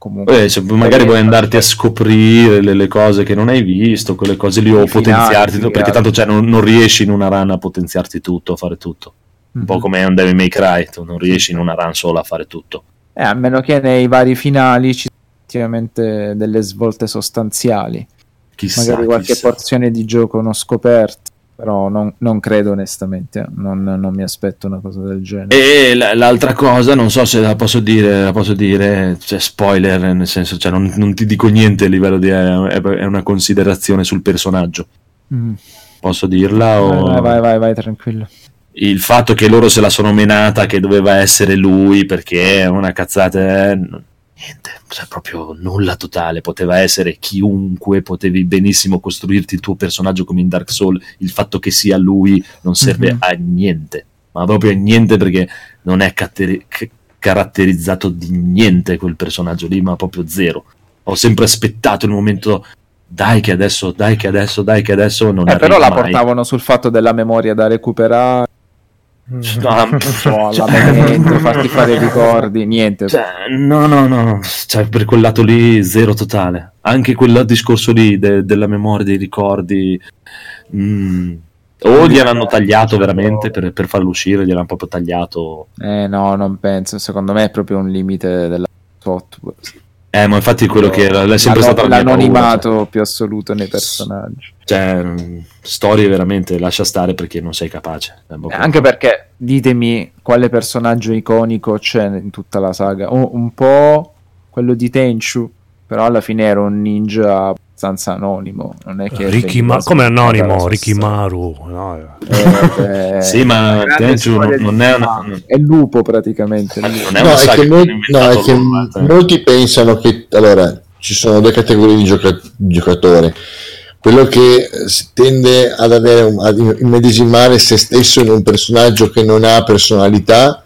comunque Eh, se magari vuoi andarti a scoprire le, le cose che non hai visto, quelle cose lì, o finali, potenziarti, che perché tanto cioè, non, non riesci in una run a potenziarti tutto, a fare tutto. Un po' Mhm. come un Devil May Cry, tu non riesci in una run sola a fare tutto. Eh, a meno che nei vari finali ci siano effettivamente delle svolte sostanziali. Chissà, magari qualche chissà. porzione di gioco non scoperta, però non, non credo onestamente, non, non mi aspetto una cosa del genere. E l'altra cosa, non so se la posso dire, la posso dire, cioè spoiler, nel senso, cioè non, non ti dico niente a livello di... è, è una considerazione sul personaggio. Mm. Posso dirla? O... Vai, vai, vai, vai, tranquillo. il fatto che loro se la sono menata che doveva essere lui perché è una cazzata eh, niente cioè proprio nulla totale. Poteva essere chiunque potevi benissimo costruirti il tuo personaggio come in Dark Souls il fatto che sia lui non serve Mhm. a niente. Ma proprio a niente perché non è catteri- c- caratterizzato di niente quel personaggio lì ma proprio zero. Ho sempre aspettato il momento dai che adesso dai che adesso dai che adesso non Eh, però la mai. portavano sul fatto della memoria da recuperare, No, o alla [laughs] cioè- mente, farti fare i ricordi, niente. Cioè, no, no, no, cioè, per quel lato lì zero totale. Anche quel discorso lì de- della memoria, dei ricordi. mm, o gliel'hanno tagliato veramente per, per farlo uscire, gliel'hanno proprio tagliato. Eh no, non penso, secondo me è proprio un limite della software. Eh, ma infatti quello che era, è sempre L'ano- stata la mia paura, l'anonimato più assoluto nei personaggi. Cioè, storie veramente lascia stare perché non sei capace. Proprio- Anche perché ditemi quale personaggio iconico c'è in tutta la saga. Un, un po' quello di Tenchu, però alla fine era un ninja abbastanza anonimo. Non è che Ricky Ma- come anonimo? Ricky. Maru. no, Eh, beh, Sì, ma Tenchu storia non- è una-. È il lupo praticamente. Lupo. non è No, è che, hanno no, è che eh. molti pensano che allora ci sono due categorie di gioca- giocatori. Quello che eh, tende ad avere un- ad immedesimare se stesso in un personaggio che non ha personalità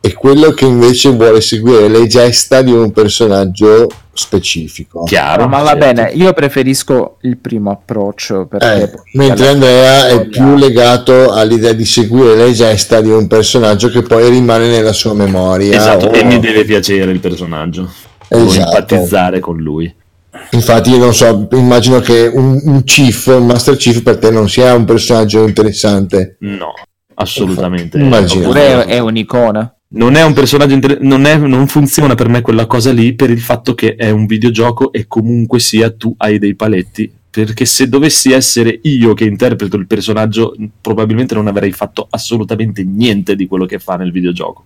e quello che invece vuole seguire le gesta di un personaggio specifico. Chiaro. Ma va certo. bene, io preferisco il primo approccio perché Eh, mentre Andrea è più legato all'idea di seguire le gesta di un personaggio che poi rimane nella sua memoria. Esatto, o- e mi deve piacere il personaggio. Esatto. empatizzare con lui. Infatti, io non so, immagino che un, un Chief, un Master Chief per te non sia un personaggio interessante. No, assolutamente. Immagino. Oppure è, è un'icona. Non è un personaggio inter- non, è- non funziona per me quella cosa lì per il fatto che è un videogioco e comunque sia tu hai dei paletti. Perché se dovessi essere io che interpreto il personaggio, probabilmente non avrei fatto assolutamente niente di quello che fa nel videogioco.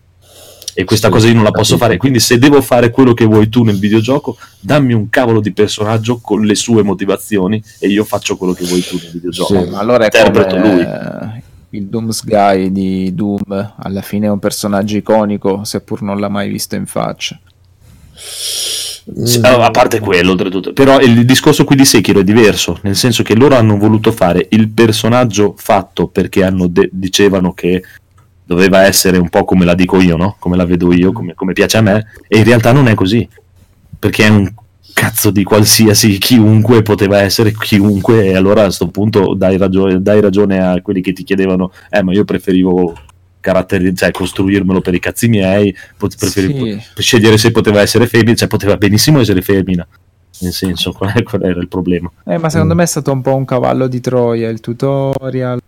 E questa Sì, cosa io non la posso capito. fare. Quindi, se devo fare quello che vuoi tu nel videogioco, dammi un cavolo di personaggio con le sue motivazioni e io faccio quello che vuoi tu nel videogioco. Sì. Ma allora Interpreto come lui. Il Doomsguy di Doom, alla fine è un personaggio iconico, seppur non l'ha mai visto in faccia. Sì, Mm. allora, a parte quello, oltretutto. Però il discorso qui di Sekiro è diverso, nel senso che loro hanno voluto fare il personaggio fatto perché hanno de- dicevano che doveva essere un po' come la dico io, no? Come la vedo io, come, come piace a me, e in realtà non è così, perché è un cazzo di qualsiasi chiunque poteva essere chiunque e allora a questo punto dai ragione, dai ragione a quelli che ti chiedevano eh ma io preferivo caratteri- cioè, costruirmelo per i cazzi miei pot- preferivo Sì. per scegliere se poteva essere femmina, cioè poteva benissimo essere femmina. Nel senso, qual, è- qual era il problema? Eh, ma Mm. secondo me è stato un po' un cavallo di Troia, il tutorial,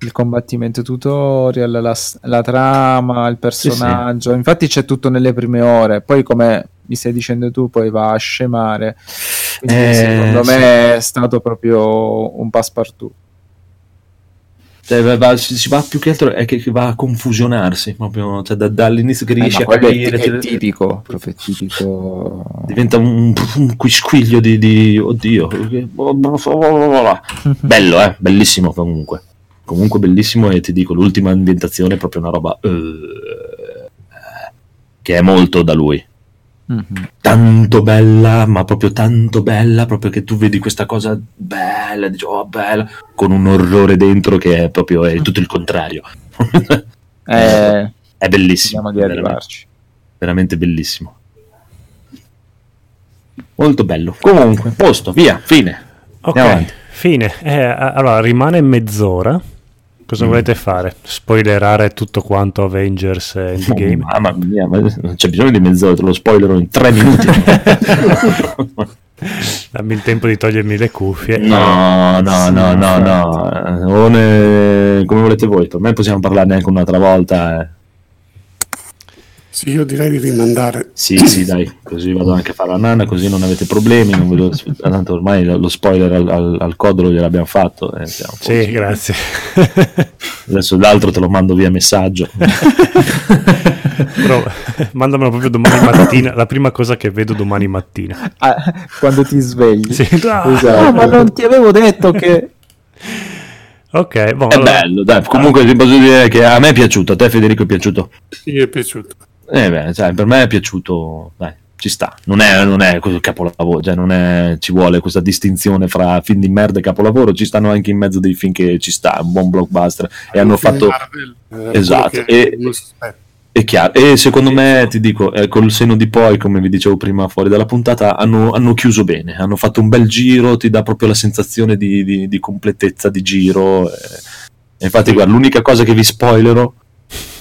il combattimento tutorial, la, la trama, il personaggio. Infatti c'è tutto nelle prime ore, poi come mi stai dicendo tu, poi va a scemare. Quindi Eh, secondo sì. me è stato proprio un passepartout. Cioè, va- si, va più che altro è che, che va a confusionarsi proprio cioè, da- dall'inizio che Eh, riesci ma a è, capire è cioè, tipico, proprio tipico. diventa un, un quisquiglio di, di oddio [laughs] bello eh bellissimo comunque comunque bellissimo e ti dico l'ultima ambientazione è proprio una roba eh, che è molto da lui Mhm. tanto bella, ma proprio tanto bella, proprio che tu vedi questa cosa bella, dici, oh bella, con un orrore dentro che è proprio è tutto il contrario. Eh, è bellissimo, di veramente, arrivarci. veramente bellissimo. Molto bello. Comunque, posto, via, fine. Ok, fine. Eh, allora, rimane mezz'ora. Cosa Mm. volete fare? Spoilerare tutto quanto Avengers Endgame? Oh, mamma mia, ma non c'è bisogno di mezz'ora, te lo spoilerò in tre minuti. [laughs] Dammi il tempo di togliermi le cuffie. No, no, no, no, no. O ne- Come volete voi, per me possiamo parlarne anche un'altra volta. eh. Sì, io direi di rimandare. Sì, sì, dai, così vado anche a fare la nana, così non avete problemi. Non vedo... Tanto ormai lo spoiler al, al, al codolo gliel'abbiamo fatto. eh. Sì, grazie. Adesso l'altro te lo mando via messaggio. Però mandamelo proprio domani mattina, la prima cosa che vedo domani mattina. Ah, quando ti svegli. Sì. Ah, Esatto. Ah, ma non ti avevo detto che... Ok, boh, È allora- bello, dai. Comunque ti posso dire che a me è piaciuto, a te Federico è piaciuto. Sì, è piaciuto. Eh beh, cioè, per me è piaciuto, dai, ci sta. Non è, non è capolavoro, cioè non è, ci vuole questa distinzione fra film di merda e capolavoro, ci stanno anche in mezzo dei film che ci sta, un buon blockbuster. E hanno fatto... Marvel, eh, Esatto, e-. È chiaro, e secondo me ti dico, eh, col seno di poi, come vi dicevo prima fuori dalla puntata, hanno, hanno chiuso bene, hanno fatto un bel giro, ti dà proprio la sensazione di, di- di completezza di giro. eh. Infatti, guarda, l'unica cosa che vi spoilerò,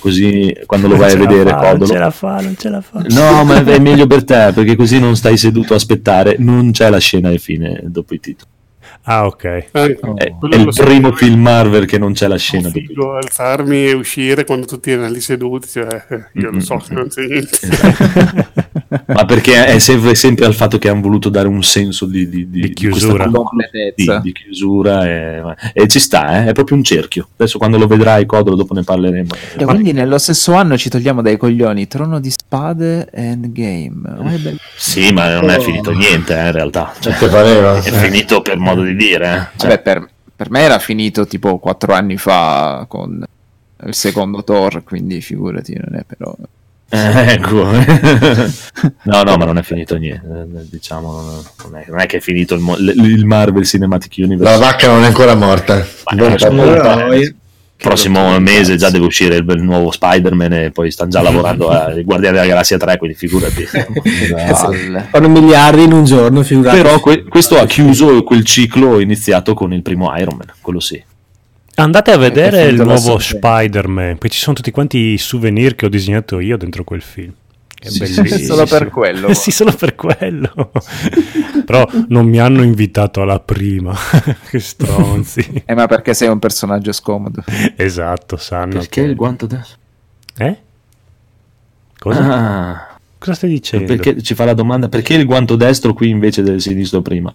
così quando lo Non vai a vedere, fa, non ce la fa, non ce la fa. No, ma è [laughs] meglio per te, perché così non stai seduto a aspettare, non c'è la scena di fine dopo i titoli. Ah, ok. Anche È, è il primo film Marvel che non c'è la scena dopo i titoli. figo alzarmi e uscire quando tutti erano lì seduti, cioè, eh, io lo so che non c'è niente. [laughs] Ma perché è sempre, sempre al fatto che hanno voluto dare un senso di, di, di- Di di chiusura. di, di chiusura e, e ci sta, eh, è proprio un cerchio. Adesso quando lo vedrai, Codolo, dopo ne parleremo. E quindi nello stesso anno ci togliamo dai coglioni Trono di Spade Endgame. È bello. Sì, ma non è finito niente eh, in realtà. Cioè, pareva? è finito per modo di dire. eh. Cioè, Vabbè, per, per me era finito tipo quattro anni fa con il secondo Thor, quindi figurati, non è però... eh, ecco. [laughs] no, no, ma non è finito niente. eh, Diciamo, non è, non è che è finito il, mo- l- il Marvel Cinematic Universe. La vacca non è ancora morta. Ma capo- però, il prossimo mese già deve uscire il, il nuovo Spider-Man e poi stanno già [laughs] lavorando ai Guardiani della Galassia 3, quindi figurati. [laughs] Fanno miliardi in un giorno, figurati. Però que- questo ha chiuso quel ciclo iniziato con il primo Iron Man, quello sì. Andate a vedere il nuovo. Spider-Man, poi ci sono tutti quanti i souvenir che ho disegnato io dentro quel film. È Sì, bellissimo. Solo per quello. sì, solo per quello. [laughs] [laughs] Però non mi hanno invitato alla prima. [laughs] che stronzi. Eh, ma perché sei un personaggio scomodo? esatto, sanno. Perché che- il guanto adesso? Eh? Cosa? Ah, Cosa stai dicendo? perché ci fa la domanda perché il guanto destro qui invece del sinistro prima?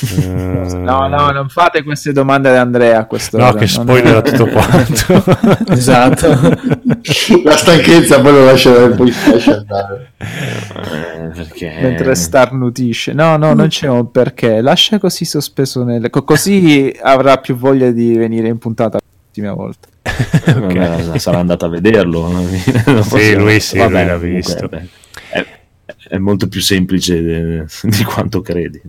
Eh, No, no, non fate queste domande ad Andrea a questo No, che spoiler [laughs] tutto quanto. [laughs] Esatto. [laughs] La stanchezza poi lo lascia, poi lascia andare. Eh, perché... Mentre starnutisce. No, no, non c'è un perché. Lascia così sospeso nelle... co- così avrà più voglia di venire in puntata l'ultima volta. Vabbè, sarà andato a vederlo. Possiamo- lui sì, Vabbè, lui l'ha comunque, visto. beh, È, è molto più semplice de- di quanto credi.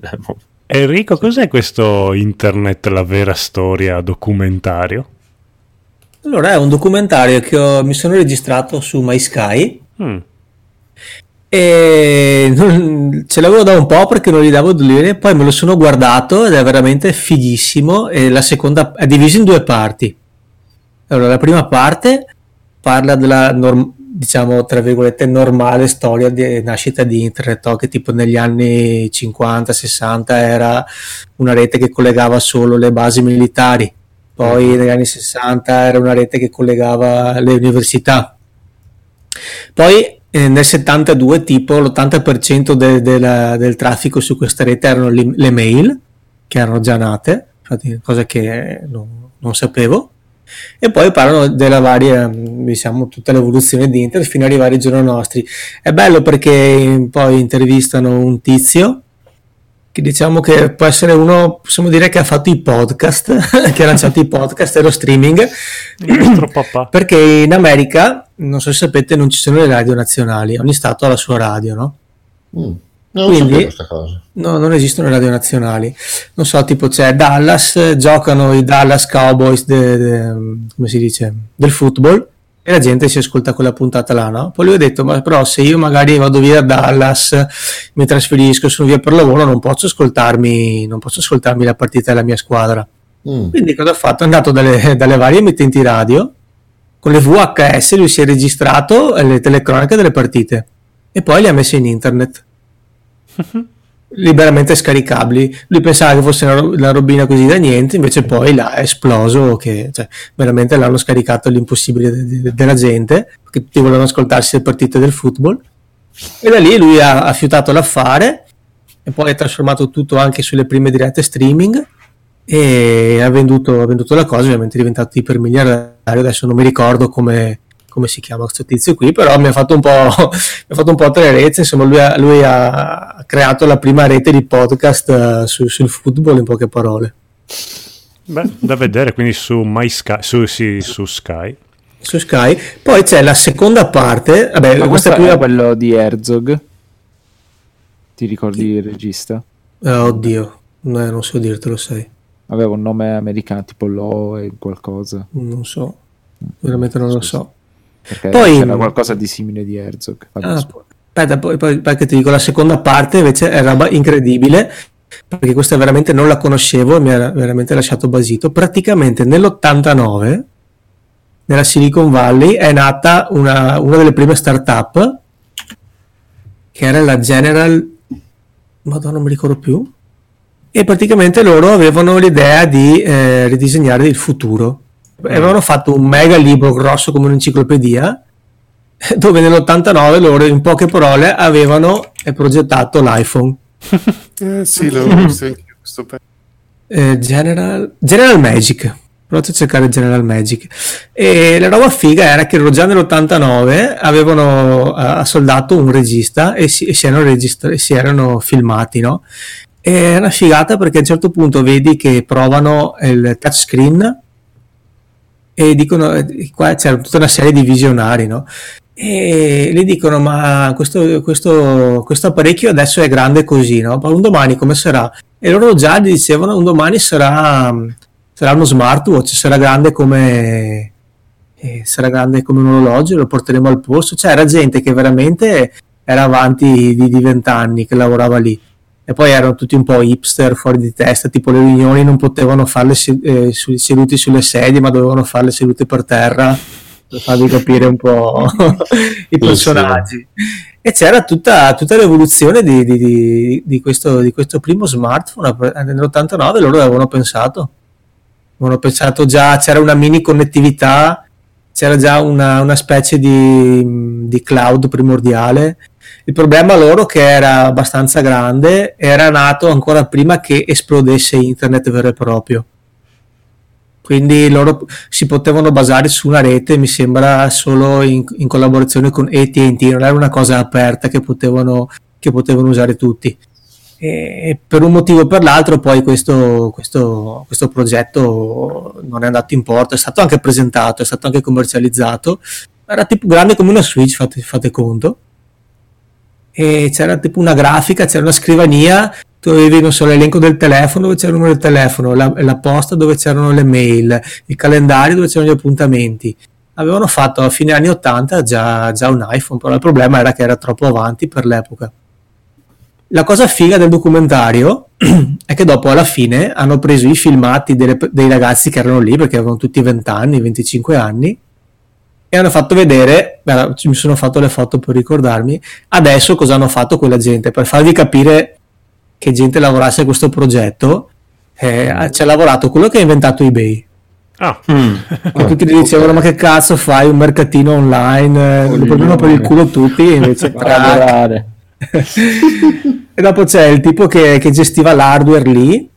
Enrico, cos'è questo internet, la vera storia documentario? Allora, è un documentario che ho- mi sono registrato su MySky Mm. e non- ce l'avevo da un po' perché non gli davo due poi me lo sono guardato ed è veramente fighissimo e la seconda è diviso in due parti. Allora, la prima parte parla della norm- diciamo tra virgolette normale storia di nascita di internet che tipo negli anni 50-60 era una rete che collegava solo le basi militari. Poi negli anni 60 era una rete che collegava le università. Poi eh, nel 72 tipo l'80% de- della- del traffico su questa rete erano le, le mail che erano già nate infatti cosa che non, non sapevo e poi parlano della varia diciamo tutta l'evoluzione di internet fino ad arrivare ai giorni nostri è bello perché poi intervistano un tizio che diciamo che può essere uno possiamo dire che ha fatto i podcast [laughs] che ha lanciato i podcast e lo streaming [clears throat] perché in America non so se sapete non ci sono le radio nazionali ogni stato ha la sua radio no? Mm. Non Quindi- questa cosa. No, non esistono radio nazionali. Non so, tipo c'è Dallas, giocano i Dallas Cowboys de- de- come si dice, del football e la gente si ascolta quella puntata là, no? Poi lui ha detto, ma però se io magari vado via da Dallas, mi trasferisco, sono via per lavoro, non posso ascoltarmi, non posso ascoltarmi la partita della mia squadra. Mm. Quindi cosa ha fatto? È andato dalle, dalle varie emittenti radio, con le VHS lui si è registrato le telecronache delle partite e poi le ha messe in internet liberamente scaricabili. Lui pensava che fosse una, ro- una robina così da niente, invece poi l'ha esploso, che cioè, veramente l'hanno scaricato all'impossibile de- de- della gente, che tutti volevano ascoltarsi le partite del football. E da lì lui ha, ha fiutato l'affare e poi ha trasformato tutto anche sulle prime dirette streaming e ha venduto, ha venduto la cosa, ovviamente è diventato ipermiliardario, adesso non mi ricordo come, come si chiama questo tizio qui, però mi ha fatto un po', [laughs] mi ha fatto un po' tenerezza, insomma lui ha, lui ha creato la prima rete di podcast eh, su- sul football in poche parole. Beh, da vedere quindi su My Sky, su, sì, su Sky. Su Sky, poi c'è la seconda parte, vabbè, Ma questa questo è prima, quello di Herzog. Ti ricordi il regista? Eh, oddio, no, non so dirtelo, sai, Aveva un nome americano tipo Lo e qualcosa. non so, veramente non lo so. Perché Poi- c'era qualcosa di simile di Herzog. Ah, aspetta, poi, poi, perché ti dico, la seconda parte invece è roba incredibile, perché questa veramente non la conoscevo e mi ha veramente lasciato basito. Praticamente nell'89, nella Silicon Valley, è nata una, una delle prime start-up, che era la General... Madonna, non mi ricordo più. E praticamente loro avevano l'idea di eh, ridisegnare il futuro. Avevano fatto un mega libro grosso come un'enciclopedia [laughs] dove nell'89 loro in poche parole avevano eh, progettato l'iPhone [laughs] Eh, sì, l'ho visto [laughs] anche questo pezzo. Eh, General, General Magic provate a cercare General Magic e la roba figa era che già nell'89 avevano eh, assoldato un regista e si, e si erano, registra- si erano filmati no? e è una figata perché a un certo punto vedi che provano il touchscreen e dicono eh, qua c'era tutta una serie di visionari no? e gli dicono ma questo, questo, questo apparecchio adesso è grande così no? ma un domani come sarà e loro già gli dicevano un domani sarà, sarà uno smartwatch sarà grande come eh, sarà grande come un orologio lo porteremo al posto cioè era gente che veramente era avanti di, di 20 anni che lavorava lì e poi erano tutti un po' hipster fuori di testa tipo le riunioni non potevano farle eh, seduti sulle sedie ma dovevano farle sedute per terra per farvi capire un po' [laughs] i personaggi. e c'era tutta, tutta l'evoluzione di, di- di- questo, di questo primo smartphone nell'89 loro avevano pensato. Avevano pensato già c'era una mini connettività c'era già una, una specie di, di cloud primordiale Il problema loro che era abbastanza grande era nato ancora prima che esplodesse internet vero e proprio. Quindi loro si potevano basare su una rete, mi sembra, solo in, in collaborazione con AT&T, non era una cosa aperta che potevano, che potevano usare tutti. E per un motivo o per l'altro poi questo, questo, questo progetto non è andato in porto, è stato anche presentato, è stato anche commercializzato, era tipo grande come una Switch, fate, fate conto. E c'era tipo una grafica, c'era una scrivania, tu avevi non so, l'elenco del telefono dove c'era il numero del telefono, la, la posta dove c'erano le mail, il calendario dove c'erano gli appuntamenti. Avevano fatto a fine anni 80 già, già un iPhone, però il problema era che era troppo avanti per l'epoca. La cosa figa del documentario [clears throat] è che dopo alla fine hanno preso i filmati delle- dei ragazzi che erano lì perché avevano tutti 20 anni, 25 anni e hanno fatto vedere, mi sono fatto le foto per ricordarmi, adesso cosa hanno fatto quella gente per farvi capire che gente lavorasse a questo progetto. eh, ci ha lavorato quello che ha inventato eBay. Ah, [laughs] E tutti gli dicevano: Ma che cazzo fai un mercatino online? Eh, lo prendono per il culo tutti. E invece, [laughs] [laughs] e dopo c'è il tipo che, che gestiva l'hardware lì,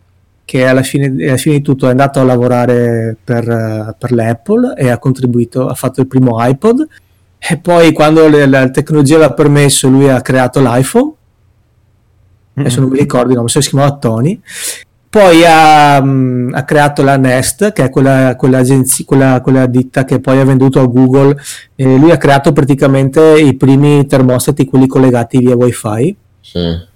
che alla fine, alla fine di tutto è andato a lavorare per, per l'Apple e ha contribuito, ha fatto il primo iPod. E poi, quando le- la tecnologia l'ha permesso, lui ha creato l'iPhone. Adesso non mi ricordo, no, mi sa che si chiamava Tony. Poi ha, mm, ha creato la Nest, che è quella, quella, quella- quella ditta che poi ha venduto a Google. E lui ha creato praticamente i primi termostati, quelli collegati via WiFi. Sì.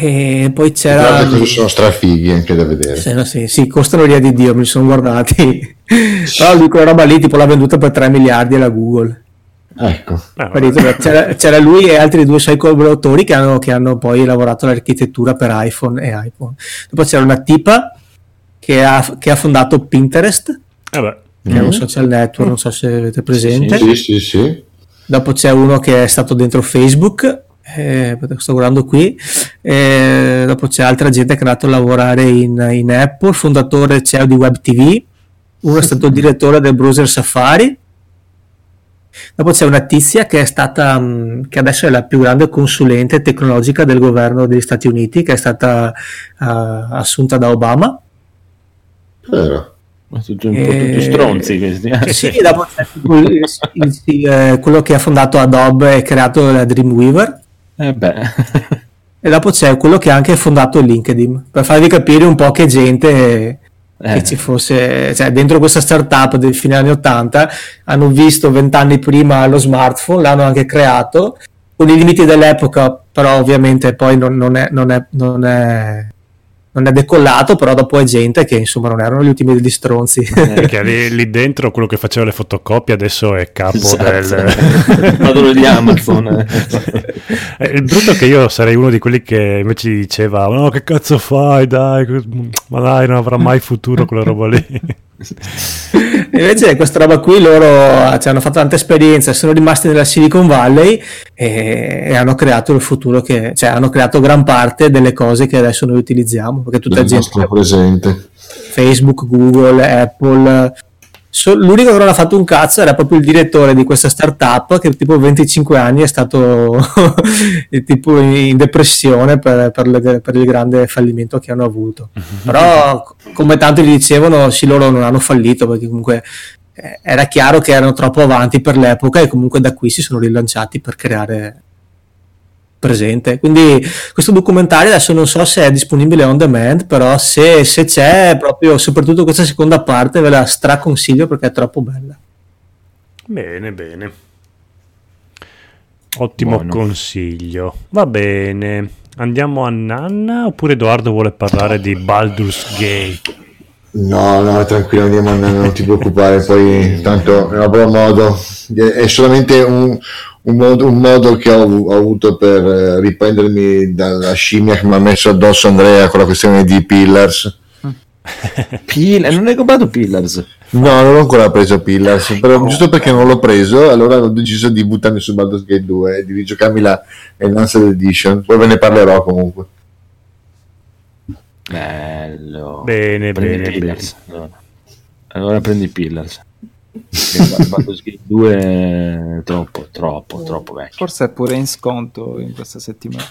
E poi c'era. questi sono strafighi anche da vedere. Sì, no, sì, sì, costano l'ira di Dio, me li sono guardati. [laughs] Però lui quella roba lì tipo l'ha venduta per 3 miliardi alla Google. Ecco. eh, Capito? C'era, c'era lui e altri due suoi collaboratori che hanno, che hanno poi lavorato all'architettura per iPhone e iPhone. Dopo c'era una tipa che ha, che ha fondato Pinterest, vabbè. che è un social network, non so se avete presente. Sì, sì, sì. Dopo c'è uno che è stato dentro Facebook, eh, sto guardando qui. Eh, dopo c'è altra gente che è andato a lavorare in, in Apple, fondatore CEO di WebTV. Uno è stato il direttore del browser Safari. Dopo c'è una tizia che è stata, mh, che adesso è la più grande consulente tecnologica del governo degli Stati Uniti, che è stata eh, assunta da Obama. Vero. Ma tutti un po' Eh, tutti stronzi questi. eh. Sì, dopo eh, quello che ha fondato Adobe e creato la Dreamweaver. Eh beh. [laughs] E dopo c'è quello che ha anche fondato LinkedIn, per farvi capire un po' che gente Eh. che ci fosse, cioè dentro questa startup del fine anni 80 hanno visto vent'anni prima lo smartphone, l'hanno anche creato, con i limiti dell'epoca, però ovviamente poi non, non è, non, è, non, è, non è decollato, però dopo è gente che insomma non erano gli ultimi degli stronzi. Perché lì, [laughs] lì dentro quello che faceva le fotocopie adesso è capo Esatto. del... [laughs] Padrone di Amazon. [laughs] Eh, Il brutto è che io sarei uno di quelli che invece diceva no che cazzo fai dai ma dai non avrà mai futuro quella roba lì Invece questa roba qui loro ci hanno fatto tanta esperienza, sono rimasti nella Silicon Valley e, e hanno creato il futuro che, cioè hanno creato gran parte delle cose che adesso noi utilizziamo, perché tutta Del gente presente. Facebook, Google, Apple. L'unico che non ha fatto un cazzo era proprio il direttore di questa startup che tipo 25 anni è stato [laughs] tipo in depressione per, per le- per il grande fallimento che hanno avuto. Però come tanto gli dicevano, sì loro non hanno fallito perché comunque eh, era chiaro che erano troppo avanti per l'epoca e comunque da qui si sono rilanciati per creare presente. Quindi questo documentario adesso non so se è disponibile on demand, però se, se c'è, proprio soprattutto questa seconda parte ve la straconsiglio perché è troppo bella. bene bene ottimo Buono. consiglio va bene andiamo a Nanna oppure Edoardo vuole parlare di Baldur's Gate No, no, tranquillo, andiamo, non, ti preoccupare, poi tanto non avrò modo, è solamente un, un modo, un modo che ho, ho avuto per eh, riprendermi dalla scimmia che mi ha messo addosso Andrea con la questione di Pillars. Pill- non hai comprato Pillars? No, non ho ancora preso Pillars, però giusto perché non l'ho preso, allora ho deciso di buttarmi su Baldur's Gate 2 e di rigiocarmi la Enhanced Edition, poi ve ne parlerò comunque. Bello. Bene, prendi bene, Pillars. Allora. Allora prendi Pillars. Baldur's Gate 2 è troppo, troppo, troppo vecchio. Forse è pure in sconto in questa settimana.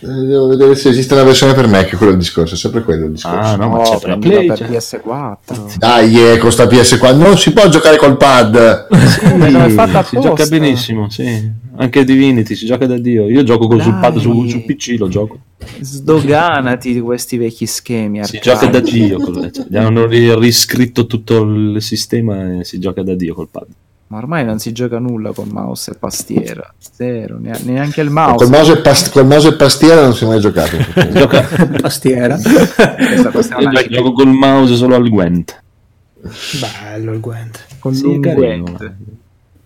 Devo vedere se esiste una versione per Mac, quello è il discorso, è sempre quello il discorso. Ah, no, ma No, c'è per la Play. per c'è. PS4. Dai, eh, costa PS4, non si può giocare col pad. Come non è fatta Si gioca benissimo, sì. Anche Divinity si gioca da Dio. Io gioco col- sul pad su, su PC, lo gioco. Sdoganati di questi vecchi schemi. Si arcaici. gioca da Dio. cioè, gli hanno ri- riscritto tutto il sistema e si gioca da Dio col pad. Ma ormai non si gioca nulla con mouse e pastiera. Zero, nea- neanche il Col mouse. mouse, e past- col mouse e pastiera non si è mai giocato. [laughs] Gioca, Pastiera. Questa- questa è una io gioco col mouse solo al Gwent. Bello il Gwent. con Sì, l'unguente. carino.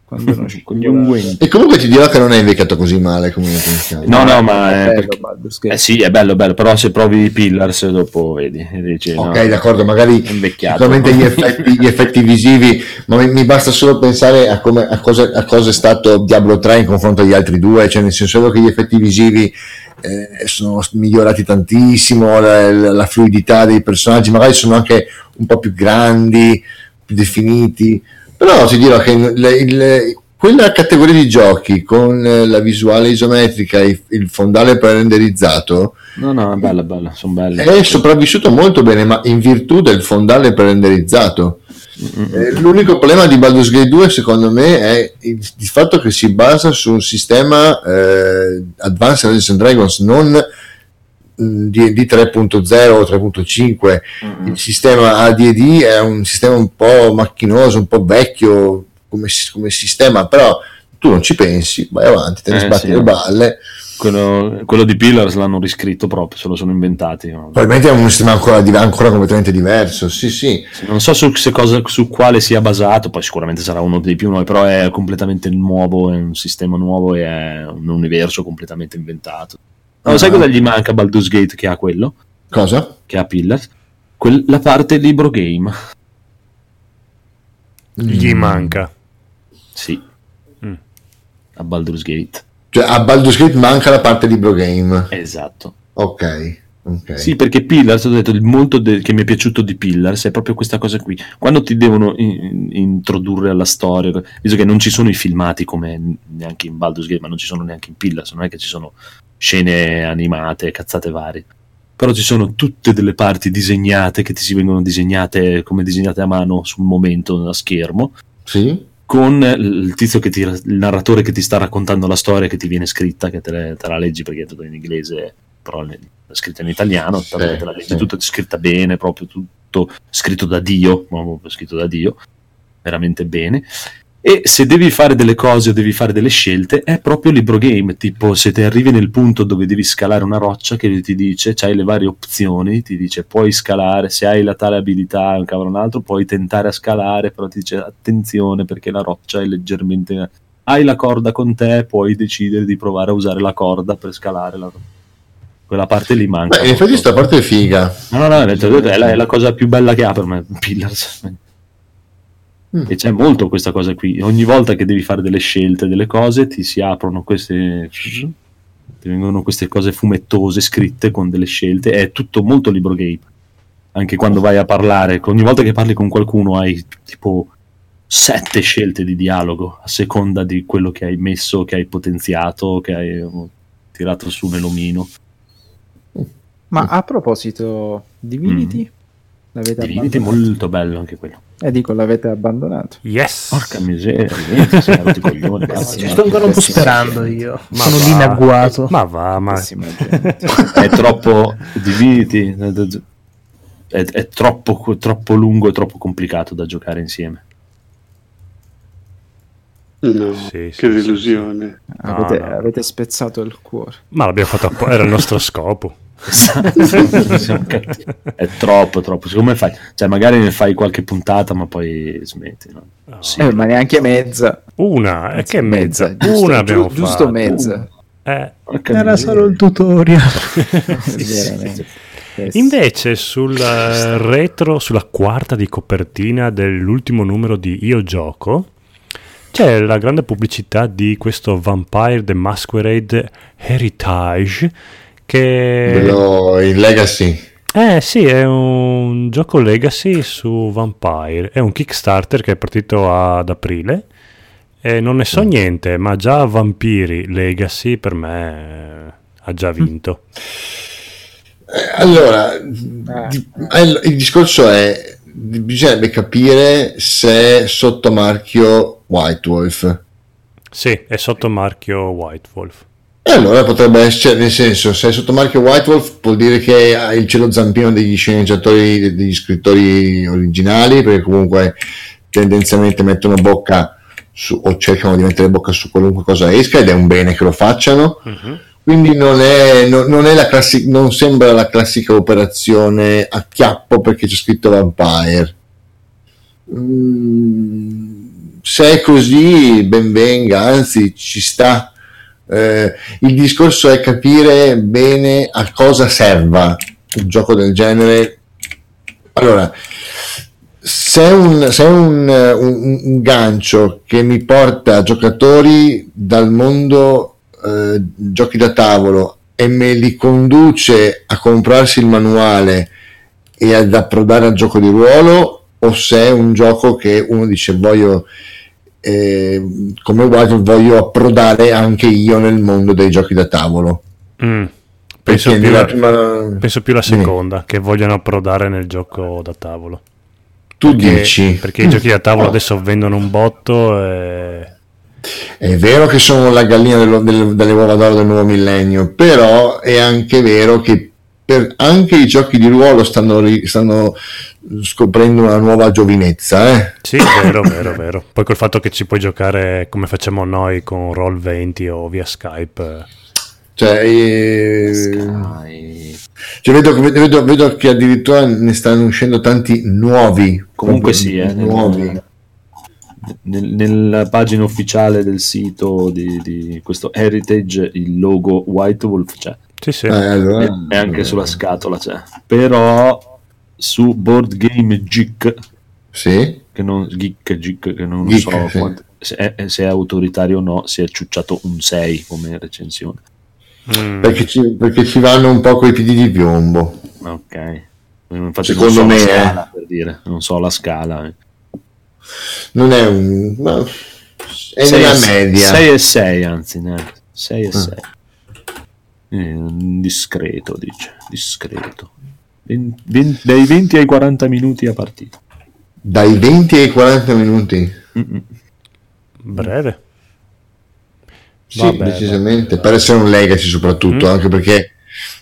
Quando gli [laughs] unguenti. e comunque ti dirò che non è invecchiato così male come intenzione. No, no, ma è è bello, perché- Gate. Eh sì, è bello, bello, però se provi i Pillars dopo vedi. dici, no, Ok, d'accordo, magari sicuramente gli effetti, [laughs] gli effetti visivi, ma mi, mi basta solo pensare a, come, a, cosa, a cosa è stato Diablo 3 in confronto agli altri due, cioè nel senso solo che gli effetti visivi eh, sono migliorati tantissimo, la, la fluidità dei personaggi magari sono anche un po' più grandi, più definiti, però ti dirò che il- il- quella categoria di giochi con eh, la visuale isometrica, il, il fondale pre-renderizzato, No, no, è bella, bella, sono belle. è sopravvissuto molto bene, ma in virtù del fondale pre-renderizzato. Eh, L'unico problema di Baldur's Gate 2, secondo me, è il, il fatto che si basa su un sistema eh, Advanced Dungeons and Dragons, non di, di 3.0 o 3.5. Il sistema AD&D è un sistema un po' macchinoso, un po' vecchio come, come sistema, però tu non ci pensi, vai avanti, te ne Eh, sbatti sì. le balle. Quello, quello di Pillars l'hanno riscritto proprio, se lo sono inventati. Probabilmente è un sistema ancora, ancora completamente diverso, sì sì. Non so su, se cosa- su quale sia basato, poi sicuramente sarà uno dei più nuovi, però è completamente nuovo, è un sistema nuovo e è un universo completamente inventato. No, sai Ah. cosa gli manca a Baldur's Gate che ha quello? Cosa? Che ha Pillars? Quel- la parte libro game. Gli Mm. manca. Sì. Mm. A Baldur's Gate. Cioè a Baldur's Gate manca la parte libro game. Esatto. Ok, ok. Sì, perché Pillars, ho detto, il molto de- che mi è piaciuto di Pillars è proprio questa cosa qui. Quando ti devono in- introdurre alla storia, visto che non ci sono i filmati come neanche in Baldur's Gate, ma non ci sono neanche in Pillars, non è che ci sono scene animate, cazzate varie. Però ci sono tutte delle parti disegnate che ti si vengono disegnate come disegnate a mano sul momento a schermo Sì? con il tizio che ti, il narratore che ti sta raccontando la storia che ti viene scritta, che te, le- te la leggi perché è tutto in inglese, però è scritta in italiano, Sì, te la leggi sì. tutta scritta bene, proprio tutto scritto da Dio, scritto da Dio, veramente bene. E se devi fare delle cose o devi fare delle scelte, è proprio libro game. Tipo, se ti arrivi nel punto dove devi scalare una roccia, che ti dice, c'hai le varie opzioni, ti dice puoi scalare, se hai la tale abilità, un cavolo un altro, puoi tentare a scalare, però ti dice attenzione perché la roccia è leggermente. Hai la corda con te, puoi decidere di provare a usare la corda per scalare la Quella parte lì manca. Beh, in effetti sta parte è figa. No, no, no, è la, è la cosa più bella che ha per me, Pillars. Mm. E c'è molto questa cosa qui. Ogni volta che devi fare delle scelte, delle cose, ti si aprono queste. Ti vengono queste cose fumettose scritte con delle scelte. È tutto molto libro game. Anche quando vai a parlare, ogni volta che parli con qualcuno hai tipo sette scelte di dialogo a seconda di quello che hai messo, che hai potenziato, che hai eh, tirato su nell'omino. Ma a proposito, Divinity? L'avete Mm. Divinity è molto bello anche quello. Eh, dico, l'avete abbandonato. Yes. Porca miseria, è rotto i coglioni. Ci sto ancora un po' sperando io. Ma Sono va. lì in agguato. Ma va, ma è troppo Divinity è, è troppo, troppo lungo e troppo complicato da giocare insieme No, Sì, sì, che sì, delusione. avete, no. avete spezzato il cuore. Ma l'abbiamo fatto apposta, era il nostro scopo. È troppo troppo come fai? cioè magari ne fai qualche puntata ma poi smetti no? Sì. Eh, ma neanche mezza. Una, e che mezza? giusto, Una abbiamo giu- giusto fatto. mezza. Eh, Porca Era solo il tutorial. [laughs] Veramente. Eh, sì. Invece sul eh, retro, sulla quarta di copertina dell'ultimo numero di Io Gioco, c'è la grande pubblicità di questo Vampire the Masquerade Heritage che Quello in Legacy. Eh sì, è un gioco Legacy su Vampire. È un Kickstarter che è partito ad aprile. E non ne so niente, ma già Vampiri Legacy per me eh, ha già vinto. Eh, Allora, eh, il discorso è bisognerebbe capire se è sotto marchio White Wolf. Sì, è sotto marchio White Wolf. E allora potrebbe essere, nel senso, se è sotto marchio White Wolf vuol dire che ha il cielo zampino degli sceneggiatori, degli scrittori originali, perché comunque tendenzialmente mettono bocca su, o cercano di mettere bocca su qualunque cosa esca ed è un bene che lo facciano. Quindi non, è, non, non è la classi- non sembra la classica operazione a chiappo perché c'è scritto Vampire. Mm, se è così, ben venga, anzi ci sta. Eh, il discorso è capire bene a cosa serva un gioco del genere. Allora, se è un, se è un, un- un gancio che mi porta giocatori dal mondo eh, giochi da tavolo e me li conduce a comprarsi il manuale e ad approdare al gioco di ruolo, o se è un gioco che uno dice voglio eh, come White voglio approdare anche io nel mondo dei giochi da tavolo. Mm. Penso, più la, prima- penso più la seconda, che vogliono approdare nel gioco da tavolo. Tu Perché, dici? perché i giochi da tavolo No. adesso vendono un botto e... È vero che sono la gallina dello- del- delle uova d'oro del nuovo millennio, però è anche vero che per- anche i giochi di ruolo stanno, stanno scoprendo una nuova giovinezza. Eh? Sì, vero, vero, vero. Poi col fatto che ci puoi giocare come facciamo noi con Roll20 o via Skype. eh. Cioè, eh, cioè, vedo, vedo- vedo che addirittura ne stanno uscendo tanti nuovi. Comunque sì, eh, nuovi. nel- nel- nella pagina ufficiale del sito di, di questo Heritage il logo White Wolf c'è Sì, sì. Eh, allora- e anche sulla scatola c'è però su Board Game Geek Sì. che non, Geek, Geek, che non Geek, so sì. quanto- se, è, se è autoritario o no si è ciucciato un 6 come recensione Mm. Perché ci, perché ci vanno un po' coi piedi di piombo. ok infatti Secondo so me, la eh. scala per dire non so la scala eh. Non è un. ma- è Sei nella e- media. 6 e 6 anzi neanche 6 Ah. e 6 discreto dice discreto Ven- ven- dai 20 ai 40 minuti a partita Dai 20 ai 40 minuti. Mm-mm. Breve. Sì, Vabbè, decisamente. Per essere un legacy soprattutto, Mm. anche perché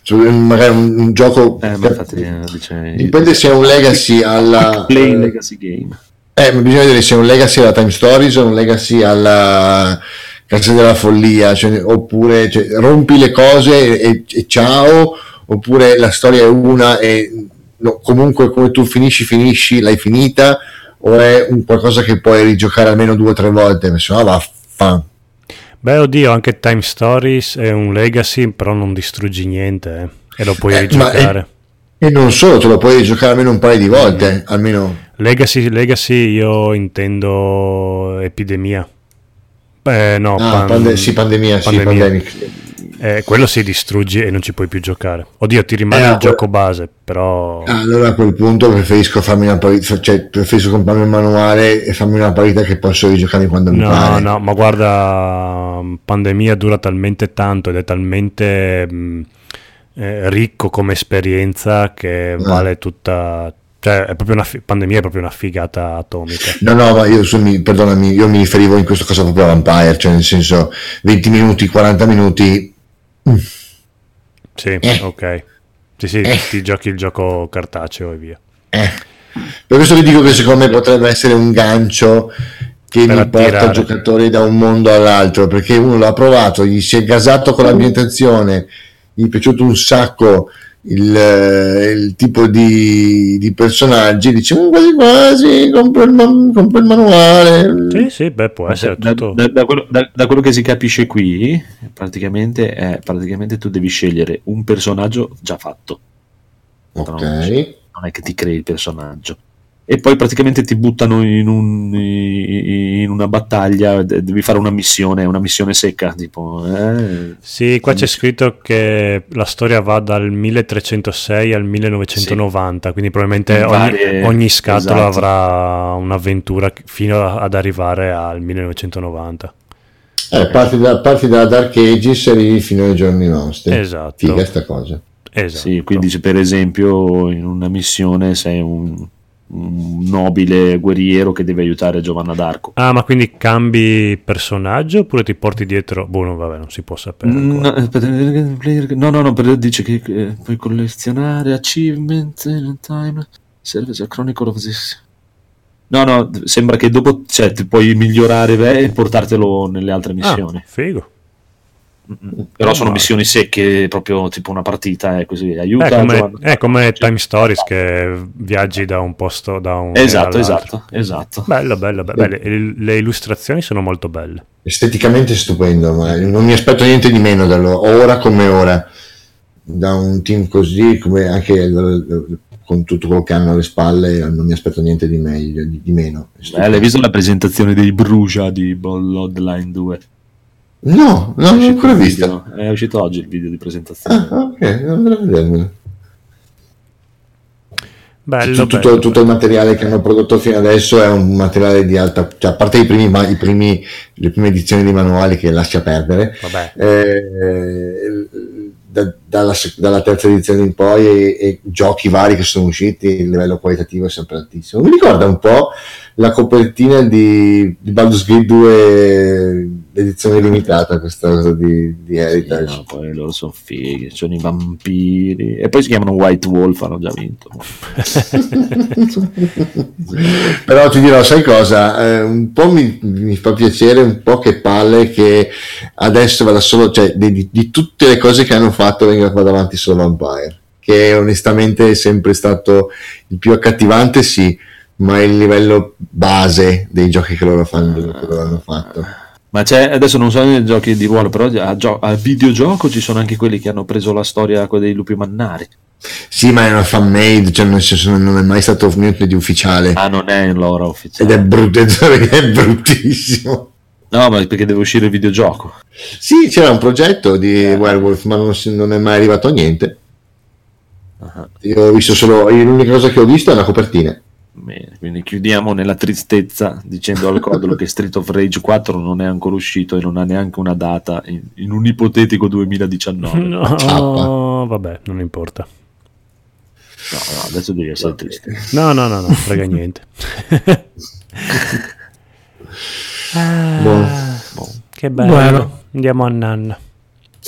su- magari un, un gioco... eh, ma infatti eh, dice Dipende se è un legacy alla... Play eh, Legacy Game Eh, ma bisogna vedere se è un legacy alla Time Stories o un legacy alla Casa della Follia, cioè, oppure cioè, rompi le cose e, e ciao, oppure la storia è una e no, comunque come tu finisci, finisci, l'hai finita, o è un qualcosa che puoi rigiocare almeno due o tre volte, se no vaffa. Beh, oddio, anche Time Stories è un legacy, però non distruggi niente eh, e lo puoi Eh, rigiocare. E non solo, te lo puoi giocare almeno un paio di volte, almeno... Legacy, legacy io intendo epidemia. Eh, no, Ah, pan- pande- sì, pandemia, sì, pandemic. Eh, quello si distruggi e non ci puoi più giocare. Oddio, ti rimane Eh, il que- gioco base, però... Allora a quel punto preferisco farmi una partita, cioè preferisco comprarmi il manuale e farmi una partita che posso rigiocare quando mi No, pare. no, ma guarda, pandemia dura talmente tanto ed è talmente mh, eh, ricco come esperienza che vale tutta... Cioè, è proprio una fi- pandemia è proprio una figata atomica. No, no, ma io su- mi- perdonami, io mi riferivo in questo caso proprio a Vampire, cioè nel senso 20 minuti, 40 minuti. Sì, Eh. ok. Sì, sì, Eh. ti giochi il gioco cartaceo e via. eh. Per questo vi dico che secondo me potrebbe essere un gancio che Per mi porta attirare. giocatori da un mondo all'altro, perché uno l'ha provato, gli si è gasato con l'ambientazione, gli è piaciuto un sacco il, eh, il tipo di, di personaggi, dice "Mm, quasi quasi, compro il, man- compro il manuale. Sì, sì, beh, può essere da, tutto... da- da quello, da- da quello che si capisce qui praticamente, è, praticamente tu devi scegliere un personaggio già fatto Ok. non è che ti crei il personaggio e poi praticamente ti buttano in, un- in una battaglia, de- devi fare una missione, una missione secca, tipo... eh, Sì, qua c'è scritto che la storia va dal 1306 al 1990, quindi probabilmente ogni, Varie- ogni scatola esatto. avrà un'avventura fino ad arrivare al 1990. Eh, parti, da- parti dalla Dark Ages e arrivi fino ai giorni nostri. Esatto. Figa sta cosa. Esatto. Sì, quindi se per esempio in una missione sei un, un nobile guerriero che deve aiutare Giovanna d'Arco. Ah, ma quindi cambi personaggio oppure ti porti dietro... Boh, no, vabbè, non si può sapere. Mm, ancora. No, no, no, no, dice che eh, puoi collezionare achievement in time, serve a Chronicle of this. No, no, sembra che dopo cioè, ti puoi migliorare beh, e portartelo nelle altre missioni. Ah, figo. Però sono missioni secche, proprio tipo una partita, eh, così, aiuta È come, Giovanna- è come Time Stories che viaggi da un posto da un Esatto, esatto, esatto. Bello, bello, bello. Le, le illustrazioni sono molto belle. Esteticamente stupendo, ma non mi aspetto niente di meno da loro, ora come ora, da un team così, come anche con tutto quello che hanno alle spalle, non mi aspetto niente di meglio, di, di meno. Eh, l'hai visto la presentazione dei Brucia di Bloodline 2? No, non l'ho ancora vista. video, È uscito oggi il video di presentazione. Ah, ok, andrò a vedermelo. Bello, tutto, bello, tutto il materiale che hanno prodotto fino adesso è un materiale di alta, cioè a parte i primi, i primi- le prime edizioni di manuali che lascia perdere, Vabbè. eh, da- dalla, dalla terza edizione in poi e, e giochi vari che sono usciti, il livello qualitativo è sempre altissimo. Mi ricorda un po' la copertina di, di Baldur's Gate 2 edizione limitata, questa cosa di, di Sì, Heritage. no, poi loro sono fighi, sono i vampiri. E poi si chiamano White Wolf, hanno già vinto. [laughs] Però ti dirò, sai cosa? Eh, un po' mi, mi fa piacere, un po' che palle che adesso vada solo, cioè di, di- di tutte le cose che hanno fatto venga qua davanti solo Vampire, che onestamente è sempre stato il più accattivante, sì, ma il livello base dei giochi che loro, fanno, che loro hanno fatto. Ma c'è, adesso non so nei giochi di ruolo, però a, gio- a videogioco ci sono anche quelli che hanno preso la storia dei lupi mannari. Sì, ma è una fan made, cioè nel senso non è mai stato niente di ufficiale. Ah, non è in loro Ed ufficiale. è, brutto, [laughs] è bruttissimo. No, ma perché deve uscire il videogioco. Sì, c'era un progetto di Werewolf, ma non, non è mai arrivato a niente. Ah, Io ho visto solo, l'unica cosa che ho visto è una copertina. Bene, quindi chiudiamo nella tristezza dicendo al Codolo che Street of Rage 4 non è ancora uscito e non ha neanche una data in, in un ipotetico 2019. No, No, Ciappa. vabbè, non importa. no, adesso devi essere triste. No, no, no, no, frega niente. Ah, [laughs] Boh. Che bello. Bueno. Andiamo a Nanna.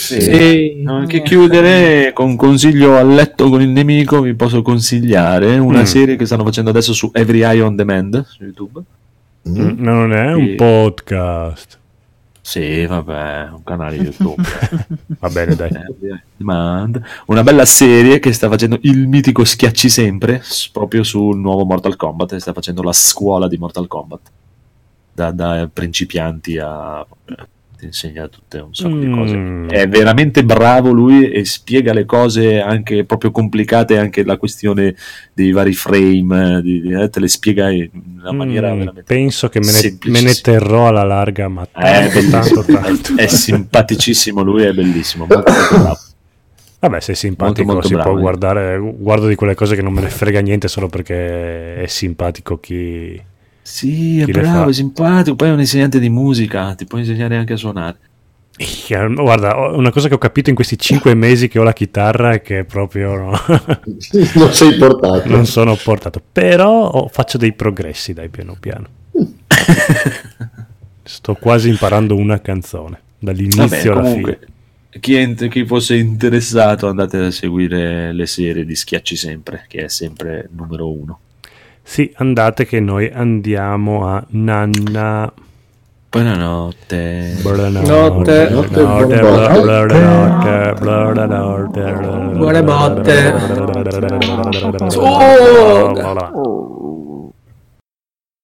Sì. Anche chiudere con un consiglio a letto con il nemico, vi posso consigliare una Mm. serie che stanno facendo adesso su Every Eye on Demand su YouTube. Mm. Mm, Non è un Sì. podcast. Sì, vabbè, un canale YouTube. [laughs] Va bene, dai. Una bella serie che sta facendo il mitico Schiacci Sempre proprio sul nuovo Mortal Kombat. e Sta facendo la scuola di Mortal Kombat da, da principianti a. ti insegna tutte un sacco di cose. Mm. È veramente bravo lui e spiega le cose anche proprio complicate, anche la questione dei vari frame, di- di- eh, te le spiega in una maniera Mm, veramente penso che me ne, me ne terrò alla larga, ma Eh, tanto, tanto. È simpaticissimo lui, è bellissimo. molto, molto bravo. Vabbè, sei simpatico, Molto, molto si bravo, può eh. guardare, guardo di quelle cose che non me ne frega niente solo perché è simpatico chi... Sì, è Chi bravo, fa? è simpatico. Poi è un insegnante di musica, ti può insegnare anche a suonare. Guarda, una cosa che ho capito in questi cinque [laughs] mesi che ho la chitarra è che proprio no, [laughs] non sei portato. non sono portato, però faccio dei progressi dai piano piano. [laughs] Sto quasi imparando una canzone, dall'inizio Vabbè, alla comunque, chi, è- chi fosse interessato andate a seguire le serie di Schiacci Sempre, che è sempre numero uno. Sì, andate che noi andiamo a Nanna. Buonanotte. Buonanotte. Notte. Buonanotte. Buonanotte. Buonanotte. Buonanotte. Buonanotte. Oh. Buonanotte.